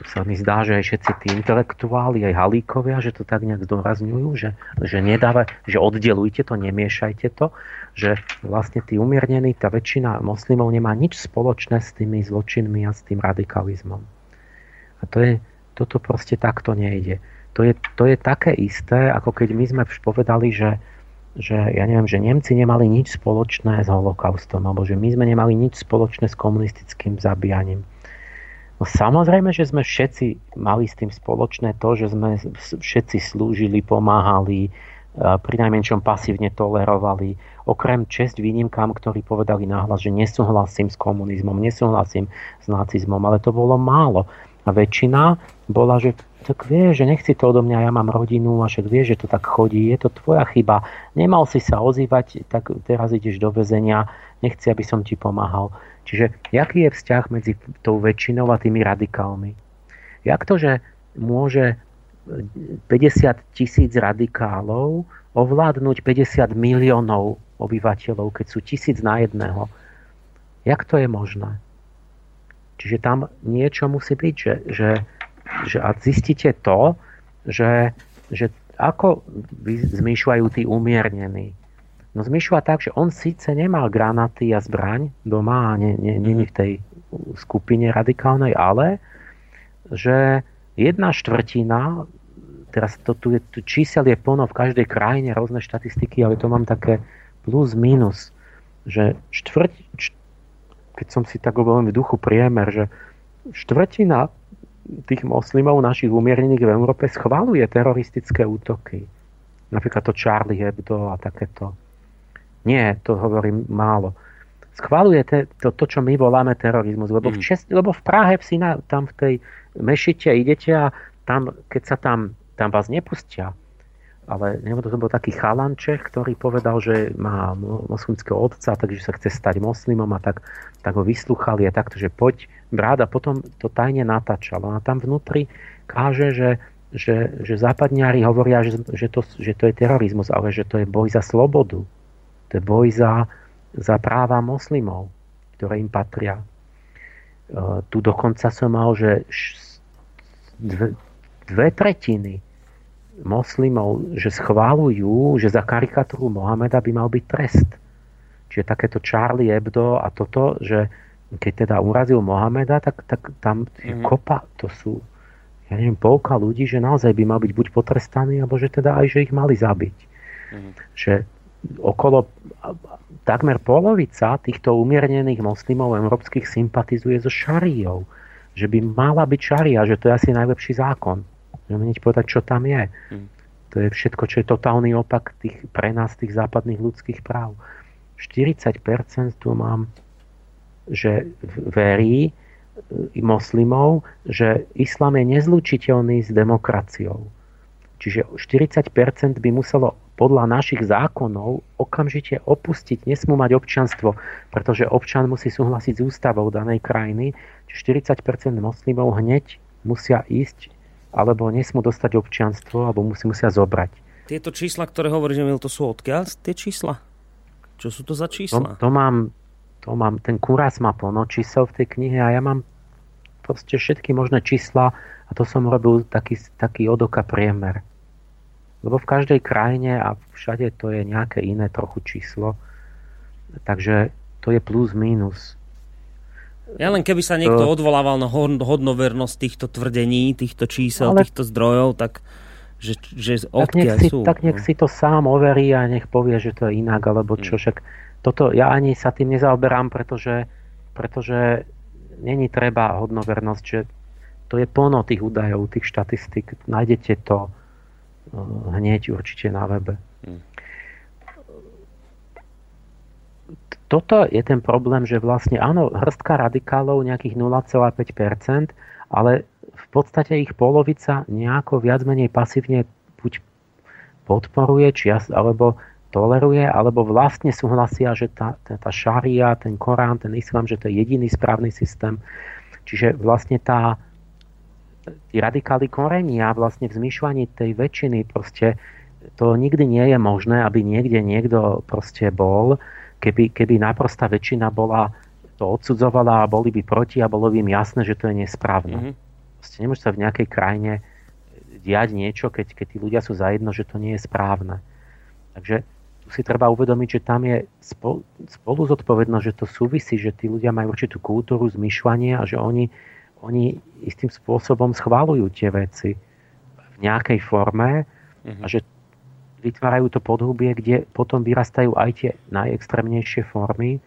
Speaker 3: sa mi zdá, že aj všetci tí intelektuáli, aj halíkovia, že to tak nejak zdôrazňujú, že, že, nedáva, že oddelujte to, nemiešajte to, že vlastne tí umiernení, tá väčšina moslimov nemá nič spoločné s tými zločinmi a s tým radikalizmom. A to je, toto proste takto nejde. To je, to je také isté, ako keď my sme povedali, že, že ja neviem, že Nemci nemali nič spoločné s holokaustom, alebo že my sme nemali nič spoločné s komunistickým zabíjaním No samozrejme, že sme všetci mali s tým spoločné to, že sme všetci slúžili, pomáhali, pri najmenšom pasívne tolerovali. Okrem čest výnimkám, ktorí povedali náhlas, že nesúhlasím s komunizmom, nesúhlasím s nacizmom, ale to bolo málo. A väčšina bola, že tak vie, že nechci to odo mňa, ja mám rodinu a však vie, že to tak chodí, je to tvoja chyba. Nemal si sa ozývať, tak teraz ideš do väzenia, nechci, aby som ti pomáhal. Čiže jaký je vzťah medzi tou väčšinou a tými radikálmi? Jak to, že môže 50 tisíc radikálov ovládnuť 50 miliónov obyvateľov, keď sú tisíc na jedného? Jak to je možné? Čiže tam niečo musí byť, že, že, že a zistíte to, že, že ako zmýšľajú tí umiernení. No zmyšľa tak, že on síce nemal granaty a zbraň doma a nie, nie, nie v tej skupine radikálnej, ale že jedna štvrtina, teraz to tu je, tu čísel je plno v každej krajine, rôzne štatistiky, ale to mám také plus minus, že štvrť, keď som si tak hovoril v duchu priemer, že štvrtina tých moslimov, našich umiernených v Európe schvaluje teroristické útoky. Napríklad to Charlie Hebdo a takéto. Nie, to hovorím málo. Schvaluje to, to, čo my voláme terorizmus. Lebo, mm. v, Čes, lebo v Prahe v Sina, tam v tej mešite idete a tam, keď sa tam, tam vás nepustia. Ale nebo to bol taký chalanček, ktorý povedal, že má moslimského otca, takže sa chce stať moslimom a tak, tak ho vysluchali a takto, že poď a potom to tajne natáčalo. A tam vnútri káže, že, že, že západňári hovoria, že, že, to, že to je terorizmus, ale že to je boj za slobodu. To je boj za, za práva moslimov, ktoré im patria. E, tu dokonca som mal, že dve, dve tretiny moslimov, že schválujú, že za karikatúru Mohameda by mal byť trest. Čiže takéto Charlie Hebdo a toto, že keď teda urazil Mohameda, tak, tak tam mm-hmm. kopa, to sú ja neviem, polka ľudí, že naozaj by mal byť buď potrestaný, alebo že teda aj, že ich mali zabiť. Mm-hmm. Že okolo takmer polovica týchto umiernených moslimov európskych sympatizuje so šariou. Že by mala byť šaria, že to je asi najlepší zákon. Že povedať, čo tam je. Hmm. To je všetko, čo je totálny opak tých, pre nás tých západných ľudských práv. 40% tu mám, že verí e, moslimov, že islám je nezlučiteľný s demokraciou. Čiže 40% by muselo podľa našich zákonov okamžite opustiť, nesmú mať občanstvo, pretože občan musí súhlasiť s ústavou danej krajiny. Čiže 40% moslimov hneď musia ísť alebo nesmú dostať občianstvo, alebo musí musia zobrať.
Speaker 1: Tieto čísla, ktoré hovoríš, Emil, to sú odkiaľ tie čísla? Čo sú to za čísla?
Speaker 3: To, to mám, to mám, ten kurás má plno čísel v tej knihe a ja mám proste všetky možné čísla a to som robil taký, taký odoka priemer. Lebo v každej krajine a všade to je nejaké iné trochu číslo. Takže to je plus minus.
Speaker 1: Ja len keby sa niekto odvolával na hodnovernosť týchto tvrdení, týchto čísel, ale... týchto zdrojov, tak že, že
Speaker 3: tak nech, si, sú. tak nech no. si to sám overí a nech povie, že to je inak, alebo čo. Hmm. Však toto, ja ani sa tým nezaoberám, pretože, pretože není treba hodnovernosť, že to je plno tých údajov, tých štatistik. Nájdete to hneď určite na webe. Hmm toto je ten problém, že vlastne áno, hrstka radikálov nejakých 0,5%, ale v podstate ich polovica nejako viac menej pasívne buď podporuje, či alebo toleruje, alebo vlastne súhlasia, že tá, tá, tá šaria, ten Korán, ten islám, že to je jediný správny systém. Čiže vlastne tá, tí radikály korenia vlastne v zmyšľaní tej väčšiny proste to nikdy nie je možné, aby niekde niekto proste bol, keby, keby naprostá väčšina bola to odsudzovala a boli by proti a bolo by im jasné, že to je nesprávne. Mm-hmm. nemôže sa v nejakej krajine diať niečo, keď, keď tí ľudia sú zajedno, že to nie je správne. Takže tu si treba uvedomiť, že tam je spolu, spolu zodpovednosť, že to súvisí, že tí ľudia majú určitú kultúru, zmyšľanie a že oni, oni istým spôsobom schválujú tie veci v nejakej forme mm-hmm. a že vytvárajú to podhubie, kde potom vyrastajú aj tie najextrémnejšie formy.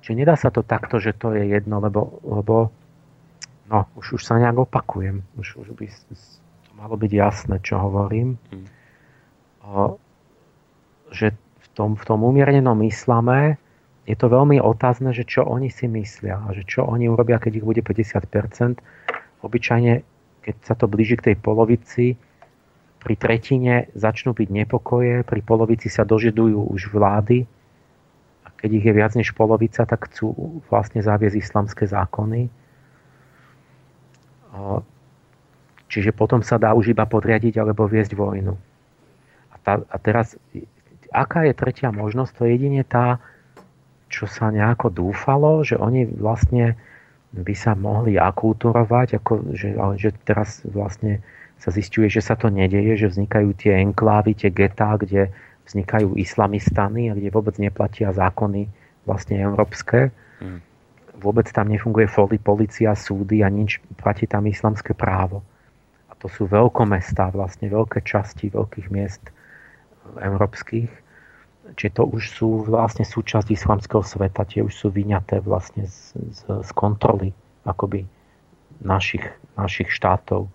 Speaker 3: Čiže nedá sa to takto, že to je jedno, lebo, lebo no, už, už sa nejak opakujem. Už, už by to malo byť jasné, čo hovorím. Hmm. O, že v tom, v tom umiernenom islame je to veľmi otázne, že čo oni si myslia a že čo oni urobia, keď ich bude 50%. Obyčajne, keď sa to blíži k tej polovici, pri tretine začnú byť nepokoje, pri polovici sa dožadujú už vlády a keď ich je viac než polovica, tak chcú vlastne zaviesť islamské zákony. Čiže potom sa dá už iba podriadiť alebo viesť vojnu. A, tá, a teraz, aká je tretia možnosť? To je jedine tá, čo sa nejako dúfalo, že oni vlastne by sa mohli akulturovať, ako, že, že teraz vlastne sa zistuje, že sa to nedeje, že vznikajú tie enklávy, tie getá, kde vznikajú islamistany a kde vôbec neplatia zákony vlastne európske. Hmm. Vôbec tam nefunguje foli, policia, súdy a nič, platí tam islamské právo. A to sú veľkomestá, vlastne veľké časti veľkých miest európskych. Čiže to už sú vlastne súčasť islamského sveta, tie už sú vyňaté vlastne z, z, z kontroly akoby našich, našich štátov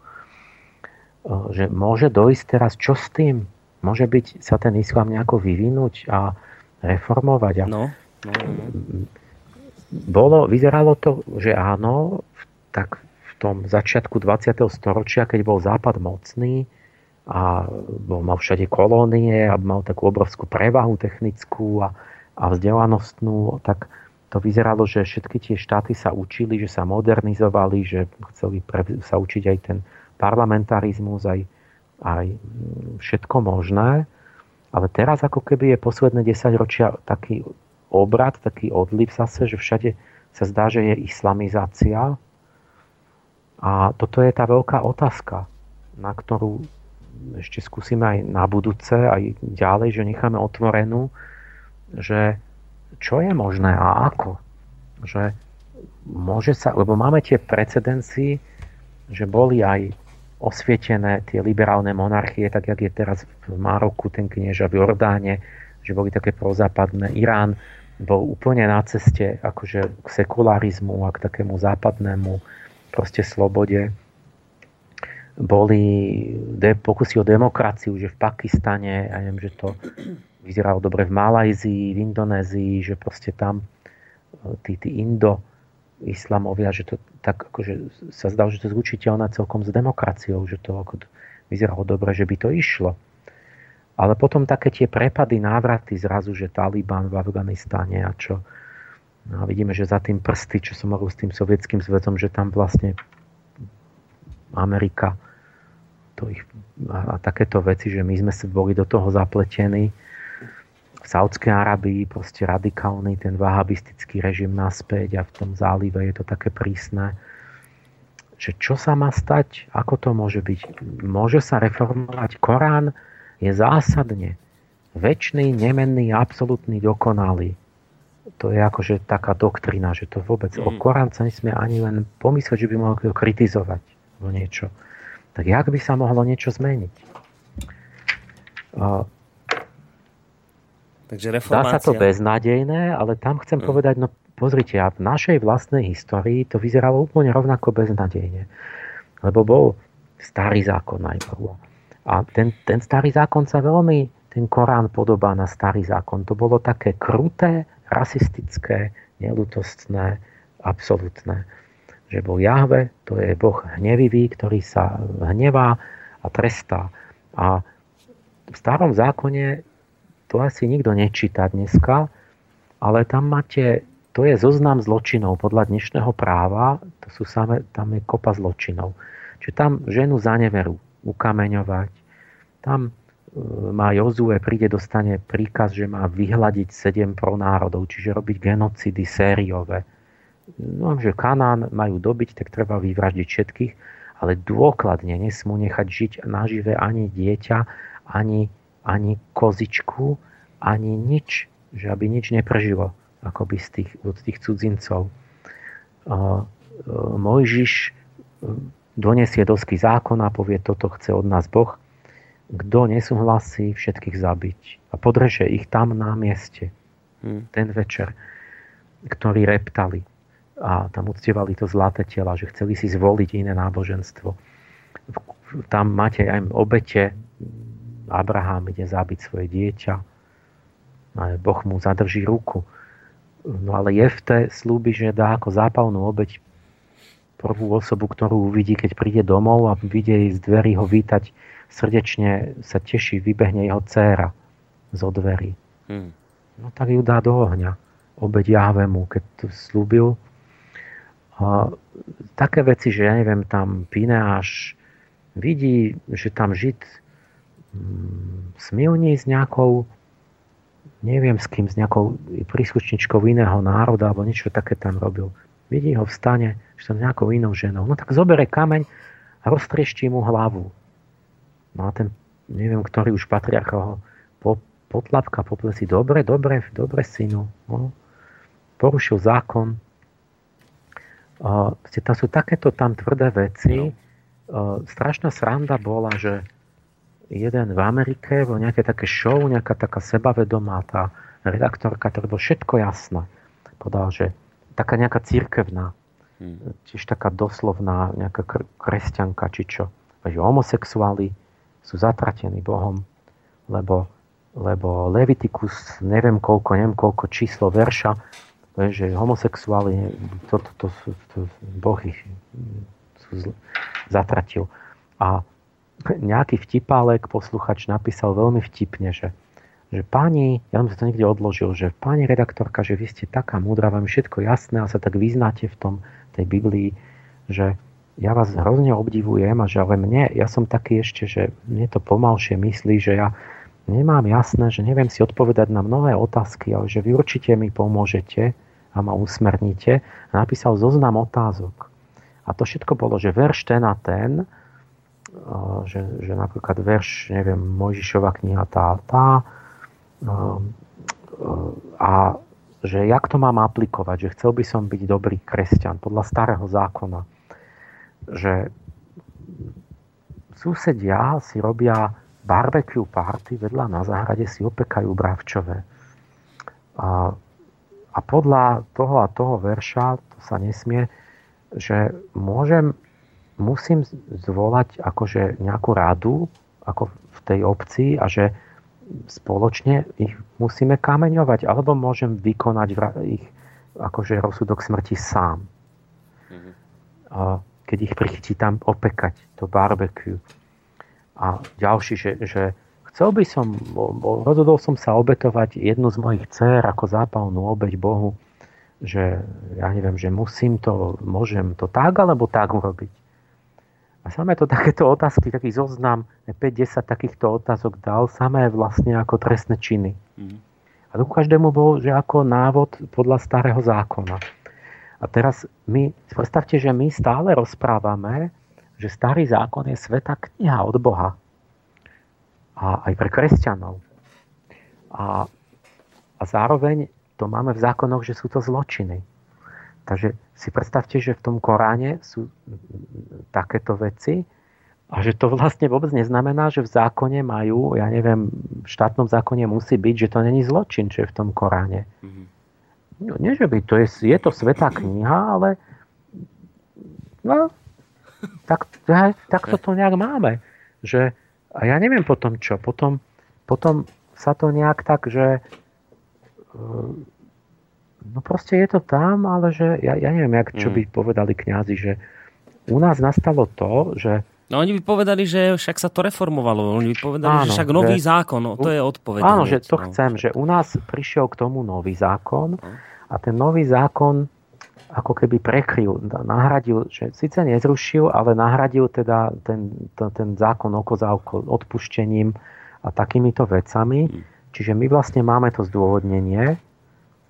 Speaker 3: že môže dojsť teraz, čo s tým? Môže byť sa ten islám nejako vyvinúť a reformovať? A no, no, no. Bolo, vyzeralo to, že áno, tak v tom začiatku 20. storočia, keď bol Západ mocný a bol, mal všade kolónie a mal takú obrovskú prevahu technickú a, a vzdelanostnú, tak to vyzeralo, že všetky tie štáty sa učili, že sa modernizovali, že chceli pre, sa učiť aj ten parlamentarizmus, aj, aj všetko možné. Ale teraz ako keby je posledné 10 ročia taký obrad, taký odliv zase, že všade sa zdá, že je islamizácia. A toto je tá veľká otázka, na ktorú ešte skúsime aj na budúce, aj ďalej, že necháme otvorenú, že čo je možné a ako. Že môže sa, lebo máme tie precedenci, že boli aj osvietené tie liberálne monarchie, tak jak je teraz v Maroku ten knieža v Jordáne, že boli také prozápadné. Irán bol úplne na ceste akože k sekularizmu a k takému západnému proste slobode. Boli de, pokusy o demokraciu, že v Pakistane, ja neviem, že to vyzeralo dobre v Malajzii, v Indonézii, že proste tam e, tí, tí Indo islamovia, že to tak akože sa zdalo, že to zlučiteľné celkom s demokraciou, že to ako vyzeralo dobre, že by to išlo. Ale potom také tie prepady, návraty zrazu, že Taliban v Afganistane a čo. No a vidíme, že za tým prsty, čo som hovoril s tým sovietským zväzom, že tam vlastne Amerika to ich, a, a takéto veci, že my sme si boli do toho zapletení. V Saudskej Arabii proste radikálny ten vahabistický režim naspäť a v tom zálive je to také prísne že čo sa má stať, ako to môže byť. Môže sa reformovať Korán, je zásadne väčší, nemenný, absolútny, dokonalý. To je akože taká doktrina, že to vôbec mm. o Korán sa nesmie ani len pomyslieť, že by mohol kritizovať alebo niečo. Tak jak by sa mohlo niečo zmeniť? Uh, Takže reformácia... Dá sa to beznádejné, ale tam chcem mm. povedať, no pozrite, a v našej vlastnej histórii to vyzeralo úplne rovnako beznádejne. Lebo bol starý zákon najprv a ten, ten starý zákon sa veľmi, ten Korán podobá na starý zákon. To bolo také kruté, rasistické, nelutostné, absolútne. Že bol Jahve, to je Boh hnevivý, ktorý sa hnevá a trestá. A v starom zákone to asi nikto nečíta dneska, ale tam máte, to je zoznam zločinov podľa dnešného práva, to sú same, tam je kopa zločinov. Čiže tam ženu zaneverú, ukameňovať. Tam e, má Jozue, príde, dostane príkaz, že má vyhľadiť sedem pronárodov, čiže robiť genocidy sériové. No, že Kanán majú dobiť, tak treba vyvraždiť všetkých, ale dôkladne nesmú nechať žiť nažive ani dieťa, ani, ani kozičku, ani nič, že aby nič neprežilo akoby z tých, od tých cudzincov. Uh, Mojžiš donesie dosky zákona povie, toto chce od nás Boh. Kto nesúhlasí, všetkých zabiť. A podreže ich tam na mieste. Hmm. Ten večer, ktorí reptali a tam uctievali to zlaté tela, že chceli si zvoliť iné náboženstvo. Tam máte aj obete. Abraham ide zabiť svoje dieťa. Boh mu zadrží ruku. No ale Jefte slúbi, že dá ako zápalnú obeď prvú osobu, ktorú uvidí, keď príde domov a vidie z dverí ho vítať, srdečne sa teší, vybehne jeho dcéra zo dverí. Hmm. No tak ju dá do ohňa. Obeď Jahvemu, keď to slúbil. Také veci, že ja neviem, tam Pineáš vidí, že tam Žid mm, smilní s nejakou neviem s kým, s nejakou príslušničkou iného národa alebo niečo také tam robil vidí ho v stane, že som nejakou inou ženou. No tak zobere kameň a roztriešti mu hlavu. No a ten, neviem, ktorý už patriarcha ho po, potlapka po plesi. Dobre, dobre, dobre, synu. No. Porušil zákon. Uh, tam sú takéto tam tvrdé veci. Uh, strašná sranda bola, že jeden v Amerike, bol nejaké také show, nejaká taká sebavedomá tá redaktorka, to bolo všetko jasné. Povedal, že taká nejaká církevná, hmm. tiež taká doslovná nejaká kresťanka či čo. Že homosexuáli sú zatratení Bohom, lebo, lebo Leviticus, neviem koľko, neviem koľko číslo verša, že homosexuáli, to, to, to, to, to Boh ich sú, zatratil. A nejaký vtipálek, posluchač napísal veľmi vtipne, že že pani, ja som si to niekde odložil, že pani redaktorka, že vy ste taká múdra, vám všetko jasné a sa tak vyznáte v tom, tej Biblii, že ja vás hrozne obdivujem a že ale mne, ja som taký ešte, že mne to pomalšie myslí, že ja nemám jasné, že neviem si odpovedať na mnohé otázky, ale že vy určite mi pomôžete a ma usmerníte. A napísal zoznam otázok. A to všetko bolo, že verš ten a ten, že, že napríklad verš, neviem, Mojžišova kniha tá tá, Ehm, a že jak to mám aplikovať, že chcel by som byť dobrý kresťan podľa starého zákona, že susedia si robia barbecue party vedľa na záhrade si opekajú bravčové. A, a podľa toho a toho verša, to sa nesmie, že môžem, musím zvolať akože nejakú radu ako v tej obci a že spoločne ich musíme kameňovať, alebo môžem vykonať ich akože rozsudok smrti sám. Mm-hmm. Keď ich prichytí tam opekať, to barbecue. A ďalší, že, že chcel by som, rozhodol som sa obetovať jednu z mojich dcer ako zápalnú obeď Bohu, že ja neviem, že musím to, môžem to tak alebo tak urobiť. A samé to takéto otázky, taký zoznam, 5-10 takýchto otázok dal, samé vlastne ako trestné činy. Mm. A tu každému bol, že ako návod podľa starého zákona. A teraz my, predstavte, že my stále rozprávame, že starý zákon je sveta kniha od Boha. A aj pre kresťanov. A, a zároveň to máme v zákonoch, že sú to zločiny. Takže si predstavte, že v tom Koráne sú takéto veci a že to vlastne vôbec neznamená, že v zákone majú, ja neviem, v štátnom zákone musí byť, že to není zločin, čo je v tom Koráne. Mm-hmm. No, nie, že by, to je, je to svetá kniha, ale no, tak, tak to tu nejak máme. Že, a ja neviem potom čo. Potom, potom sa to nejak tak, že e, no proste je to tam, ale že ja, ja neviem, jak, čo mm. by povedali kňazi, že u nás nastalo to, že
Speaker 1: No oni by povedali, že však sa to reformovalo. Oni by povedali, áno, že však nový že, zákon, no, to je odpoveď.
Speaker 3: Áno, že to no. chcem, že u nás prišiel k tomu nový zákon a ten nový zákon ako keby prekryl, nahradil, že síce nezrušil, ale nahradil teda ten, ten, ten zákon oko za oko odpuštením a takýmito vecami. Hmm. Čiže my vlastne máme to zdôvodnenie,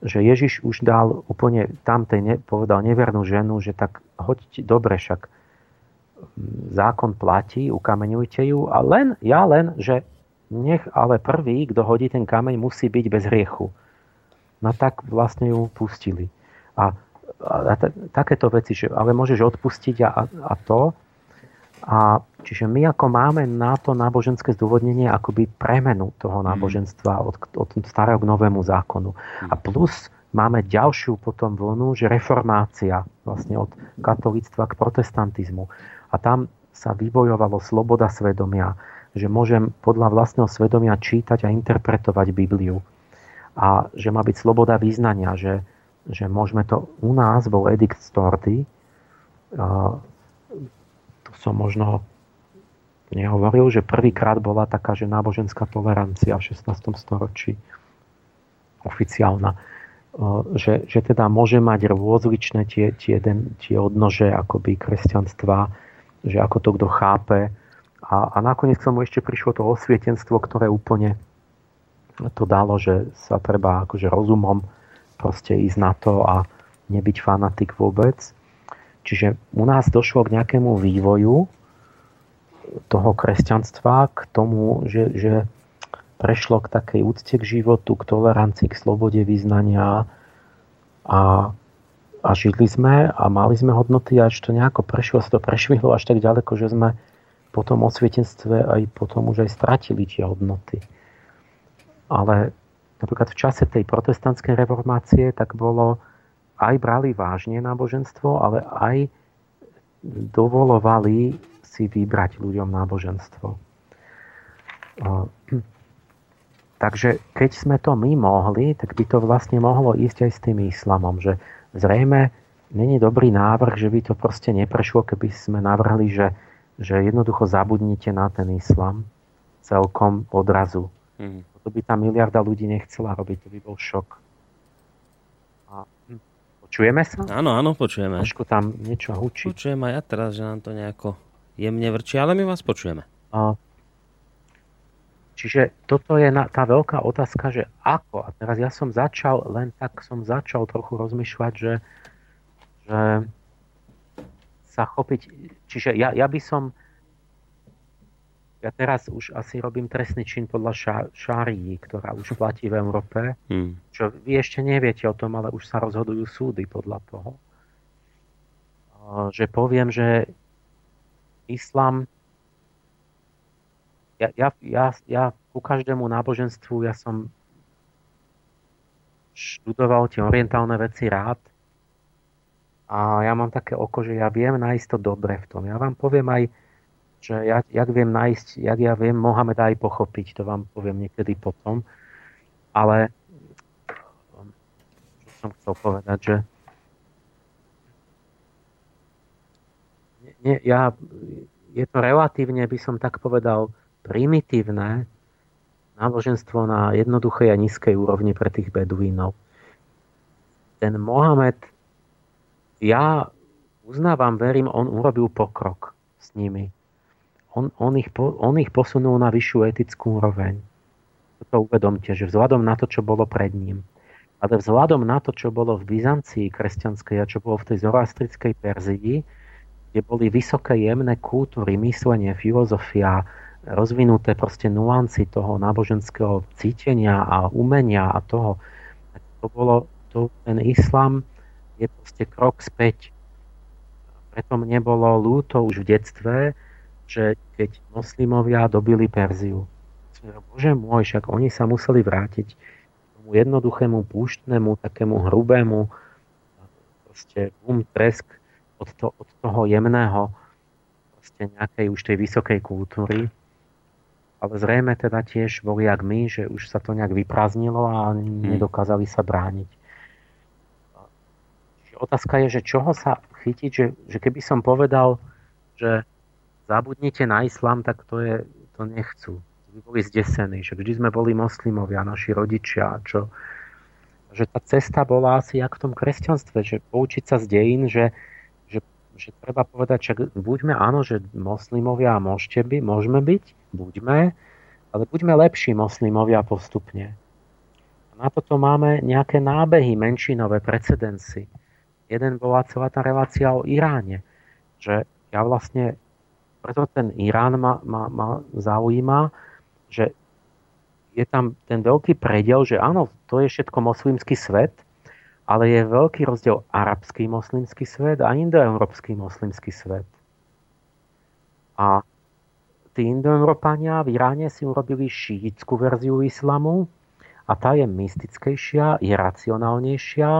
Speaker 3: že Ježiš už dal úplne tamtej, ne, povedal nevernú ženu, že tak hoďte, dobre však zákon platí, ukameňujte ju a len, ja len, že nech ale prvý, kto hodí ten kameň, musí byť bez hriechu. No tak vlastne ju pustili. A a t- takéto veci, že ale môžeš odpustiť a, a to. A čiže my ako máme na to náboženské zdôvodnenie akoby premenu toho mhm. náboženstva od, od starého k novému zákonu. A mhm. plus máme ďalšiu potom vlnu, že reformácia vlastne od katolíctva k protestantizmu. A tam sa vyvojovalo sloboda svedomia, že môžem podľa vlastného svedomia čítať a interpretovať Bibliu. A že má byť sloboda význania, že, že môžeme to... U nás bol edikt Storty, to som možno nehovoril, že prvýkrát bola taká, že náboženská tolerancia v 16. storočí oficiálna. Že, že teda môže mať rôzličné tie, tie, tie odnože akoby kresťanstva, že ako to kto chápe. A, a nakoniec k tomu ešte prišlo to osvietenstvo, ktoré úplne to dalo, že sa treba akože rozumom proste ísť na to a nebyť fanatik vôbec. Čiže u nás došlo k nejakému vývoju toho kresťanstva k tomu, že, že prešlo k takej úcte k životu, k tolerancii, k slobode vyznania a, a žili sme a mali sme hodnoty až to nejako prešlo, sa to prešvihlo až tak ďaleko, že sme po tom osvietenstve aj potom už aj stratili tie hodnoty. Ale napríklad v čase tej protestantskej reformácie, tak bolo, aj brali vážne náboženstvo, ale aj dovolovali si vybrať ľuďom náboženstvo. Takže keď sme to my mohli, tak by to vlastne mohlo ísť aj s tým islamom, že zrejme není dobrý návrh, že by to proste neprešlo, keby sme navrhli, že, že jednoducho zabudnite na ten islam celkom odrazu. Mm to by tá miliarda ľudí nechcela robiť, to by bol šok. A, hm, počujeme sa?
Speaker 1: Áno, áno, počujeme.
Speaker 3: Trošku tam niečo hučí.
Speaker 1: Počujem aj ja teraz, že nám to nejako jemne vrčí, ale my vás počujeme. A,
Speaker 3: čiže toto je na, tá veľká otázka, že ako? A teraz ja som začal, len tak som začal trochu rozmýšľať, že, že sa chopiť, čiže ja, ja by som ja teraz už asi robím trestný čin podľa šá, šárií, ktorá už platí v Európe. Hmm. Čo vy ešte neviete o tom, ale už sa rozhodujú súdy podľa toho. Že poviem, že islám ja, ja, ja, ja ku každému náboženstvu ja som študoval tie orientálne veci rád a ja mám také oko, že ja viem nájsť to dobre v tom. Ja vám poviem aj, že ja, jak viem nájsť, jak ja viem Mohameda aj pochopiť, to vám poviem niekedy potom. Ale čo som chcel povedať, že nie, ja, je to relatívne, by som tak povedal, primitívne náboženstvo na jednoduchej a nízkej úrovni pre tých beduínov. Ten Mohamed, ja uznávam, verím, on urobil pokrok s nimi. On, on, ich, on ich posunul na vyššiu etickú úroveň. Toto uvedomte, že vzhľadom na to, čo bolo pred ním, ale vzhľadom na to, čo bolo v Byzancii kresťanskej a čo bolo v tej zoroastrickej Perzii, kde boli vysoké jemné kultúry, myslenie, filozofia, rozvinuté proste nuancy toho náboženského cítenia a umenia a toho, to bolo, to, ten islám je proste krok späť. Preto mne bolo ľúto už v detstve, že keď moslimovia dobili Perziu. Bože môj, však oni sa museli vrátiť tomu jednoduchému, púštnemu, takému hrubému proste bum, tresk od, to, od toho jemného proste nejakej už tej vysokej kultúry. Ale zrejme teda tiež boli jak my, že už sa to nejak vyprázdnilo a hmm. nedokázali sa brániť. Otázka je, že čoho sa chytiť, že, že keby som povedal, že zabudnite na islám, tak to, je, to nechcú. By boli zdesení, že vždy sme boli moslimovia, naši rodičia, čo, že tá cesta bola asi jak v tom kresťanstve, že poučiť sa z dejín, že že treba povedať, že buďme áno, že moslimovia môžete by, môžeme byť, buďme, ale buďme lepší moslimovia postupne. A na toto máme nejaké nábehy menšinové, precedensy. Jeden bola celá tá relácia o Iráne, že ja vlastne, preto ten Irán ma, ma, ma zaujíma, že je tam ten veľký predel, že áno, to je všetko moslimský svet, ale je veľký rozdiel arabský moslimský svet a indoeurópsky moslimský svet. A tí indoeurópania v Iráne si urobili šíitskú verziu islamu a tá je mystickejšia, je racionálnejšia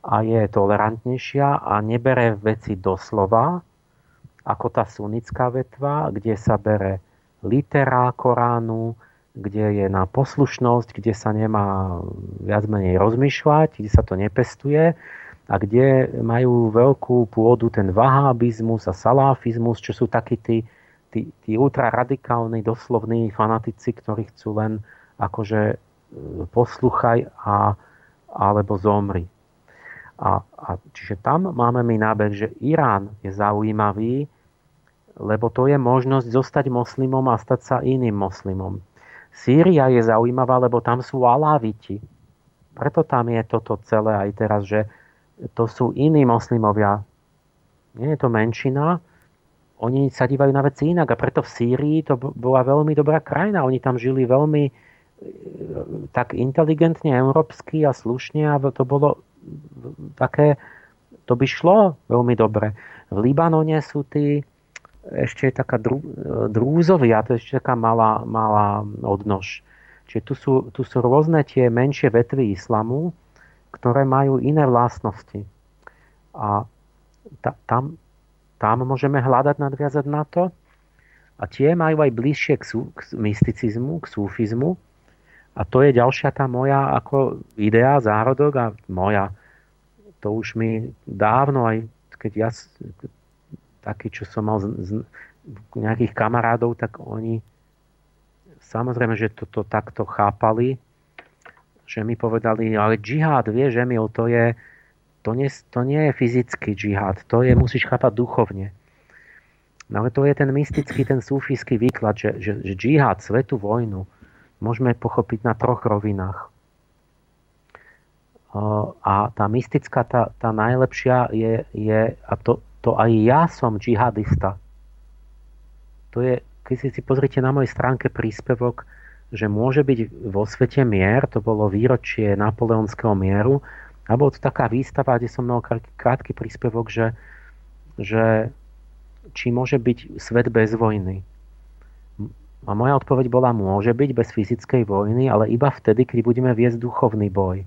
Speaker 3: a je tolerantnejšia a nebere veci doslova, ako tá sunnická vetva, kde sa bere litera Koránu, kde je na poslušnosť, kde sa nemá viac menej rozmýšľať, kde sa to nepestuje a kde majú veľkú pôdu ten vahábizmus a salafizmus, čo sú takí tí, tí, tí ultraradikálni, doslovní fanatici, ktorí chcú len akože e, posluchaj a, alebo zomri. A, a čiže tam máme my nábeh, že Irán je zaujímavý, lebo to je možnosť zostať moslimom a stať sa iným moslimom. Sýria je zaujímavá, lebo tam sú aláviti. Preto tam je toto celé aj teraz, že to sú iní moslimovia. Nie je to menšina, oni sa dívajú na veci inak a preto v Sýrii to bola veľmi dobrá krajina. Oni tam žili veľmi e, tak inteligentne, európsky a slušne a to bolo také, to by šlo veľmi dobre. V Libanone sú tí ešte je taká drú, drúzovia, to je ešte taká malá, malá odnož. Čiže tu sú, tu sú rôzne tie menšie vetvy islamu, ktoré majú iné vlastnosti. A ta, tam, tam môžeme hľadať, nadviazať na to. A tie majú aj bližšie k, sú, k mysticizmu, k súfizmu. A to je ďalšia tá moja ako idea, zárodok a moja. To už mi dávno, aj keď ja taký, čo som mal z, z nejakých kamarádov, tak oni samozrejme, že toto takto chápali, že mi povedali, ale džihad, vieš, Emil, to je, to nie, to nie je fyzický džihad, to je, musíš chápať duchovne. No ale to je ten mystický, ten súfijský výklad, že, že, že džihad, svetu vojnu, môžeme pochopiť na troch rovinách. A tá mystická, tá, tá najlepšia je, je a to, to aj ja som džihadista. To je, keď si si pozrite na mojej stránke príspevok, že môže byť vo svete mier, to bolo výročie napoleonského mieru, a bola to taká výstava, kde som mal krátky príspevok, že, že či môže byť svet bez vojny. A moja odpoveď bola, môže byť bez fyzickej vojny, ale iba vtedy, keď budeme viesť duchovný boj.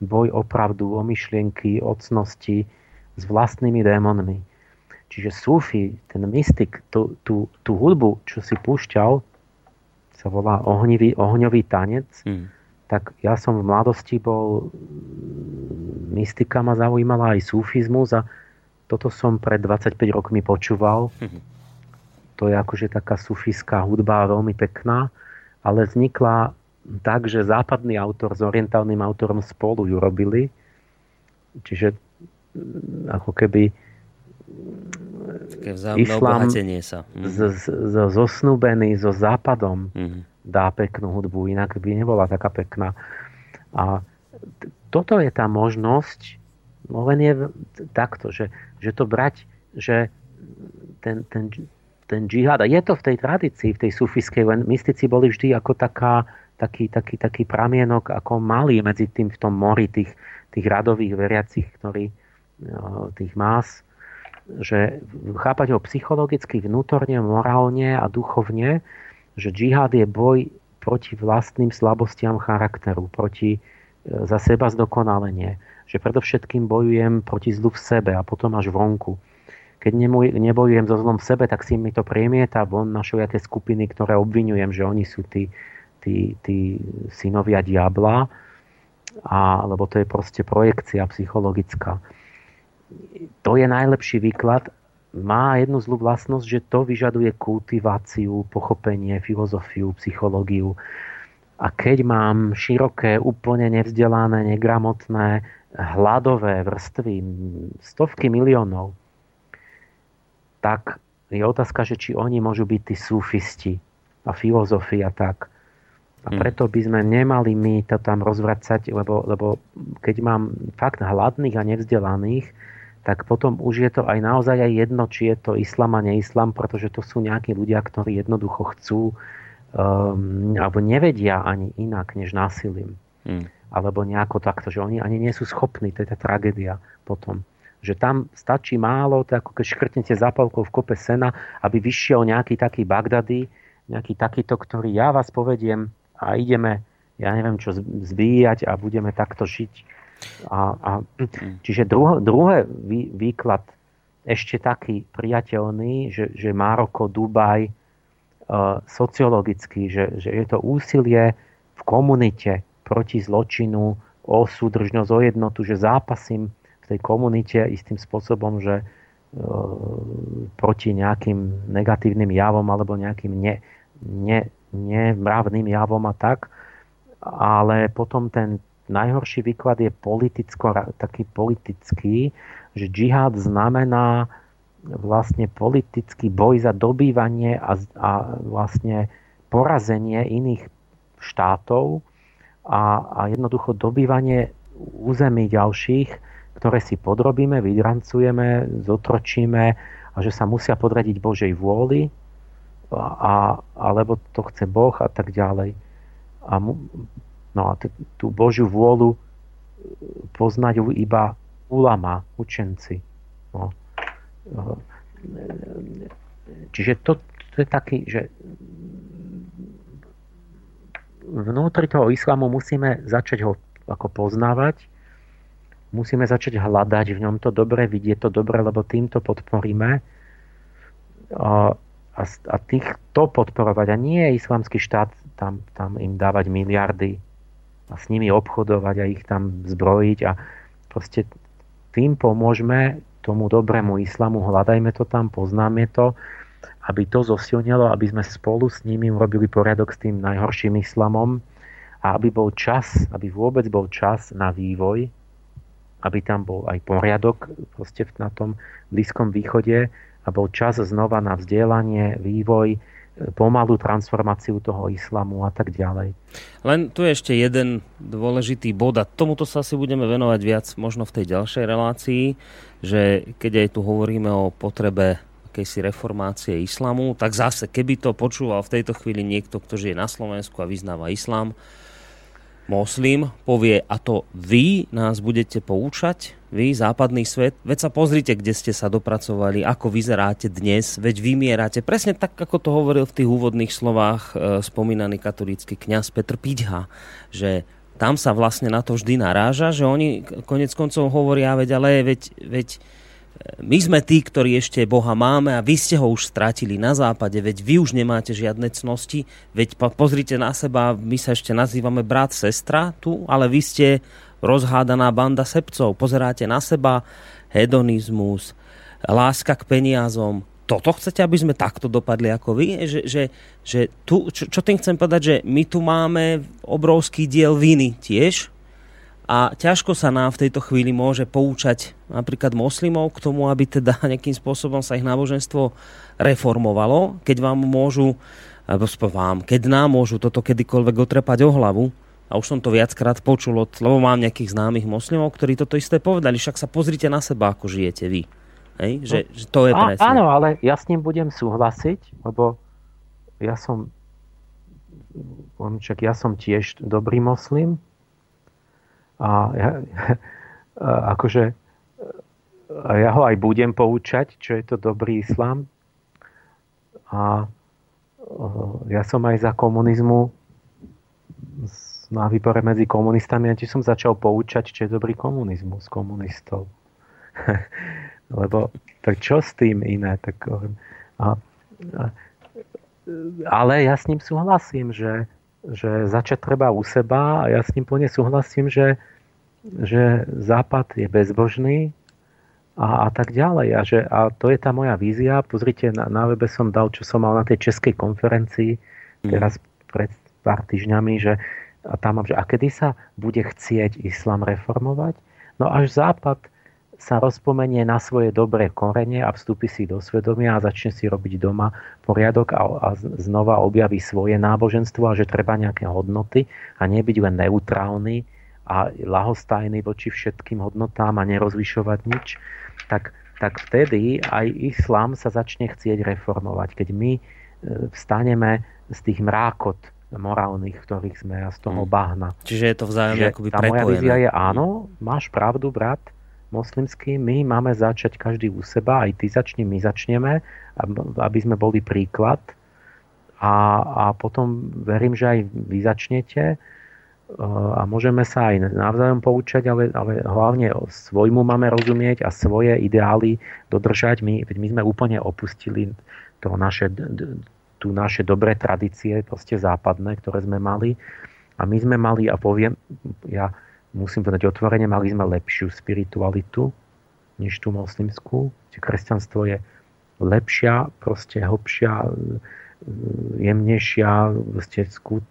Speaker 3: Boj o pravdu, o myšlienky, o cnosti s vlastnými démonmi. Čiže Sufi, ten mystik, tú, tú, tú hudbu, čo si púšťal, sa volá ohnivý, ohňový tanec, hmm. tak ja som v mladosti bol, mystika ma zaujímala aj sufizmus a toto som pred 25 rokmi počúval. Hmm. To je akože taká sufiská hudba, veľmi pekná, ale vznikla tak, že západný autor s orientálnym autorom spolu ju robili. Čiže ako keby
Speaker 1: také islám sa.
Speaker 3: Mm. Z, z, z, zosnúbený so západom mm. dá peknú hudbu, inak by nebola taká pekná. A t- toto je tá možnosť, no len je takto, že, že to brať, že ten, ten, ten džihad, a je to v tej tradícii, v tej sufiskej, len mystici boli vždy ako taká, taký, taký, taký pramienok, ako malý medzi tým v tom mori tých, tých radových veriacich, ktorí, tých más, že chápať ho psychologicky, vnútorne, morálne a duchovne, že džihad je boj proti vlastným slabostiam charakteru, proti e, za seba zdokonalenie. Že predovšetkým bojujem proti zlu v sebe a potom až vonku. Keď nebojujem so zlom v sebe, tak si mi to premieta von na všelijaké skupiny, ktoré obvinujem, že oni sú tí, tí, tí synovia diabla, a, lebo to je proste projekcia psychologická to je najlepší výklad. Má jednu zlú vlastnosť, že to vyžaduje kultiváciu, pochopenie, filozofiu, psychológiu. A keď mám široké, úplne nevzdelané, negramotné, hladové vrstvy, stovky miliónov, tak je otázka, že či oni môžu byť tí sufisti a filozofia tak. A hm. preto by sme nemali my to tam rozvracať, lebo, lebo keď mám fakt hladných a nevzdelaných, tak potom už je to aj naozaj aj jedno, či je to islam a neislam, pretože to sú nejakí ľudia, ktorí jednoducho chcú um, alebo nevedia ani inak, než násilím. Hmm. Alebo nejako takto, že oni ani nie sú schopní, to je tá tragédia potom. Že tam stačí málo, to ako keď škrtnete zapalkou v kope sena, aby vyšiel nejaký taký Bagdady, nejaký takýto, ktorý ja vás povediem a ideme, ja neviem čo, zbíjať a budeme takto žiť. A, a, čiže druho, druhé vý, výklad ešte taký priateľný, že, že Maroko, Dubaj, uh, sociologicky, že, že je to úsilie v komunite proti zločinu, o súdržnosť, o jednotu, že zápasím v tej komunite istým spôsobom, že uh, proti nejakým negatívnym javom alebo nejakým ne, ne, nemravným javom a tak, ale potom ten najhorší výklad je politicko, taký politický, že džihad znamená vlastne politický boj za dobývanie a, a vlastne porazenie iných štátov a, a jednoducho dobývanie území ďalších, ktoré si podrobíme, vydrancujeme, zotročíme a že sa musia podradiť Božej vôli, a, alebo to chce Boh a tak ďalej. A mu, No a t- tú Božiu vôľu e, poznajú iba ulama, učenci. No. E, čiže to, to je taký, že vnútri toho islamu musíme začať ho ako poznávať, musíme začať hľadať v ňom to dobre, vidieť to dobre, lebo týmto podporíme. A, a, a to podporovať. A nie je islamský štát tam, tam im dávať miliardy a s nimi obchodovať a ich tam zbrojiť a proste tým pomôžeme tomu dobrému islamu, hľadajme to tam, poznáme to, aby to zosilnilo, aby sme spolu s nimi urobili poriadok s tým najhorším islamom a aby bol čas, aby vôbec bol čas na vývoj, aby tam bol aj poriadok proste na tom Blízkom východe a bol čas znova na vzdielanie, vývoj, pomalú transformáciu toho islamu a tak ďalej.
Speaker 1: Len tu je ešte jeden dôležitý bod a tomuto sa asi budeme venovať viac možno v tej ďalšej relácii, že keď aj tu hovoríme o potrebe akejsi reformácie islamu, tak zase, keby to počúval v tejto chvíli niekto, kto žije na Slovensku a vyznáva islám, moslim povie, a to vy nás budete poučať, vy, západný svet, veď sa pozrite, kde ste sa dopracovali, ako vyzeráte dnes, veď vymierate. Presne tak, ako to hovoril v tých úvodných slovách e, spomínaný katolícky kňaz Petr Pidha, že tam sa vlastne na to vždy naráža, že oni konec koncov hovoria, veď ale veď, veď my sme tí, ktorí ešte Boha máme a vy ste ho už stratili na západe, veď vy už nemáte žiadne cnosti, veď pozrite na seba, my sa ešte nazývame brat, sestra tu, ale vy ste rozhádaná banda sebcov. Pozeráte na seba, hedonizmus, láska k peniazom. Toto chcete, aby sme takto dopadli ako vy? Že, že, že tu, čo, čo tým chcem povedať, že my tu máme obrovský diel viny tiež, a ťažko sa nám v tejto chvíli môže poučať napríklad moslimov k tomu, aby teda nejakým spôsobom sa ich náboženstvo reformovalo, keď vám môžu, alebo vám, keď nám môžu toto kedykoľvek otrepať o hlavu, a už som to viackrát počul, od, lebo mám nejakých známych moslimov, ktorí toto isté povedali, však sa pozrite na seba, ako žijete vy. Hej? Že, no, že to je presne.
Speaker 3: Áno, ale ja s ním budem súhlasiť, lebo ja som ja som tiež dobrý moslim, a ja, akože a ja ho aj budem poučať, čo je to dobrý islám. A ja som aj za komunizmu na výbore medzi komunistami a som začal poučať, čo je dobrý komunizmus komunistov. Lebo tak čo s tým iné? Tak, a, a, ale ja s ním súhlasím, že že začať treba u seba a ja s ním plne súhlasím, že, že Západ je bezbožný a, a tak ďalej. A, že, a to je tá moja vízia. Pozrite, na, na webe som dal, čo som mal na tej českej konferencii mm. teraz pred pár týždňami, že a tam mám, že a kedy sa bude chcieť islám reformovať? No až Západ sa rozpomenie na svoje dobré korene a vstúpi si do svedomia a začne si robiť doma poriadok a, a znova objaví svoje náboženstvo a že treba nejaké hodnoty a nebyť len neutrálny a lahostajný voči všetkým hodnotám a nerozlišovať nič, tak, tak vtedy aj islám sa začne chcieť reformovať. Keď my e, vstaneme z tých mrákot morálnych, ktorých sme a z toho hmm. bahna.
Speaker 1: Čiže je to vzájomne akoby
Speaker 3: Tá moja vízia je áno, máš pravdu, brat, moslimský, my máme začať každý u seba, aj ty začni, my začneme, aby sme boli príklad. A, a potom verím, že aj vy začnete e, a môžeme sa aj navzájom poučať, ale, ale hlavne svojmu máme rozumieť a svoje ideály dodržať. My, my sme úplne opustili to naše, tu naše dobré tradície, proste západné, ktoré sme mali. A my sme mali, a poviem, ja musím povedať otvorene, mali sme lepšiu spiritualitu než tú moslimskú. Kresťanstvo je lepšia, proste hlbšia, jemnejšia, proste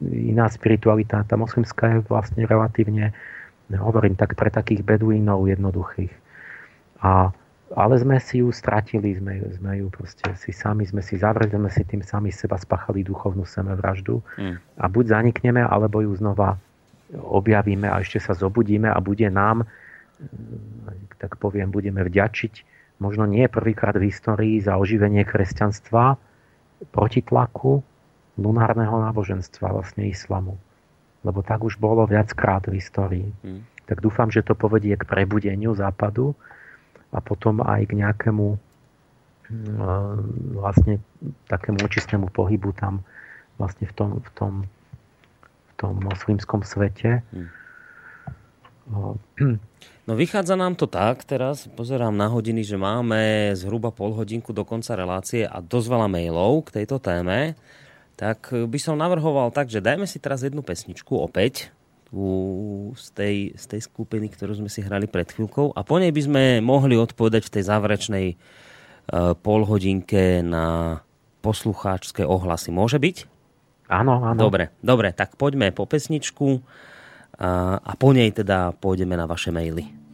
Speaker 3: iná spiritualita. Tá moslimská je vlastne relatívne, hovorím tak, pre takých beduínov jednoduchých. A, ale sme si ju stratili, sme, sme ju proste si sami, sme si zavreli, sme si tým sami seba spáchali duchovnú semevraždu. Mm. A buď zanikneme, alebo ju znova objavíme a ešte sa zobudíme a bude nám, eh, tak poviem, budeme vďačiť možno nie prvýkrát v histórii za oživenie kresťanstva proti tlaku lunárneho náboženstva, vlastne islamu. Lebo tak už bolo viackrát v histórii. Hmm. Tak dúfam, že to povedie k prebudeniu západu a potom aj k nejakému eh, vlastne takému očistnému pohybu tam vlastne v tom, v tom tom moslimskom svete. Hmm.
Speaker 1: No, vychádza nám to tak, teraz pozerám na hodiny, že máme zhruba pol hodinku do konca relácie a dosť veľa mailov k tejto téme, tak by som navrhoval tak, že dajme si teraz jednu pesničku opäť z tej, z tej skupiny, ktorú sme si hrali pred chvíľkou a po nej by sme mohli odpovedať v tej záverečnej uh, polhodinke na poslucháčské ohlasy. Môže byť?
Speaker 3: Áno, áno.
Speaker 1: Dobre, dobre, tak poďme po pesničku a, po nej teda pôjdeme na vaše maily.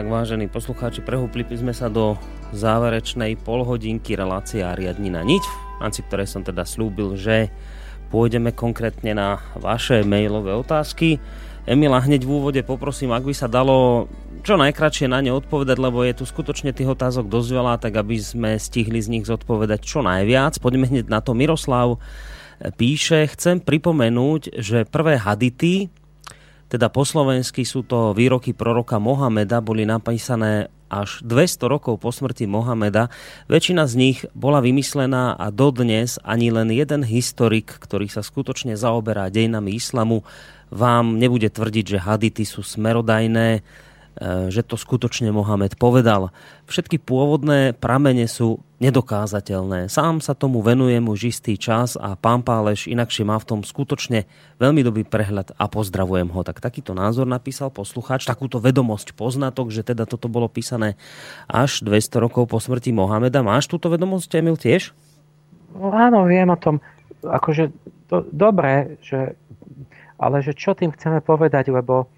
Speaker 1: Tak vážení poslucháči, prehúpli sme sa do záverečnej polhodinky relácia Riadnina niť, v rámci ktorej som teda slúbil, že pôjdeme konkrétne na vaše mailové otázky. Emila, hneď v úvode poprosím, ak by sa dalo čo najkračšie na ne odpovedať, lebo je tu skutočne tých otázok dosť veľa, tak aby sme stihli z nich zodpovedať čo najviac. Poďme hneď na to. Miroslav píše, chcem pripomenúť, že prvé hadity, teda po slovensky sú to výroky proroka Mohameda, boli napísané až 200 rokov po smrti Mohameda. Väčšina z nich bola vymyslená a dodnes ani len jeden historik, ktorý sa skutočne zaoberá dejinami islamu, vám nebude tvrdiť, že hadity sú smerodajné E, že to skutočne Mohamed povedal. Všetky pôvodné pramene sú nedokázateľné. Sám sa tomu venujem už istý čas a pán Páleš inakšie má v tom skutočne veľmi dobrý prehľad a pozdravujem ho. Tak takýto názor napísal poslucháč, takúto vedomosť, poznatok, že teda toto bolo písané až 200 rokov po smrti Mohameda. Máš túto vedomosť, Emil, tiež?
Speaker 3: No, áno, viem o tom. Akože to, dobre, že, ale že čo tým chceme povedať, lebo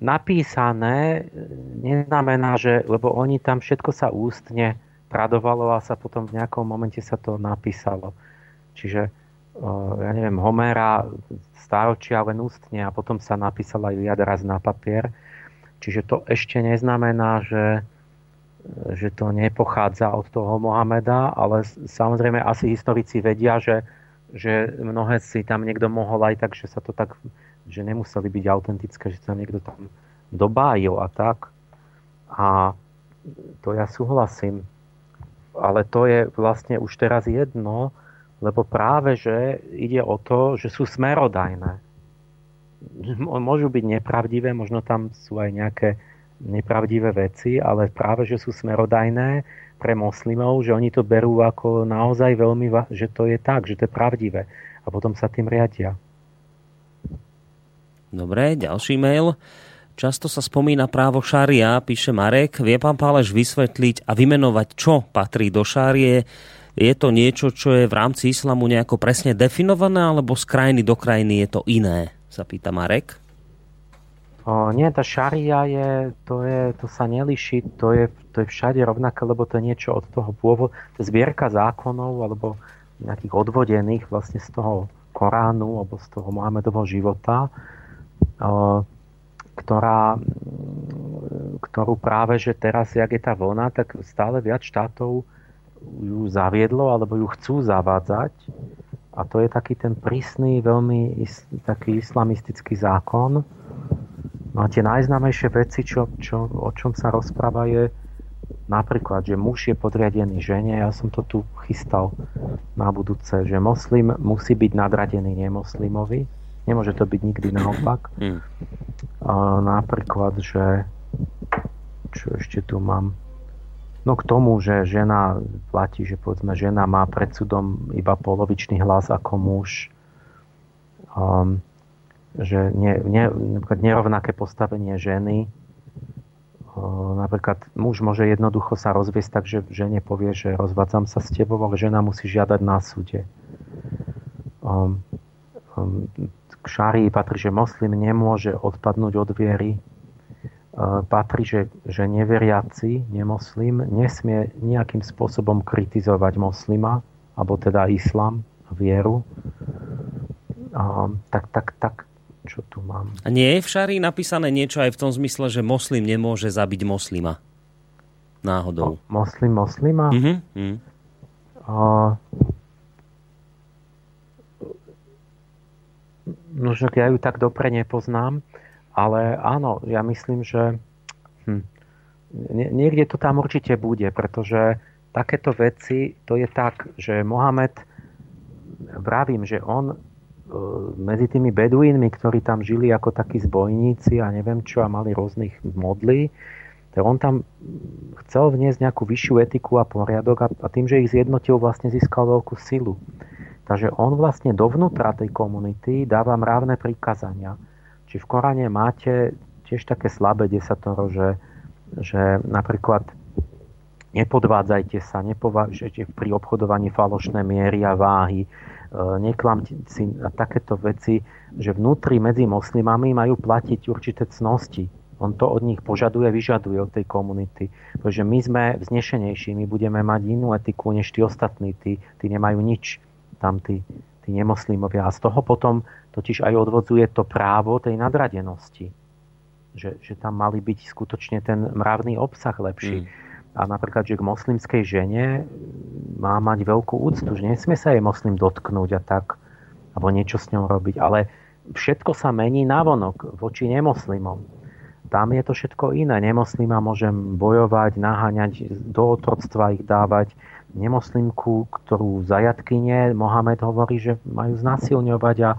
Speaker 3: napísané neznamená, že, lebo oni tam všetko sa ústne tradovalo a sa potom v nejakom momente sa to napísalo. Čiže, ja neviem, Homera stáročia len ústne a potom sa napísala Iliada raz na papier. Čiže to ešte neznamená, že, že to nepochádza od toho Mohameda, ale samozrejme asi historici vedia, že, že mnohé si tam niekto mohol aj tak, že sa to tak že nemuseli byť autentické, že sa niekto tam dobájil a tak. A to ja súhlasím. Ale to je vlastne už teraz jedno, lebo práve, že ide o to, že sú smerodajné. Môžu byť nepravdivé, možno tam sú aj nejaké nepravdivé veci, ale práve, že sú smerodajné pre moslimov, že oni to berú ako naozaj veľmi, že to je tak, že to je pravdivé. A potom sa tým riadia.
Speaker 1: Dobre, ďalší mail. Často sa spomína právo šaria, píše Marek. Vie pán Páleš vysvetliť a vymenovať, čo patrí do šárie? Je to niečo, čo je v rámci islamu nejako presne definované, alebo z krajiny do krajiny je to iné? Sa pýta Marek.
Speaker 3: O, nie, tá šaria je, to, je, to sa neliší, to je, to je všade rovnaké, lebo to je niečo od toho pôvodu, to je zbierka zákonov alebo nejakých odvodených vlastne z toho Koránu alebo z toho Mohamedovho života ktorá, ktorú práve, že teraz, jak je tá vlna, tak stále viac štátov ju zaviedlo alebo ju chcú zavádzať. A to je taký ten prísny, veľmi is, taký islamistický zákon. No a tie najznámejšie veci, čo, čo, o čom sa rozpráva, je napríklad, že muž je podriadený žene. Ja som to tu chystal na budúce, že moslim musí byť nadradený nemoslimovi Nemôže to byť nikdy naopak. Mm. A napríklad, že čo ešte tu mám? No k tomu, že žena platí, že povedzme, žena má pred súdom iba polovičný hlas ako muž. Um, že ne, ne, nerovnaké postavenie ženy. Um, napríklad muž môže jednoducho sa rozviesť tak, že žene povie, že rozvádzam sa s tebou, ale žena musí žiadať na súde. Um, um, k šárii patrí, že moslim nemôže odpadnúť od viery. E, patrí, že, že neveriaci, nemoslim, nesmie nejakým spôsobom kritizovať moslima, alebo teda islam, vieru. A, tak, tak, tak, čo tu mám?
Speaker 1: A nie je v šárii napísané niečo aj v tom zmysle, že moslim nemôže zabiť moslima? Náhodou.
Speaker 3: Mo, moslim moslima?
Speaker 1: Mm-hmm. Mm.
Speaker 3: A, No, že ja ju tak dobre nepoznám, ale áno, ja myslím, že hm, niekde to tam určite bude, pretože takéto veci, to je tak, že Mohamed, vravím, že on e, medzi tými beduínmi, ktorí tam žili ako takí zbojníci a neviem čo a mali rôznych modlí, tak on tam chcel vniesť nejakú vyššiu etiku a poriadok a, a tým, že ich zjednotil, vlastne získal veľkú silu. Takže on vlastne dovnútra tej komunity dáva mravné prikazania. Či v Korane máte tiež také slabé desatoro, že, že napríklad nepodvádzajte sa, nepovažujete pri obchodovaní falošné miery a váhy, e, neklamte si a takéto veci, že vnútri medzi moslimami majú platiť určité cnosti. On to od nich požaduje, vyžaduje od tej komunity. Pretože my sme vznešenejší, my budeme mať inú etiku než tí ostatní. Tí, tí nemajú nič, tam tí, tí nemoslimovia. A z toho potom totiž aj odvodzuje to právo tej nadradenosti. Že, že tam mali byť skutočne ten mravný obsah lepší. Mm. A napríklad, že k moslimskej žene má mať veľkú úctu, že nesmie sa jej moslim dotknúť a tak, alebo niečo s ňou robiť. Ale všetko sa mení navonok voči nemoslimom tam je to všetko iné. Nemoslima môžem bojovať, naháňať, do otroctva ich dávať. Nemoslimku, ktorú zajatkynie, Mohamed hovorí, že majú znásilňovať a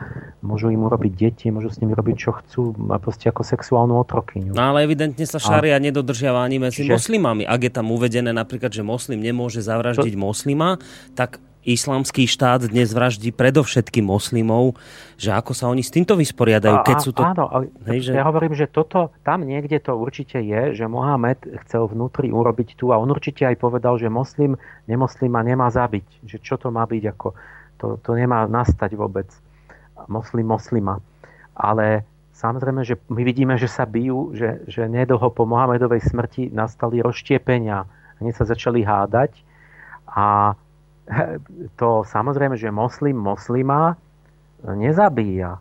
Speaker 3: môžu im urobiť deti, môžu s nimi robiť, čo chcú, a proste ako sexuálnu otrokyňu.
Speaker 1: No ale evidentne sa šaria a... nedodržiava ani medzi že... moslimami. Ak je tam uvedené napríklad, že moslim nemôže zavraždiť to... moslima, tak islamský štát dnes vraždí predovšetkým moslimov, že ako sa oni s týmto vysporiadajú, keď sú to...
Speaker 3: Áno, hej, že... ja hovorím, že toto, tam niekde to určite je, že Mohamed chcel vnútri urobiť tu a on určite aj povedal, že moslim nemoslima nemá zabiť, že čo to má byť, ako to, to nemá nastať vôbec. Moslim moslima. Ale samozrejme, že my vidíme, že sa bijú, že, že nedlho po Mohamedovej smrti nastali rozštiepenia. Oni sa začali hádať a to samozrejme, že moslim moslima nezabíja.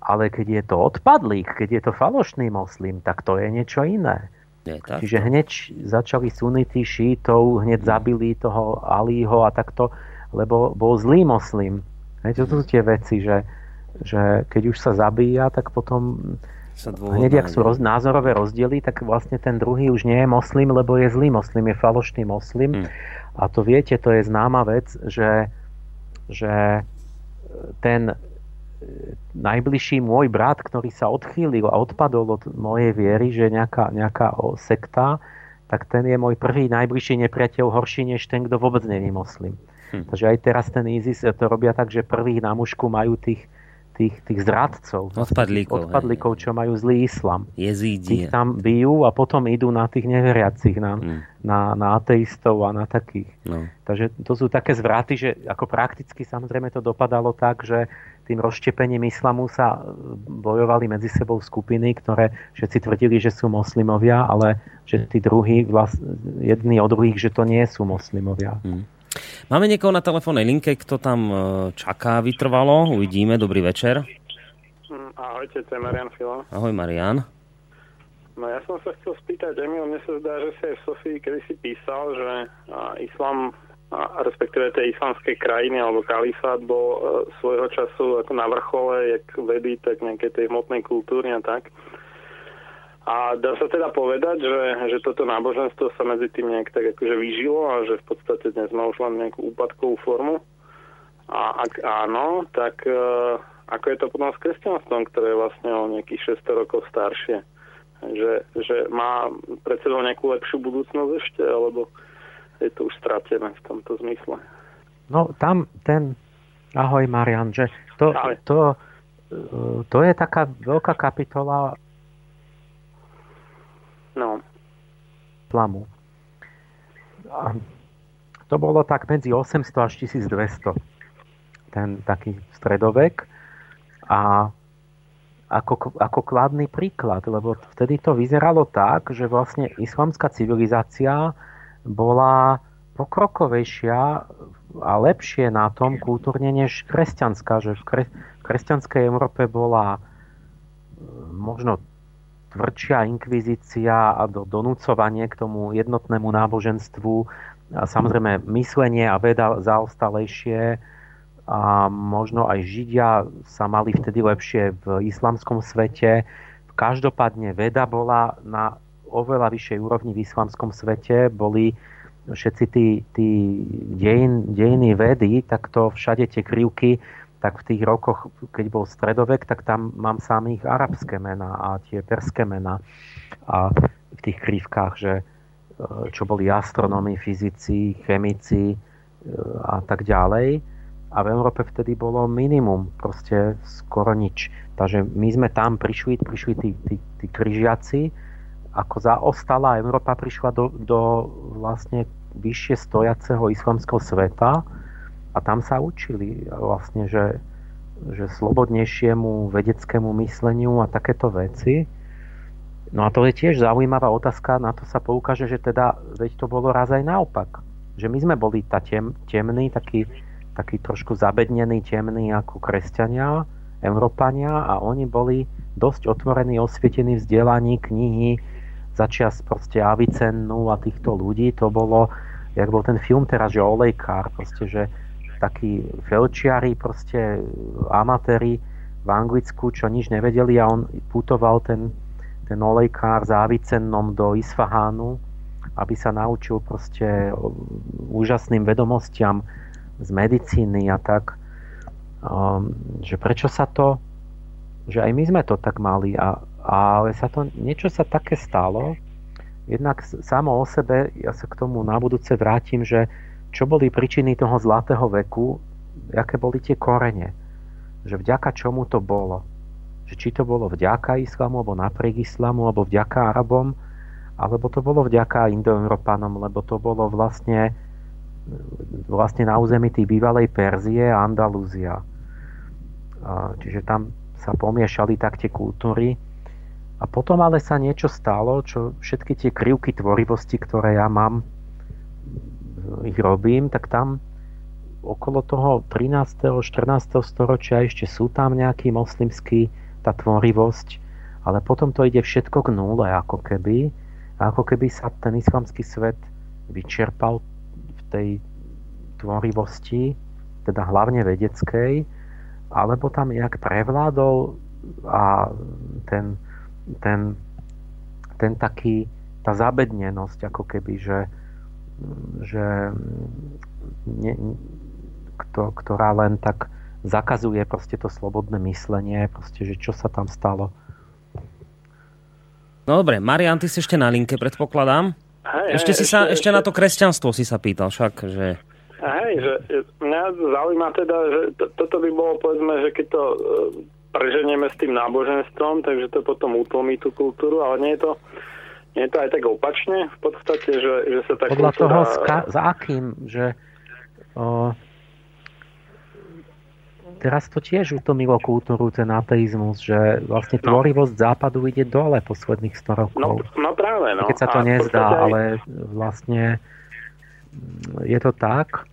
Speaker 3: Ale keď je to odpadlík, keď je to falošný moslim, tak to je niečo iné. Je tak? Čiže hneď začali sunity šítov, hneď zabili toho Alího a takto, lebo bol zlý moslim. Hej, to sú tie veci, že, že keď už sa zabíja, tak potom hneď, ak sú roz, názorové rozdiely, tak vlastne ten druhý už nie je moslim, lebo je zlý moslim, je falošný moslim. Hmm. A to viete, to je známa vec, že, že ten e, najbližší môj brat, ktorý sa odchýlil a odpadol od mojej viery, že nejaká, nejaká sekta, tak ten je môj prvý najbližší nepriateľ horší než ten, kto vôbec není moslim. Hm. Takže aj teraz ten ISIS to robia tak, že prvých na mužku majú tých tých, tých zradcov.
Speaker 1: Odpadlíkov.
Speaker 3: Odpadlíkov, čo majú zlý islam.
Speaker 1: Jezídi.
Speaker 3: Tých tam bijú a potom idú na tých neveriacich, na, hmm. na, na ateistov a na takých. No. Takže to sú také zvraty, že ako prakticky samozrejme to dopadalo tak, že tým rozštepením islamu sa e, bojovali medzi sebou skupiny, ktoré všetci tvrdili, že sú moslimovia, ale že tí druhí, vlast, jedni od druhých, že to nie sú moslimovia. Hmm.
Speaker 1: Máme niekoho na telefónnej linke, kto tam e, čaká vytrvalo. Uvidíme. Dobrý večer.
Speaker 5: Hm, ahojte, to je Marian Filo.
Speaker 1: Ahoj, Marian.
Speaker 5: No ja som sa chcel spýtať, Emil, mne sa zdá, že si aj v Sofii kedy si písal, že islam, a respektíve tie islamské krajiny alebo kalifát bol e, svojho času ako na vrchole, jak vedy, tak nejaké tej hmotnej kultúry a tak. A dá sa teda povedať, že, že toto náboženstvo sa medzi tým nejak tak akože vyžilo a že v podstate dnes má už len nejakú úpadkovú formu. A ak áno, tak e, ako je to potom s kresťanstvom, ktoré je vlastne o nejakých 600 rokov staršie? Že, že má pred sebou nejakú lepšiu budúcnosť ešte, alebo je to už stratené v tomto zmysle?
Speaker 3: No tam ten, ahoj Marian, že to, to, e, to je taká veľká kapitola
Speaker 5: No.
Speaker 3: Plamu. A to bolo tak medzi 800 až 1200. Ten taký stredovek. A ako, ako kladný príklad, lebo vtedy to vyzeralo tak, že vlastne islamská civilizácia bola pokrokovejšia a lepšie na tom kultúrne než kresťanská, že v kre, kresťanskej Európe bola možno tvrdšia inkvizícia a do, donúcovanie k tomu jednotnému náboženstvu. A samozrejme myslenie a veda zaostalejšie a možno aj Židia sa mali vtedy lepšie v islamskom svete. Každopádne veda bola na oveľa vyššej úrovni v islamskom svete. Boli všetci tí, tí dejin, dejiny vedy, tak to všade tie krivky tak v tých rokoch, keď bol stredovek, tak tam mám samých arabské mená a tie perské mená. A v tých krivkách, že e, čo boli astronomi, fyzici, chemici e, a tak ďalej. A v Európe vtedy bolo minimum, proste skoro nič. Takže my sme tam prišli, prišli tí, tí, tí križiaci, ako zaostala Európa prišla do, do vlastne vyššie stojaceho islamského sveta, a tam sa učili vlastne, že, že slobodnejšiemu vedeckému mysleniu a takéto veci. No a to je tiež zaujímavá otázka, na to sa poukáže, že teda, veď to bolo raz aj naopak. Že my sme boli tá tem, temný, taký, taký trošku zabednený, temný ako kresťania, Európania a oni boli dosť otvorení, osvietení vzdelaní knihy, začias proste Avicennu a týchto ľudí, to bolo, jak bol ten film teraz, že olejkár, proste, že takí felčiari, proste amatéri v Anglicku, čo nič nevedeli a on putoval ten ten olejkár závicennom do Isfahánu, aby sa naučil proste úžasným vedomostiam z medicíny a tak, um, že prečo sa to, že aj my sme to tak mali, a, ale sa to, niečo sa také stalo, jednak samo o sebe, ja sa k tomu na budúce vrátim, že čo boli príčiny toho zlatého veku, aké boli tie korene, že vďaka čomu to bolo že či to bolo vďaka islamu, alebo napriek islamu, alebo vďaka Arabom, alebo to bolo vďaka Indoeurópanom, lebo to bolo vlastne, vlastne na území tých bývalej Perzie a Andalúzia. Čiže tam sa pomiešali tak tie kultúry. A potom ale sa niečo stalo, čo všetky tie krivky tvorivosti, ktoré ja mám, ich robím, tak tam okolo toho 13. 14. storočia ešte sú tam nejakí moslimskí tá tvorivosť, ale potom to ide všetko k nule, ako keby. Ako keby sa ten islamský svet vyčerpal v tej tvorivosti, teda hlavne vedeckej, alebo tam jak prevládol a ten, ten, ten taký, tá zabednenosť, ako keby, že, že ne, kto, ktorá len tak zakazuje proste to slobodné myslenie, proste, že čo sa tam stalo.
Speaker 1: No dobre, Marian, ty si ešte na linke, predpokladám. Hej, ešte hej, si ešte, sa, ešte, ešte na to kresťanstvo si sa pýtal však, že...
Speaker 5: Hej, že mňa zaujíma teda, že to, toto by bolo povedzme, že keď to e, preženieme s tým náboženstvom, takže to potom utlmí tú kultúru, ale nie je to, je to aj tak opačne v podstate, že, že sa tak...
Speaker 3: Podľa toho, ska- za akým, že o, teraz to tiež utomilo kultúru, ten ateizmus, že vlastne no. tvorivosť západu ide dole posledných 100 rokov.
Speaker 5: No, no práve, no.
Speaker 3: Keď sa to a nezdá, aj... ale vlastne je to tak,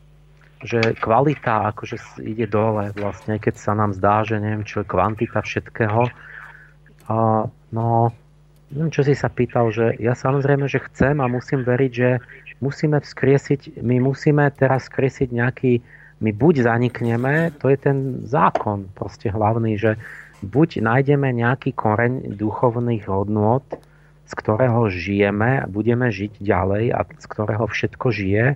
Speaker 3: že kvalita akože ide dole vlastne, keď sa nám zdá, že neviem čo je kvantita všetkého. A, no, čo si sa pýtal, že ja samozrejme, že chcem a musím veriť, že musíme vzkriesiť, my musíme teraz vzkriesiť nejaký my buď zanikneme, to je ten zákon proste hlavný, že buď nájdeme nejaký koreň duchovných hodnôt, z ktorého žijeme a budeme žiť ďalej a z ktorého všetko žije, e,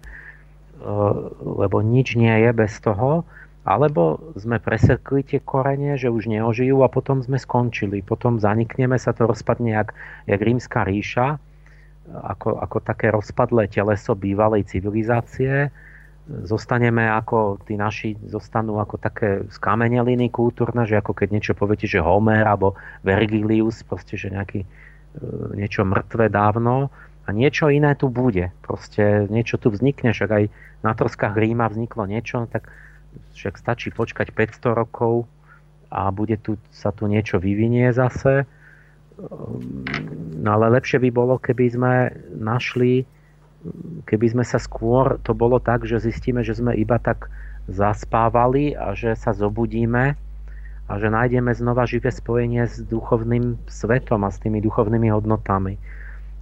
Speaker 3: lebo nič nie je bez toho, alebo sme presekli tie korene, že už neožijú a potom sme skončili. Potom zanikneme, sa to rozpadne jak, jak rímska ríša, ako, ako také rozpadlé teleso bývalej civilizácie zostaneme ako tí naši, zostanú ako také skameneliny kultúrne, že ako keď niečo poviete, že Homer alebo Vergilius, proste, že nejaký, e, niečo mŕtve dávno a niečo iné tu bude. Proste niečo tu vznikne, však aj na troskách Ríma vzniklo niečo, tak však stačí počkať 500 rokov a bude tu, sa tu niečo vyvinie zase. No ale lepšie by bolo, keby sme našli keby sme sa skôr, to bolo tak, že zistíme, že sme iba tak zaspávali a že sa zobudíme a že nájdeme znova živé spojenie s duchovným svetom a s tými duchovnými hodnotami.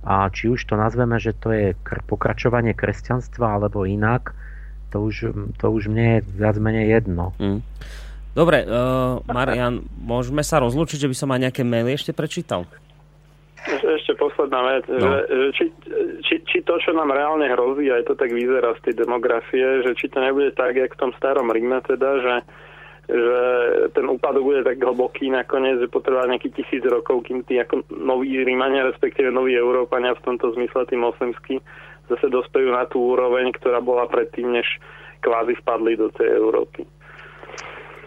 Speaker 3: A či už to nazveme, že to je pokračovanie kresťanstva alebo inak, to už, to už mne je viac menej jedno. Mm.
Speaker 1: Dobre, uh, Marian, môžeme sa rozlúčiť, že by som aj nejaké maily ešte prečítal?
Speaker 5: Ešte posledná vec, no. že, že či, či, či to, čo nám reálne hrozí, aj to tak vyzerá z tej demografie, že či to nebude tak, jak v tom starom Ríme teda, že, že ten úpadok bude tak hlboký nakoniec, že potrvá nejaký tisíc rokov, kým tí ako noví Rímania, respektíve noví Európania v tomto zmysle tí moslimskí zase dospejú na tú úroveň, ktorá bola predtým, než kvázi vpadli do tej Európy.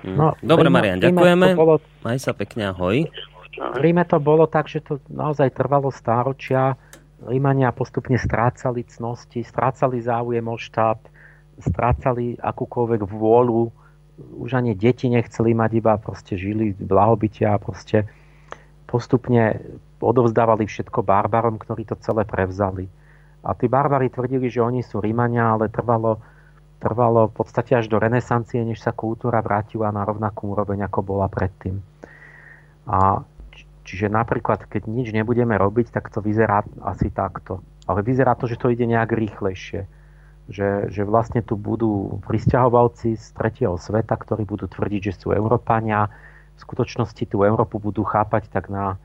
Speaker 1: No, Dobre, Marian, ďakujeme. Bolo... Maj sa pekne, ahoj.
Speaker 3: V Ríme to bolo tak, že to naozaj trvalo stáročia. Rímania postupne strácali cnosti, strácali záujem o štát, strácali akúkoľvek vôľu. Už ani deti nechceli mať, iba proste žili v blahobytia a proste postupne odovzdávali všetko barbarom, ktorí to celé prevzali. A tí barbari tvrdili, že oni sú Rímania, ale trvalo, trvalo v podstate až do renesancie, než sa kultúra vrátila na rovnakú úroveň, ako bola predtým. A čiže napríklad, keď nič nebudeme robiť, tak to vyzerá asi takto. Ale vyzerá to, že to ide nejak rýchlejšie. Že, že vlastne tu budú pristahovalci z tretieho sveta, ktorí budú tvrdiť, že sú Európania. V skutočnosti tú Európu budú chápať tak na,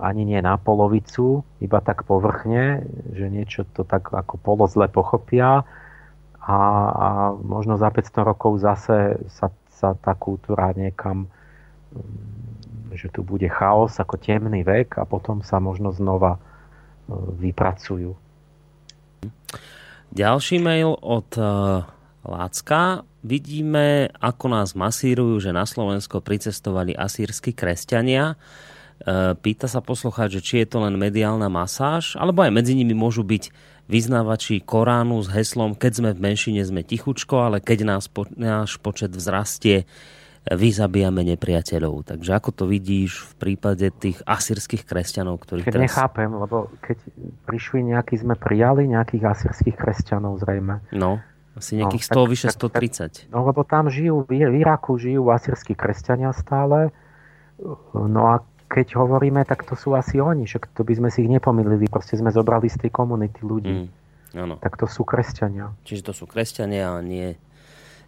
Speaker 3: ani nie na polovicu, iba tak povrchne, že niečo to tak ako polozle pochopia a, a možno za 500 rokov zase sa, sa tá kultúra niekam že tu bude chaos ako temný vek a potom sa možno znova e, vypracujú.
Speaker 1: Ďalší mail od e, Lácka. Vidíme, ako nás masírujú, že na Slovensko pricestovali asýrsky kresťania. E, pýta sa poslucháč, že či je to len mediálna masáž, alebo aj medzi nimi môžu byť vyznávači Koránu s heslom keď sme v menšine, sme tichučko, ale keď nás po, náš počet vzrastie, vyzabíjame nepriateľov. Takže ako to vidíš v prípade tých asyrských kresťanov, ktorých
Speaker 3: keď teraz... nechápem, lebo keď prišli nejakí, sme prijali nejakých asyrských kresťanov zrejme.
Speaker 1: No, asi nejakých no, 100, tak, vyše 130.
Speaker 3: Tak, no lebo tam žijú, v Iraku žijú asyrskí kresťania stále. No a keď hovoríme, tak to sú asi oni, že to by sme si ich nepomýlili, proste sme zobrali z tej komunity ľudí. Mm, áno. Tak to sú kresťania.
Speaker 1: Čiže to sú kresťania a nie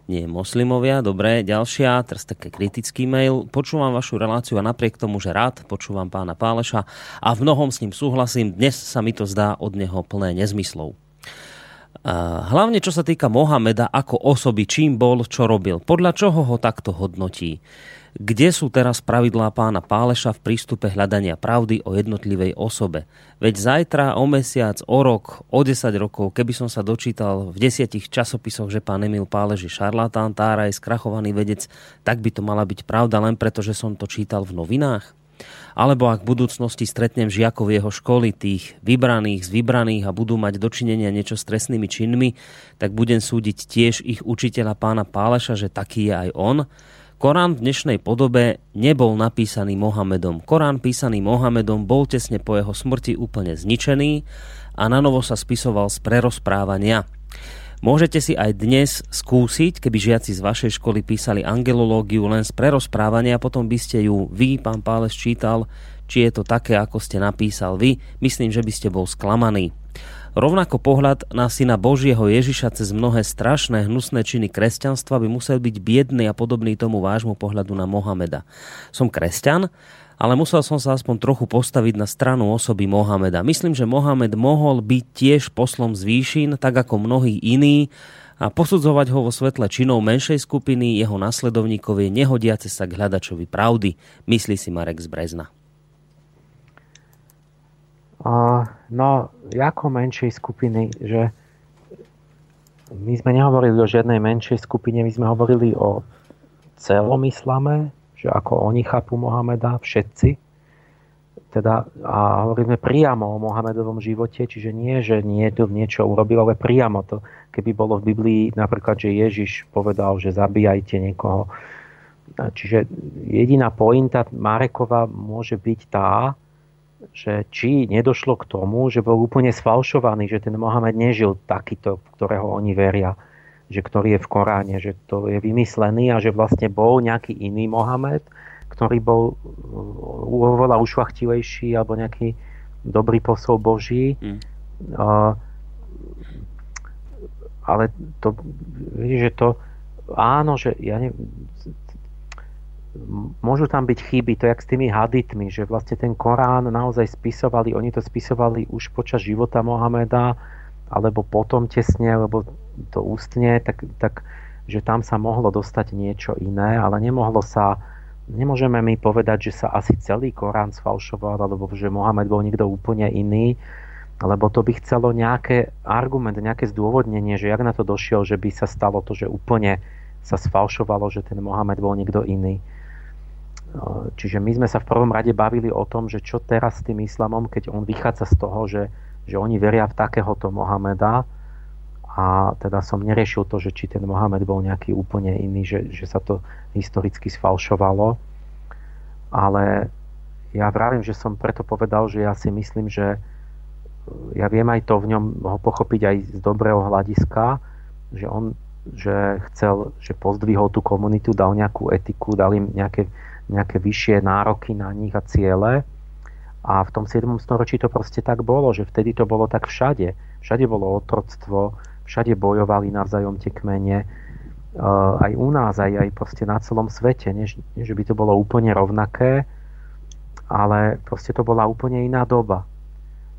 Speaker 1: nie moslimovia. Dobre, ďalšia, teraz taký kritický mail. Počúvam vašu reláciu a napriek tomu, že rád počúvam pána Páleša a v mnohom s ním súhlasím, dnes sa mi to zdá od neho plné nezmyslov. Hlavne čo sa týka Mohameda ako osoby, čím bol, čo robil. Podľa čoho ho takto hodnotí? Kde sú teraz pravidlá pána Páleša v prístupe hľadania pravdy o jednotlivej osobe? Veď zajtra, o mesiac, o rok, o 10 rokov, keby som sa dočítal v desiatich časopisoch, že pán Emil Pálež je šarlatán, táraj, skrachovaný vedec, tak by to mala byť pravda len preto, že som to čítal v novinách? Alebo ak v budúcnosti stretnem žiakov jeho školy, tých vybraných z vybraných a budú mať dočinenia niečo s trestnými činmi, tak budem súdiť tiež ich učiteľa pána Páleša, že taký je aj on Korán v dnešnej podobe nebol napísaný Mohamedom. Korán písaný Mohamedom bol tesne po jeho smrti úplne zničený a na novo sa spisoval z prerozprávania. Môžete si aj dnes skúsiť, keby žiaci z vašej školy písali angelológiu len z prerozprávania, potom by ste ju vy, pán Páles, čítal, či je to také, ako ste napísal vy. Myslím, že by ste bol sklamaný. Rovnako pohľad na syna Božieho Ježiša cez mnohé strašné, hnusné činy kresťanstva by musel byť biedný a podobný tomu vášmu pohľadu na Mohameda. Som kresťan, ale musel som sa aspoň trochu postaviť na stranu osoby Mohameda. Myslím, že Mohamed mohol byť tiež poslom z výšin, tak ako mnohí iní, a posudzovať ho vo svetle činov menšej skupiny jeho nasledovníkovi nehodiace sa k hľadačovi pravdy, myslí si Marek z Brezna.
Speaker 3: No, ako menšej skupiny, že my sme nehovorili o žiadnej menšej skupine, my sme hovorili o celom islame, že ako oni chápu Mohameda, všetci. Teda, a hovoríme priamo o Mohamedovom živote, čiže nie, že nie to niečo urobil, ale priamo to. Keby bolo v Biblii napríklad, že Ježiš povedal, že zabíjajte niekoho. Čiže jediná pointa Marekova môže byť tá, že či nedošlo k tomu, že bol úplne sfalšovaný, že ten Mohamed nežil takýto, ktorého oni veria, že ktorý je v Koráne, že to je vymyslený a že vlastne bol nejaký iný Mohamed, ktorý bol uh, oveľa ušlachtilejší alebo nejaký dobrý posol Boží. Mm. Uh, ale to, že to, áno, že ja ne, môžu tam byť chyby, to je jak s tými haditmi, že vlastne ten Korán naozaj spisovali, oni to spisovali už počas života Mohameda, alebo potom tesne, alebo to ústne, tak, tak že tam sa mohlo dostať niečo iné, ale nemohlo sa, nemôžeme mi povedať, že sa asi celý Korán sfalšoval, alebo že Mohamed bol niekto úplne iný, lebo to by chcelo nejaké argument, nejaké zdôvodnenie, že jak na to došiel, že by sa stalo to, že úplne sa sfalšovalo, že ten Mohamed bol niekto iný. Čiže my sme sa v prvom rade bavili o tom, že čo teraz s tým islamom, keď on vychádza z toho, že, že oni veria v takéhoto Mohameda a teda som neriešil to, že či ten Mohamed bol nejaký úplne iný, že, že sa to historicky sfalšovalo. Ale ja vravím, že som preto povedal, že ja si myslím, že ja viem aj to v ňom ho pochopiť aj z dobrého hľadiska, že on že chcel, že pozdvihol tú komunitu, dal nejakú etiku, dal im nejaké, nejaké vyššie nároky na nich a ciele. A v tom 7. storočí to proste tak bolo, že vtedy to bolo tak všade. Všade bolo otroctvo, všade bojovali navzájom tie kmene, aj u nás, aj, aj proste na celom svete. Nie, že by to bolo úplne rovnaké, ale proste to bola úplne iná doba.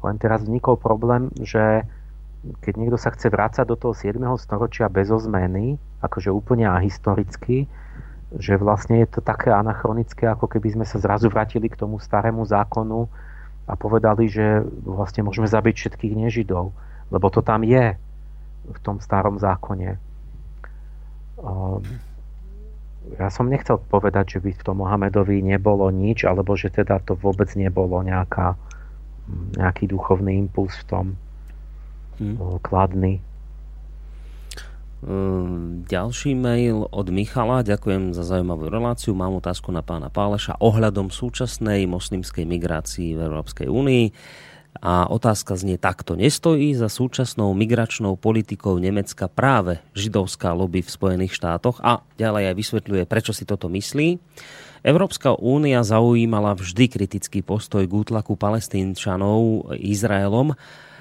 Speaker 3: Len teraz vznikol problém, že keď niekto sa chce vrácať do toho 7. storočia bez zmeny, akože úplne ahistoricky, že vlastne je to také anachronické, ako keby sme sa zrazu vrátili k tomu starému zákonu a povedali, že vlastne môžeme zabiť všetkých nežidov, lebo to tam je v tom starom zákone. Ehm, ja som nechcel povedať, že by v tom Mohamedovi nebolo nič, alebo že teda to vôbec nebolo nejaká nejaký duchovný impuls v tom hmm. kladný.
Speaker 1: Hm, ďalší mail od Michala. Ďakujem za zaujímavú reláciu. Mám otázku na pána Páleša ohľadom súčasnej moslimskej migrácii v Európskej únii. A otázka znie takto. Nestojí za súčasnou migračnou politikou Nemecka práve židovská lobby v Spojených štátoch? A ďalej aj vysvetľuje, prečo si toto myslí. Európska únia zaujímala vždy kritický postoj k útlaku palestínčanov Izraelom.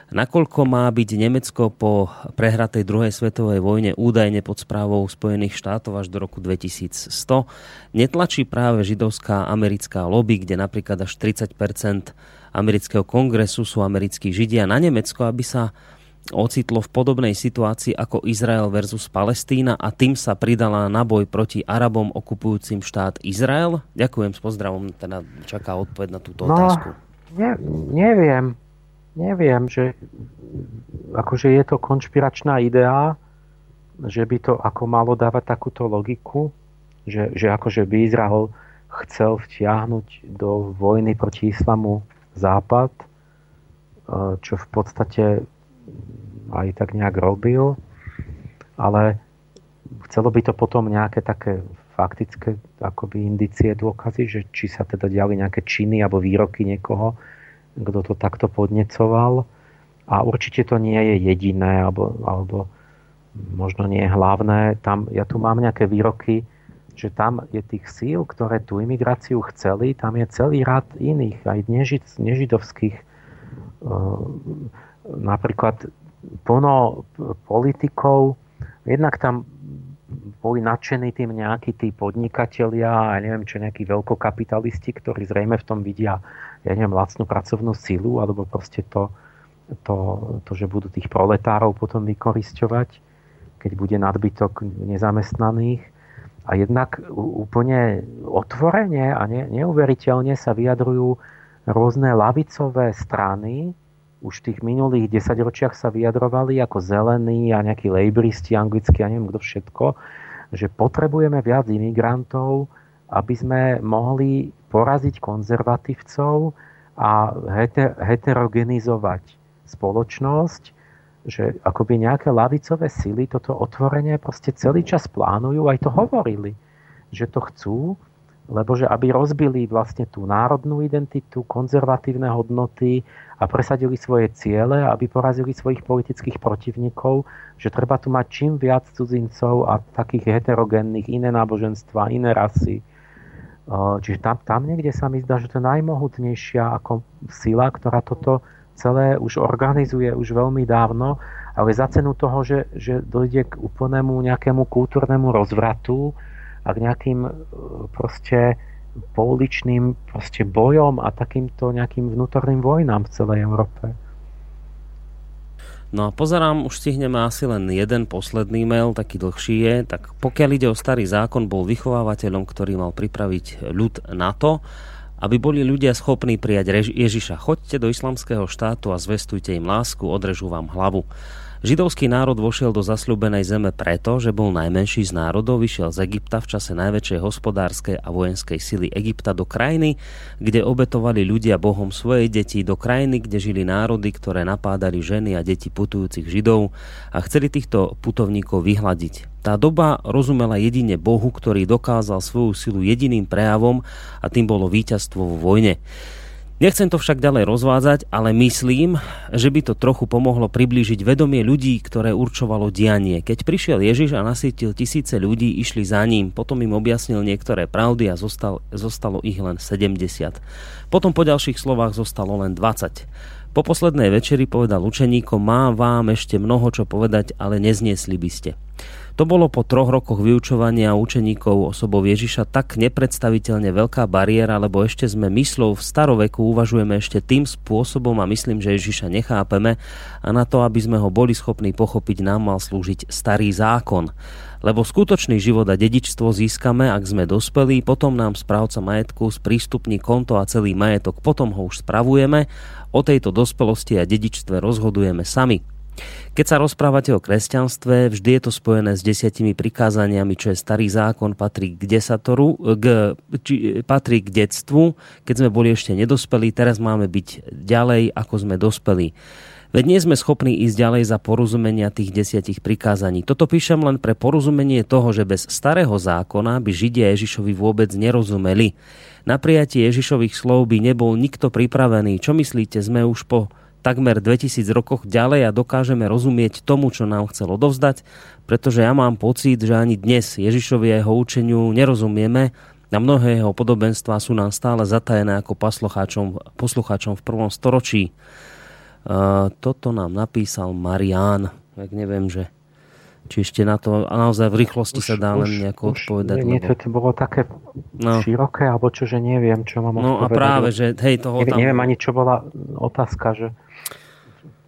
Speaker 1: Nakoľko má byť Nemecko po prehratej druhej svetovej vojne údajne pod správou Spojených štátov až do roku 2100, netlačí práve židovská americká lobby, kde napríklad až 30% amerického kongresu sú americkí židia na Nemecko, aby sa ocitlo v podobnej situácii ako Izrael versus Palestína a tým sa pridala na boj proti Arabom okupujúcim štát Izrael? Ďakujem s pozdravom, teda čaká odpoveď na túto
Speaker 3: no,
Speaker 1: otázku.
Speaker 3: Ne, neviem. Neviem, že akože je to konšpiračná idea, že by to ako malo dávať takúto logiku, že, že akože by Izrael chcel vtiahnuť do vojny proti islamu západ, e, čo v podstate aj tak nejak robil, ale chcelo by to potom nejaké také faktické akoby indicie, dôkazy, že či sa teda diali nejaké činy alebo výroky niekoho, kto to takto podnecoval. A určite to nie je jediné, alebo, alebo možno nie je hlavné. Tam, ja tu mám nejaké výroky, že tam je tých síl, ktoré tú imigráciu chceli, tam je celý rad iných, aj nežid, nežidovských. E, napríklad plno politikov, jednak tam boli nadšení tým nejakí tí podnikatelia a neviem čo, nejakí veľkokapitalisti, ktorí zrejme v tom vidia, ja neviem, lacnú pracovnú silu, alebo proste to, to, to, že budú tých proletárov potom vykorisťovať, keď bude nadbytok nezamestnaných. A jednak úplne otvorene a ne, neuveriteľne sa vyjadrujú rôzne lavicové strany, už v tých minulých desaťročiach sa vyjadrovali ako zelení a nejakí lejbristi anglicky a neviem kto všetko, že potrebujeme viac imigrantov, aby sme mohli poraziť konzervatívcov a heter, heterogenizovať spoločnosť, že akoby nejaké lavicové sily toto otvorenie proste celý čas plánujú, aj to hovorili, že to chcú, lebo že aby rozbili vlastne tú národnú identitu, konzervatívne hodnoty a presadili svoje ciele, aby porazili svojich politických protivníkov, že treba tu mať čím viac cudzincov a takých heterogénnych, iné náboženstva, iné rasy. Čiže tam, tam niekde sa mi zdá, že to je najmohutnejšia ako sila, ktorá toto celé už organizuje už veľmi dávno, ale za cenu toho, že, že dojde k úplnému nejakému kultúrnemu rozvratu, a k nejakým e, proste pouličným proste bojom a takýmto nejakým vnútorným vojnám v celej Európe.
Speaker 1: No a pozerám, už stihneme asi len jeden posledný mail, taký dlhší je. Tak pokiaľ ide o starý zákon, bol vychovávateľom, ktorý mal pripraviť ľud na to, aby boli ľudia schopní prijať Ježiša. Choďte do islamského štátu a zvestujte im lásku, odrežú vám hlavu. Židovský národ vošiel do zasľúbenej zeme preto, že bol najmenší z národov, vyšiel z Egypta v čase najväčšej hospodárskej a vojenskej sily Egypta do krajiny, kde obetovali ľudia Bohom svoje deti, do krajiny, kde žili národy, ktoré napádali ženy a deti putujúcich Židov a chceli týchto putovníkov vyhľadiť. Tá doba rozumela jedine Bohu, ktorý dokázal svoju silu jediným prejavom a tým bolo víťazstvo vo vojne. Nechcem to však ďalej rozvádzať, ale myslím, že by to trochu pomohlo priblížiť vedomie ľudí, ktoré určovalo dianie. Keď prišiel Ježiš a nasýtil tisíce ľudí, išli za ním, potom im objasnil niektoré pravdy a zostal, zostalo ich len 70. Potom po ďalších slovách zostalo len 20. Po poslednej večeri povedal učeníkom, mám vám ešte mnoho čo povedať, ale nezniesli by ste. To bolo po troch rokoch vyučovania učeníkov osobov Ježiša tak nepredstaviteľne veľká bariéra, lebo ešte sme myslou v staroveku uvažujeme ešte tým spôsobom a myslím, že Ježiša nechápeme a na to, aby sme ho boli schopní pochopiť, nám mal slúžiť starý zákon. Lebo skutočný život a dedičstvo získame, ak sme dospelí, potom nám správca majetku sprístupní konto a celý majetok, potom ho už spravujeme, o tejto dospelosti a dedičstve rozhodujeme sami. Keď sa rozprávate o kresťanstve, vždy je to spojené s desiatimi prikázaniami, čo je starý zákon, patrí k desatoru, k, či, patrí k detstvu, keď sme boli ešte nedospelí, teraz máme byť ďalej, ako sme dospelí. Veď nie sme schopní ísť ďalej za porozumenia tých desiatich prikázaní. Toto píšem len pre porozumenie toho, že bez starého zákona by Židia Ježišovi vôbec nerozumeli. Na prijatie Ježišových slov by nebol nikto pripravený. Čo myslíte, sme už po takmer 2000 rokoch ďalej a dokážeme rozumieť tomu, čo nám chcel odovzdať, pretože ja mám pocit, že ani dnes Ježišovi a jeho učeniu nerozumieme a mnohé jeho podobenstvá sú nám stále zatajené ako poslucháčom v prvom storočí. Uh, toto nám napísal Marián, tak neviem, že či ešte na to naozaj v rýchlosti už, sa dá len nejako už, odpovedať.
Speaker 3: Lebo... to bolo také no. široké, alebo čo, že neviem, čo mám
Speaker 1: No
Speaker 3: odpovedať.
Speaker 1: a práve, že hej, toho
Speaker 3: neviem,
Speaker 1: tam...
Speaker 3: Neviem ani, čo bola otázka, že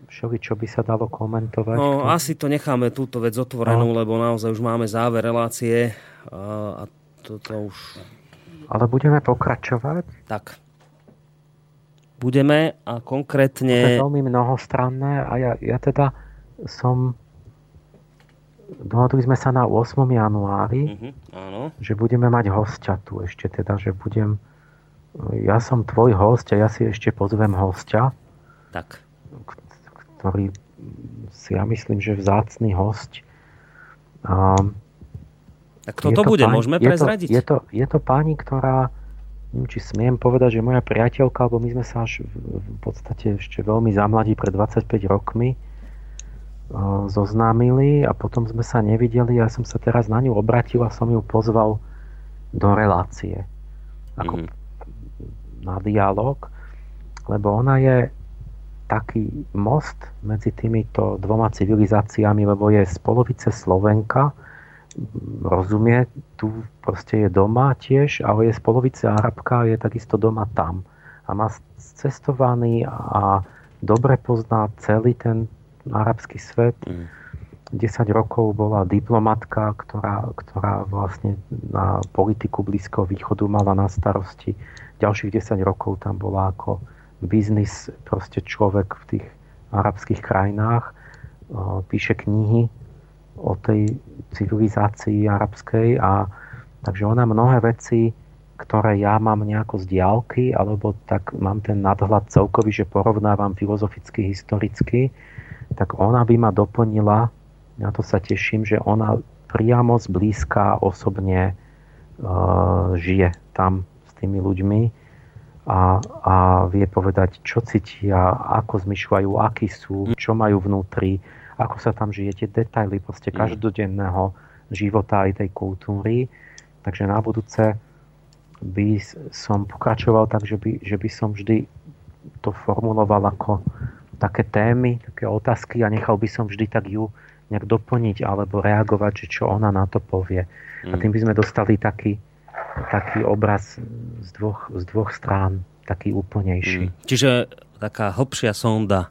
Speaker 3: všeli, čo by sa dalo komentovať.
Speaker 1: No, to... asi to necháme túto vec otvorenú, no. lebo naozaj už máme záver relácie a, a toto už...
Speaker 3: Ale budeme pokračovať?
Speaker 1: Tak. Budeme a konkrétne...
Speaker 3: To je veľmi mnohostranné a ja, ja teda som... Dohodli sme sa na 8. januári, uh-huh, áno. že budeme mať hostia tu ešte teda, že budem... Ja som tvoj host a ja si ešte pozvem hostia.
Speaker 1: Tak
Speaker 3: ktorý si ja myslím, že vzácný host. Um,
Speaker 1: tak kto to, to bude? Pani, Môžeme prezradiť?
Speaker 3: Je to, je, to, je to pani, ktorá, neviem, či smiem povedať, že moja priateľka, alebo my sme sa až v, v podstate ešte veľmi zamladí pred 25 rokmi uh, zoznámili a potom sme sa nevideli ja som sa teraz na ňu obratil a som ju pozval do relácie. Ako mm-hmm. na dialog, lebo ona je taký most medzi týmito dvoma civilizáciami, lebo je z polovice Slovenka, rozumie, tu proste je doma tiež, ale je z polovice Arabka a je takisto doma tam. A má cestovaný a dobre pozná celý ten arabský svet. Mm. 10 rokov bola diplomatka, ktorá, ktorá vlastne na politiku Blízkoho východu mala na starosti. Ďalších 10 rokov tam bola ako biznis proste človek v tých arabských krajinách, píše knihy o tej civilizácii arabskej a takže ona mnohé veci, ktoré ja mám nejako z diálky, alebo tak mám ten nadhľad celkový, že porovnávam filozoficky, historicky, tak ona by ma doplnila, na to sa teším, že ona priamo zblízka osobne uh, žije tam s tými ľuďmi a, a vie povedať, čo cítia, ako zmyšľajú, akí sú, čo majú vnútri, ako sa tam žije, tie detaily proste mm. každodenného života aj tej kultúry. Takže na budúce by som pokračoval tak, že by, že by som vždy to formuloval ako také témy, také otázky a nechal by som vždy tak ju nejak doplniť alebo reagovať, že čo ona na to povie. Mm. A tým by sme dostali taký, taký obraz z dvoch, z dvoch strán, taký úplnejší. Mm.
Speaker 1: Čiže taká hlbšia sonda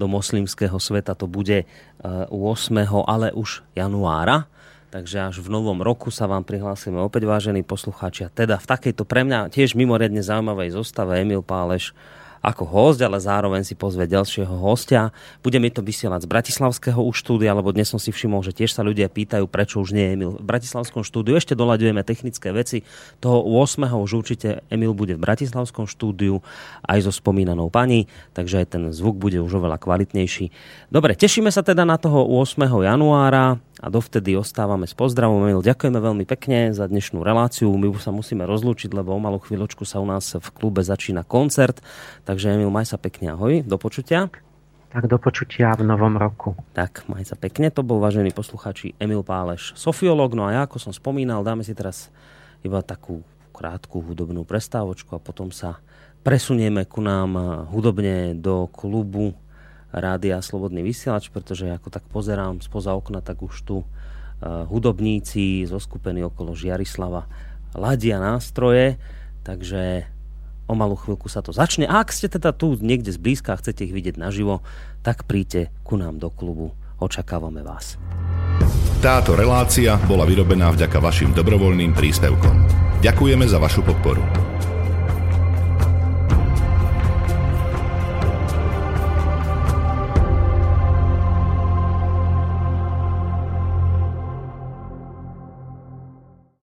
Speaker 1: do moslimského sveta to bude 8. Eh, ale už januára. Takže až v novom roku sa vám prihlásime opäť, vážení poslucháči. A teda v takejto pre mňa tiež mimoriadne zaujímavej zostave Emil Páleš ako host, ale zároveň si pozve ďalšieho hostia. Budeme to vysielať z Bratislavského už štúdia, lebo dnes som si všimol, že tiež sa ľudia pýtajú, prečo už nie je Emil v Bratislavskom štúdiu. Ešte doľaďujeme technické veci. Toho 8. už určite Emil bude v Bratislavskom štúdiu aj so spomínanou pani, takže aj ten zvuk bude už oveľa kvalitnejší. Dobre, tešíme sa teda na toho 8. januára a dovtedy ostávame s pozdravom. Emil, ďakujeme veľmi pekne za dnešnú reláciu. My už sa musíme rozlúčiť, lebo o malú chvíľočku sa u nás v klube začína koncert. Takže Emil, maj sa pekne, ahoj, do počutia.
Speaker 3: Tak do počutia v novom roku.
Speaker 1: Tak, maj sa pekne, to bol vážený posluchači Emil Páleš, sofiolog, no a ja, ako som spomínal, dáme si teraz iba takú krátku hudobnú prestávočku a potom sa presunieme ku nám hudobne do klubu Rádia Slobodný vysielač, pretože ako tak pozerám spoza okna, tak už tu hudobníci zoskupení okolo Žiarislava ladia nástroje, takže o malú chvíľku sa to začne. A ak ste teda tu niekde zblízka a chcete ich vidieť naživo, tak príďte ku nám do klubu. Očakávame vás.
Speaker 6: Táto relácia bola vyrobená vďaka vašim dobrovoľným príspevkom. Ďakujeme za vašu podporu.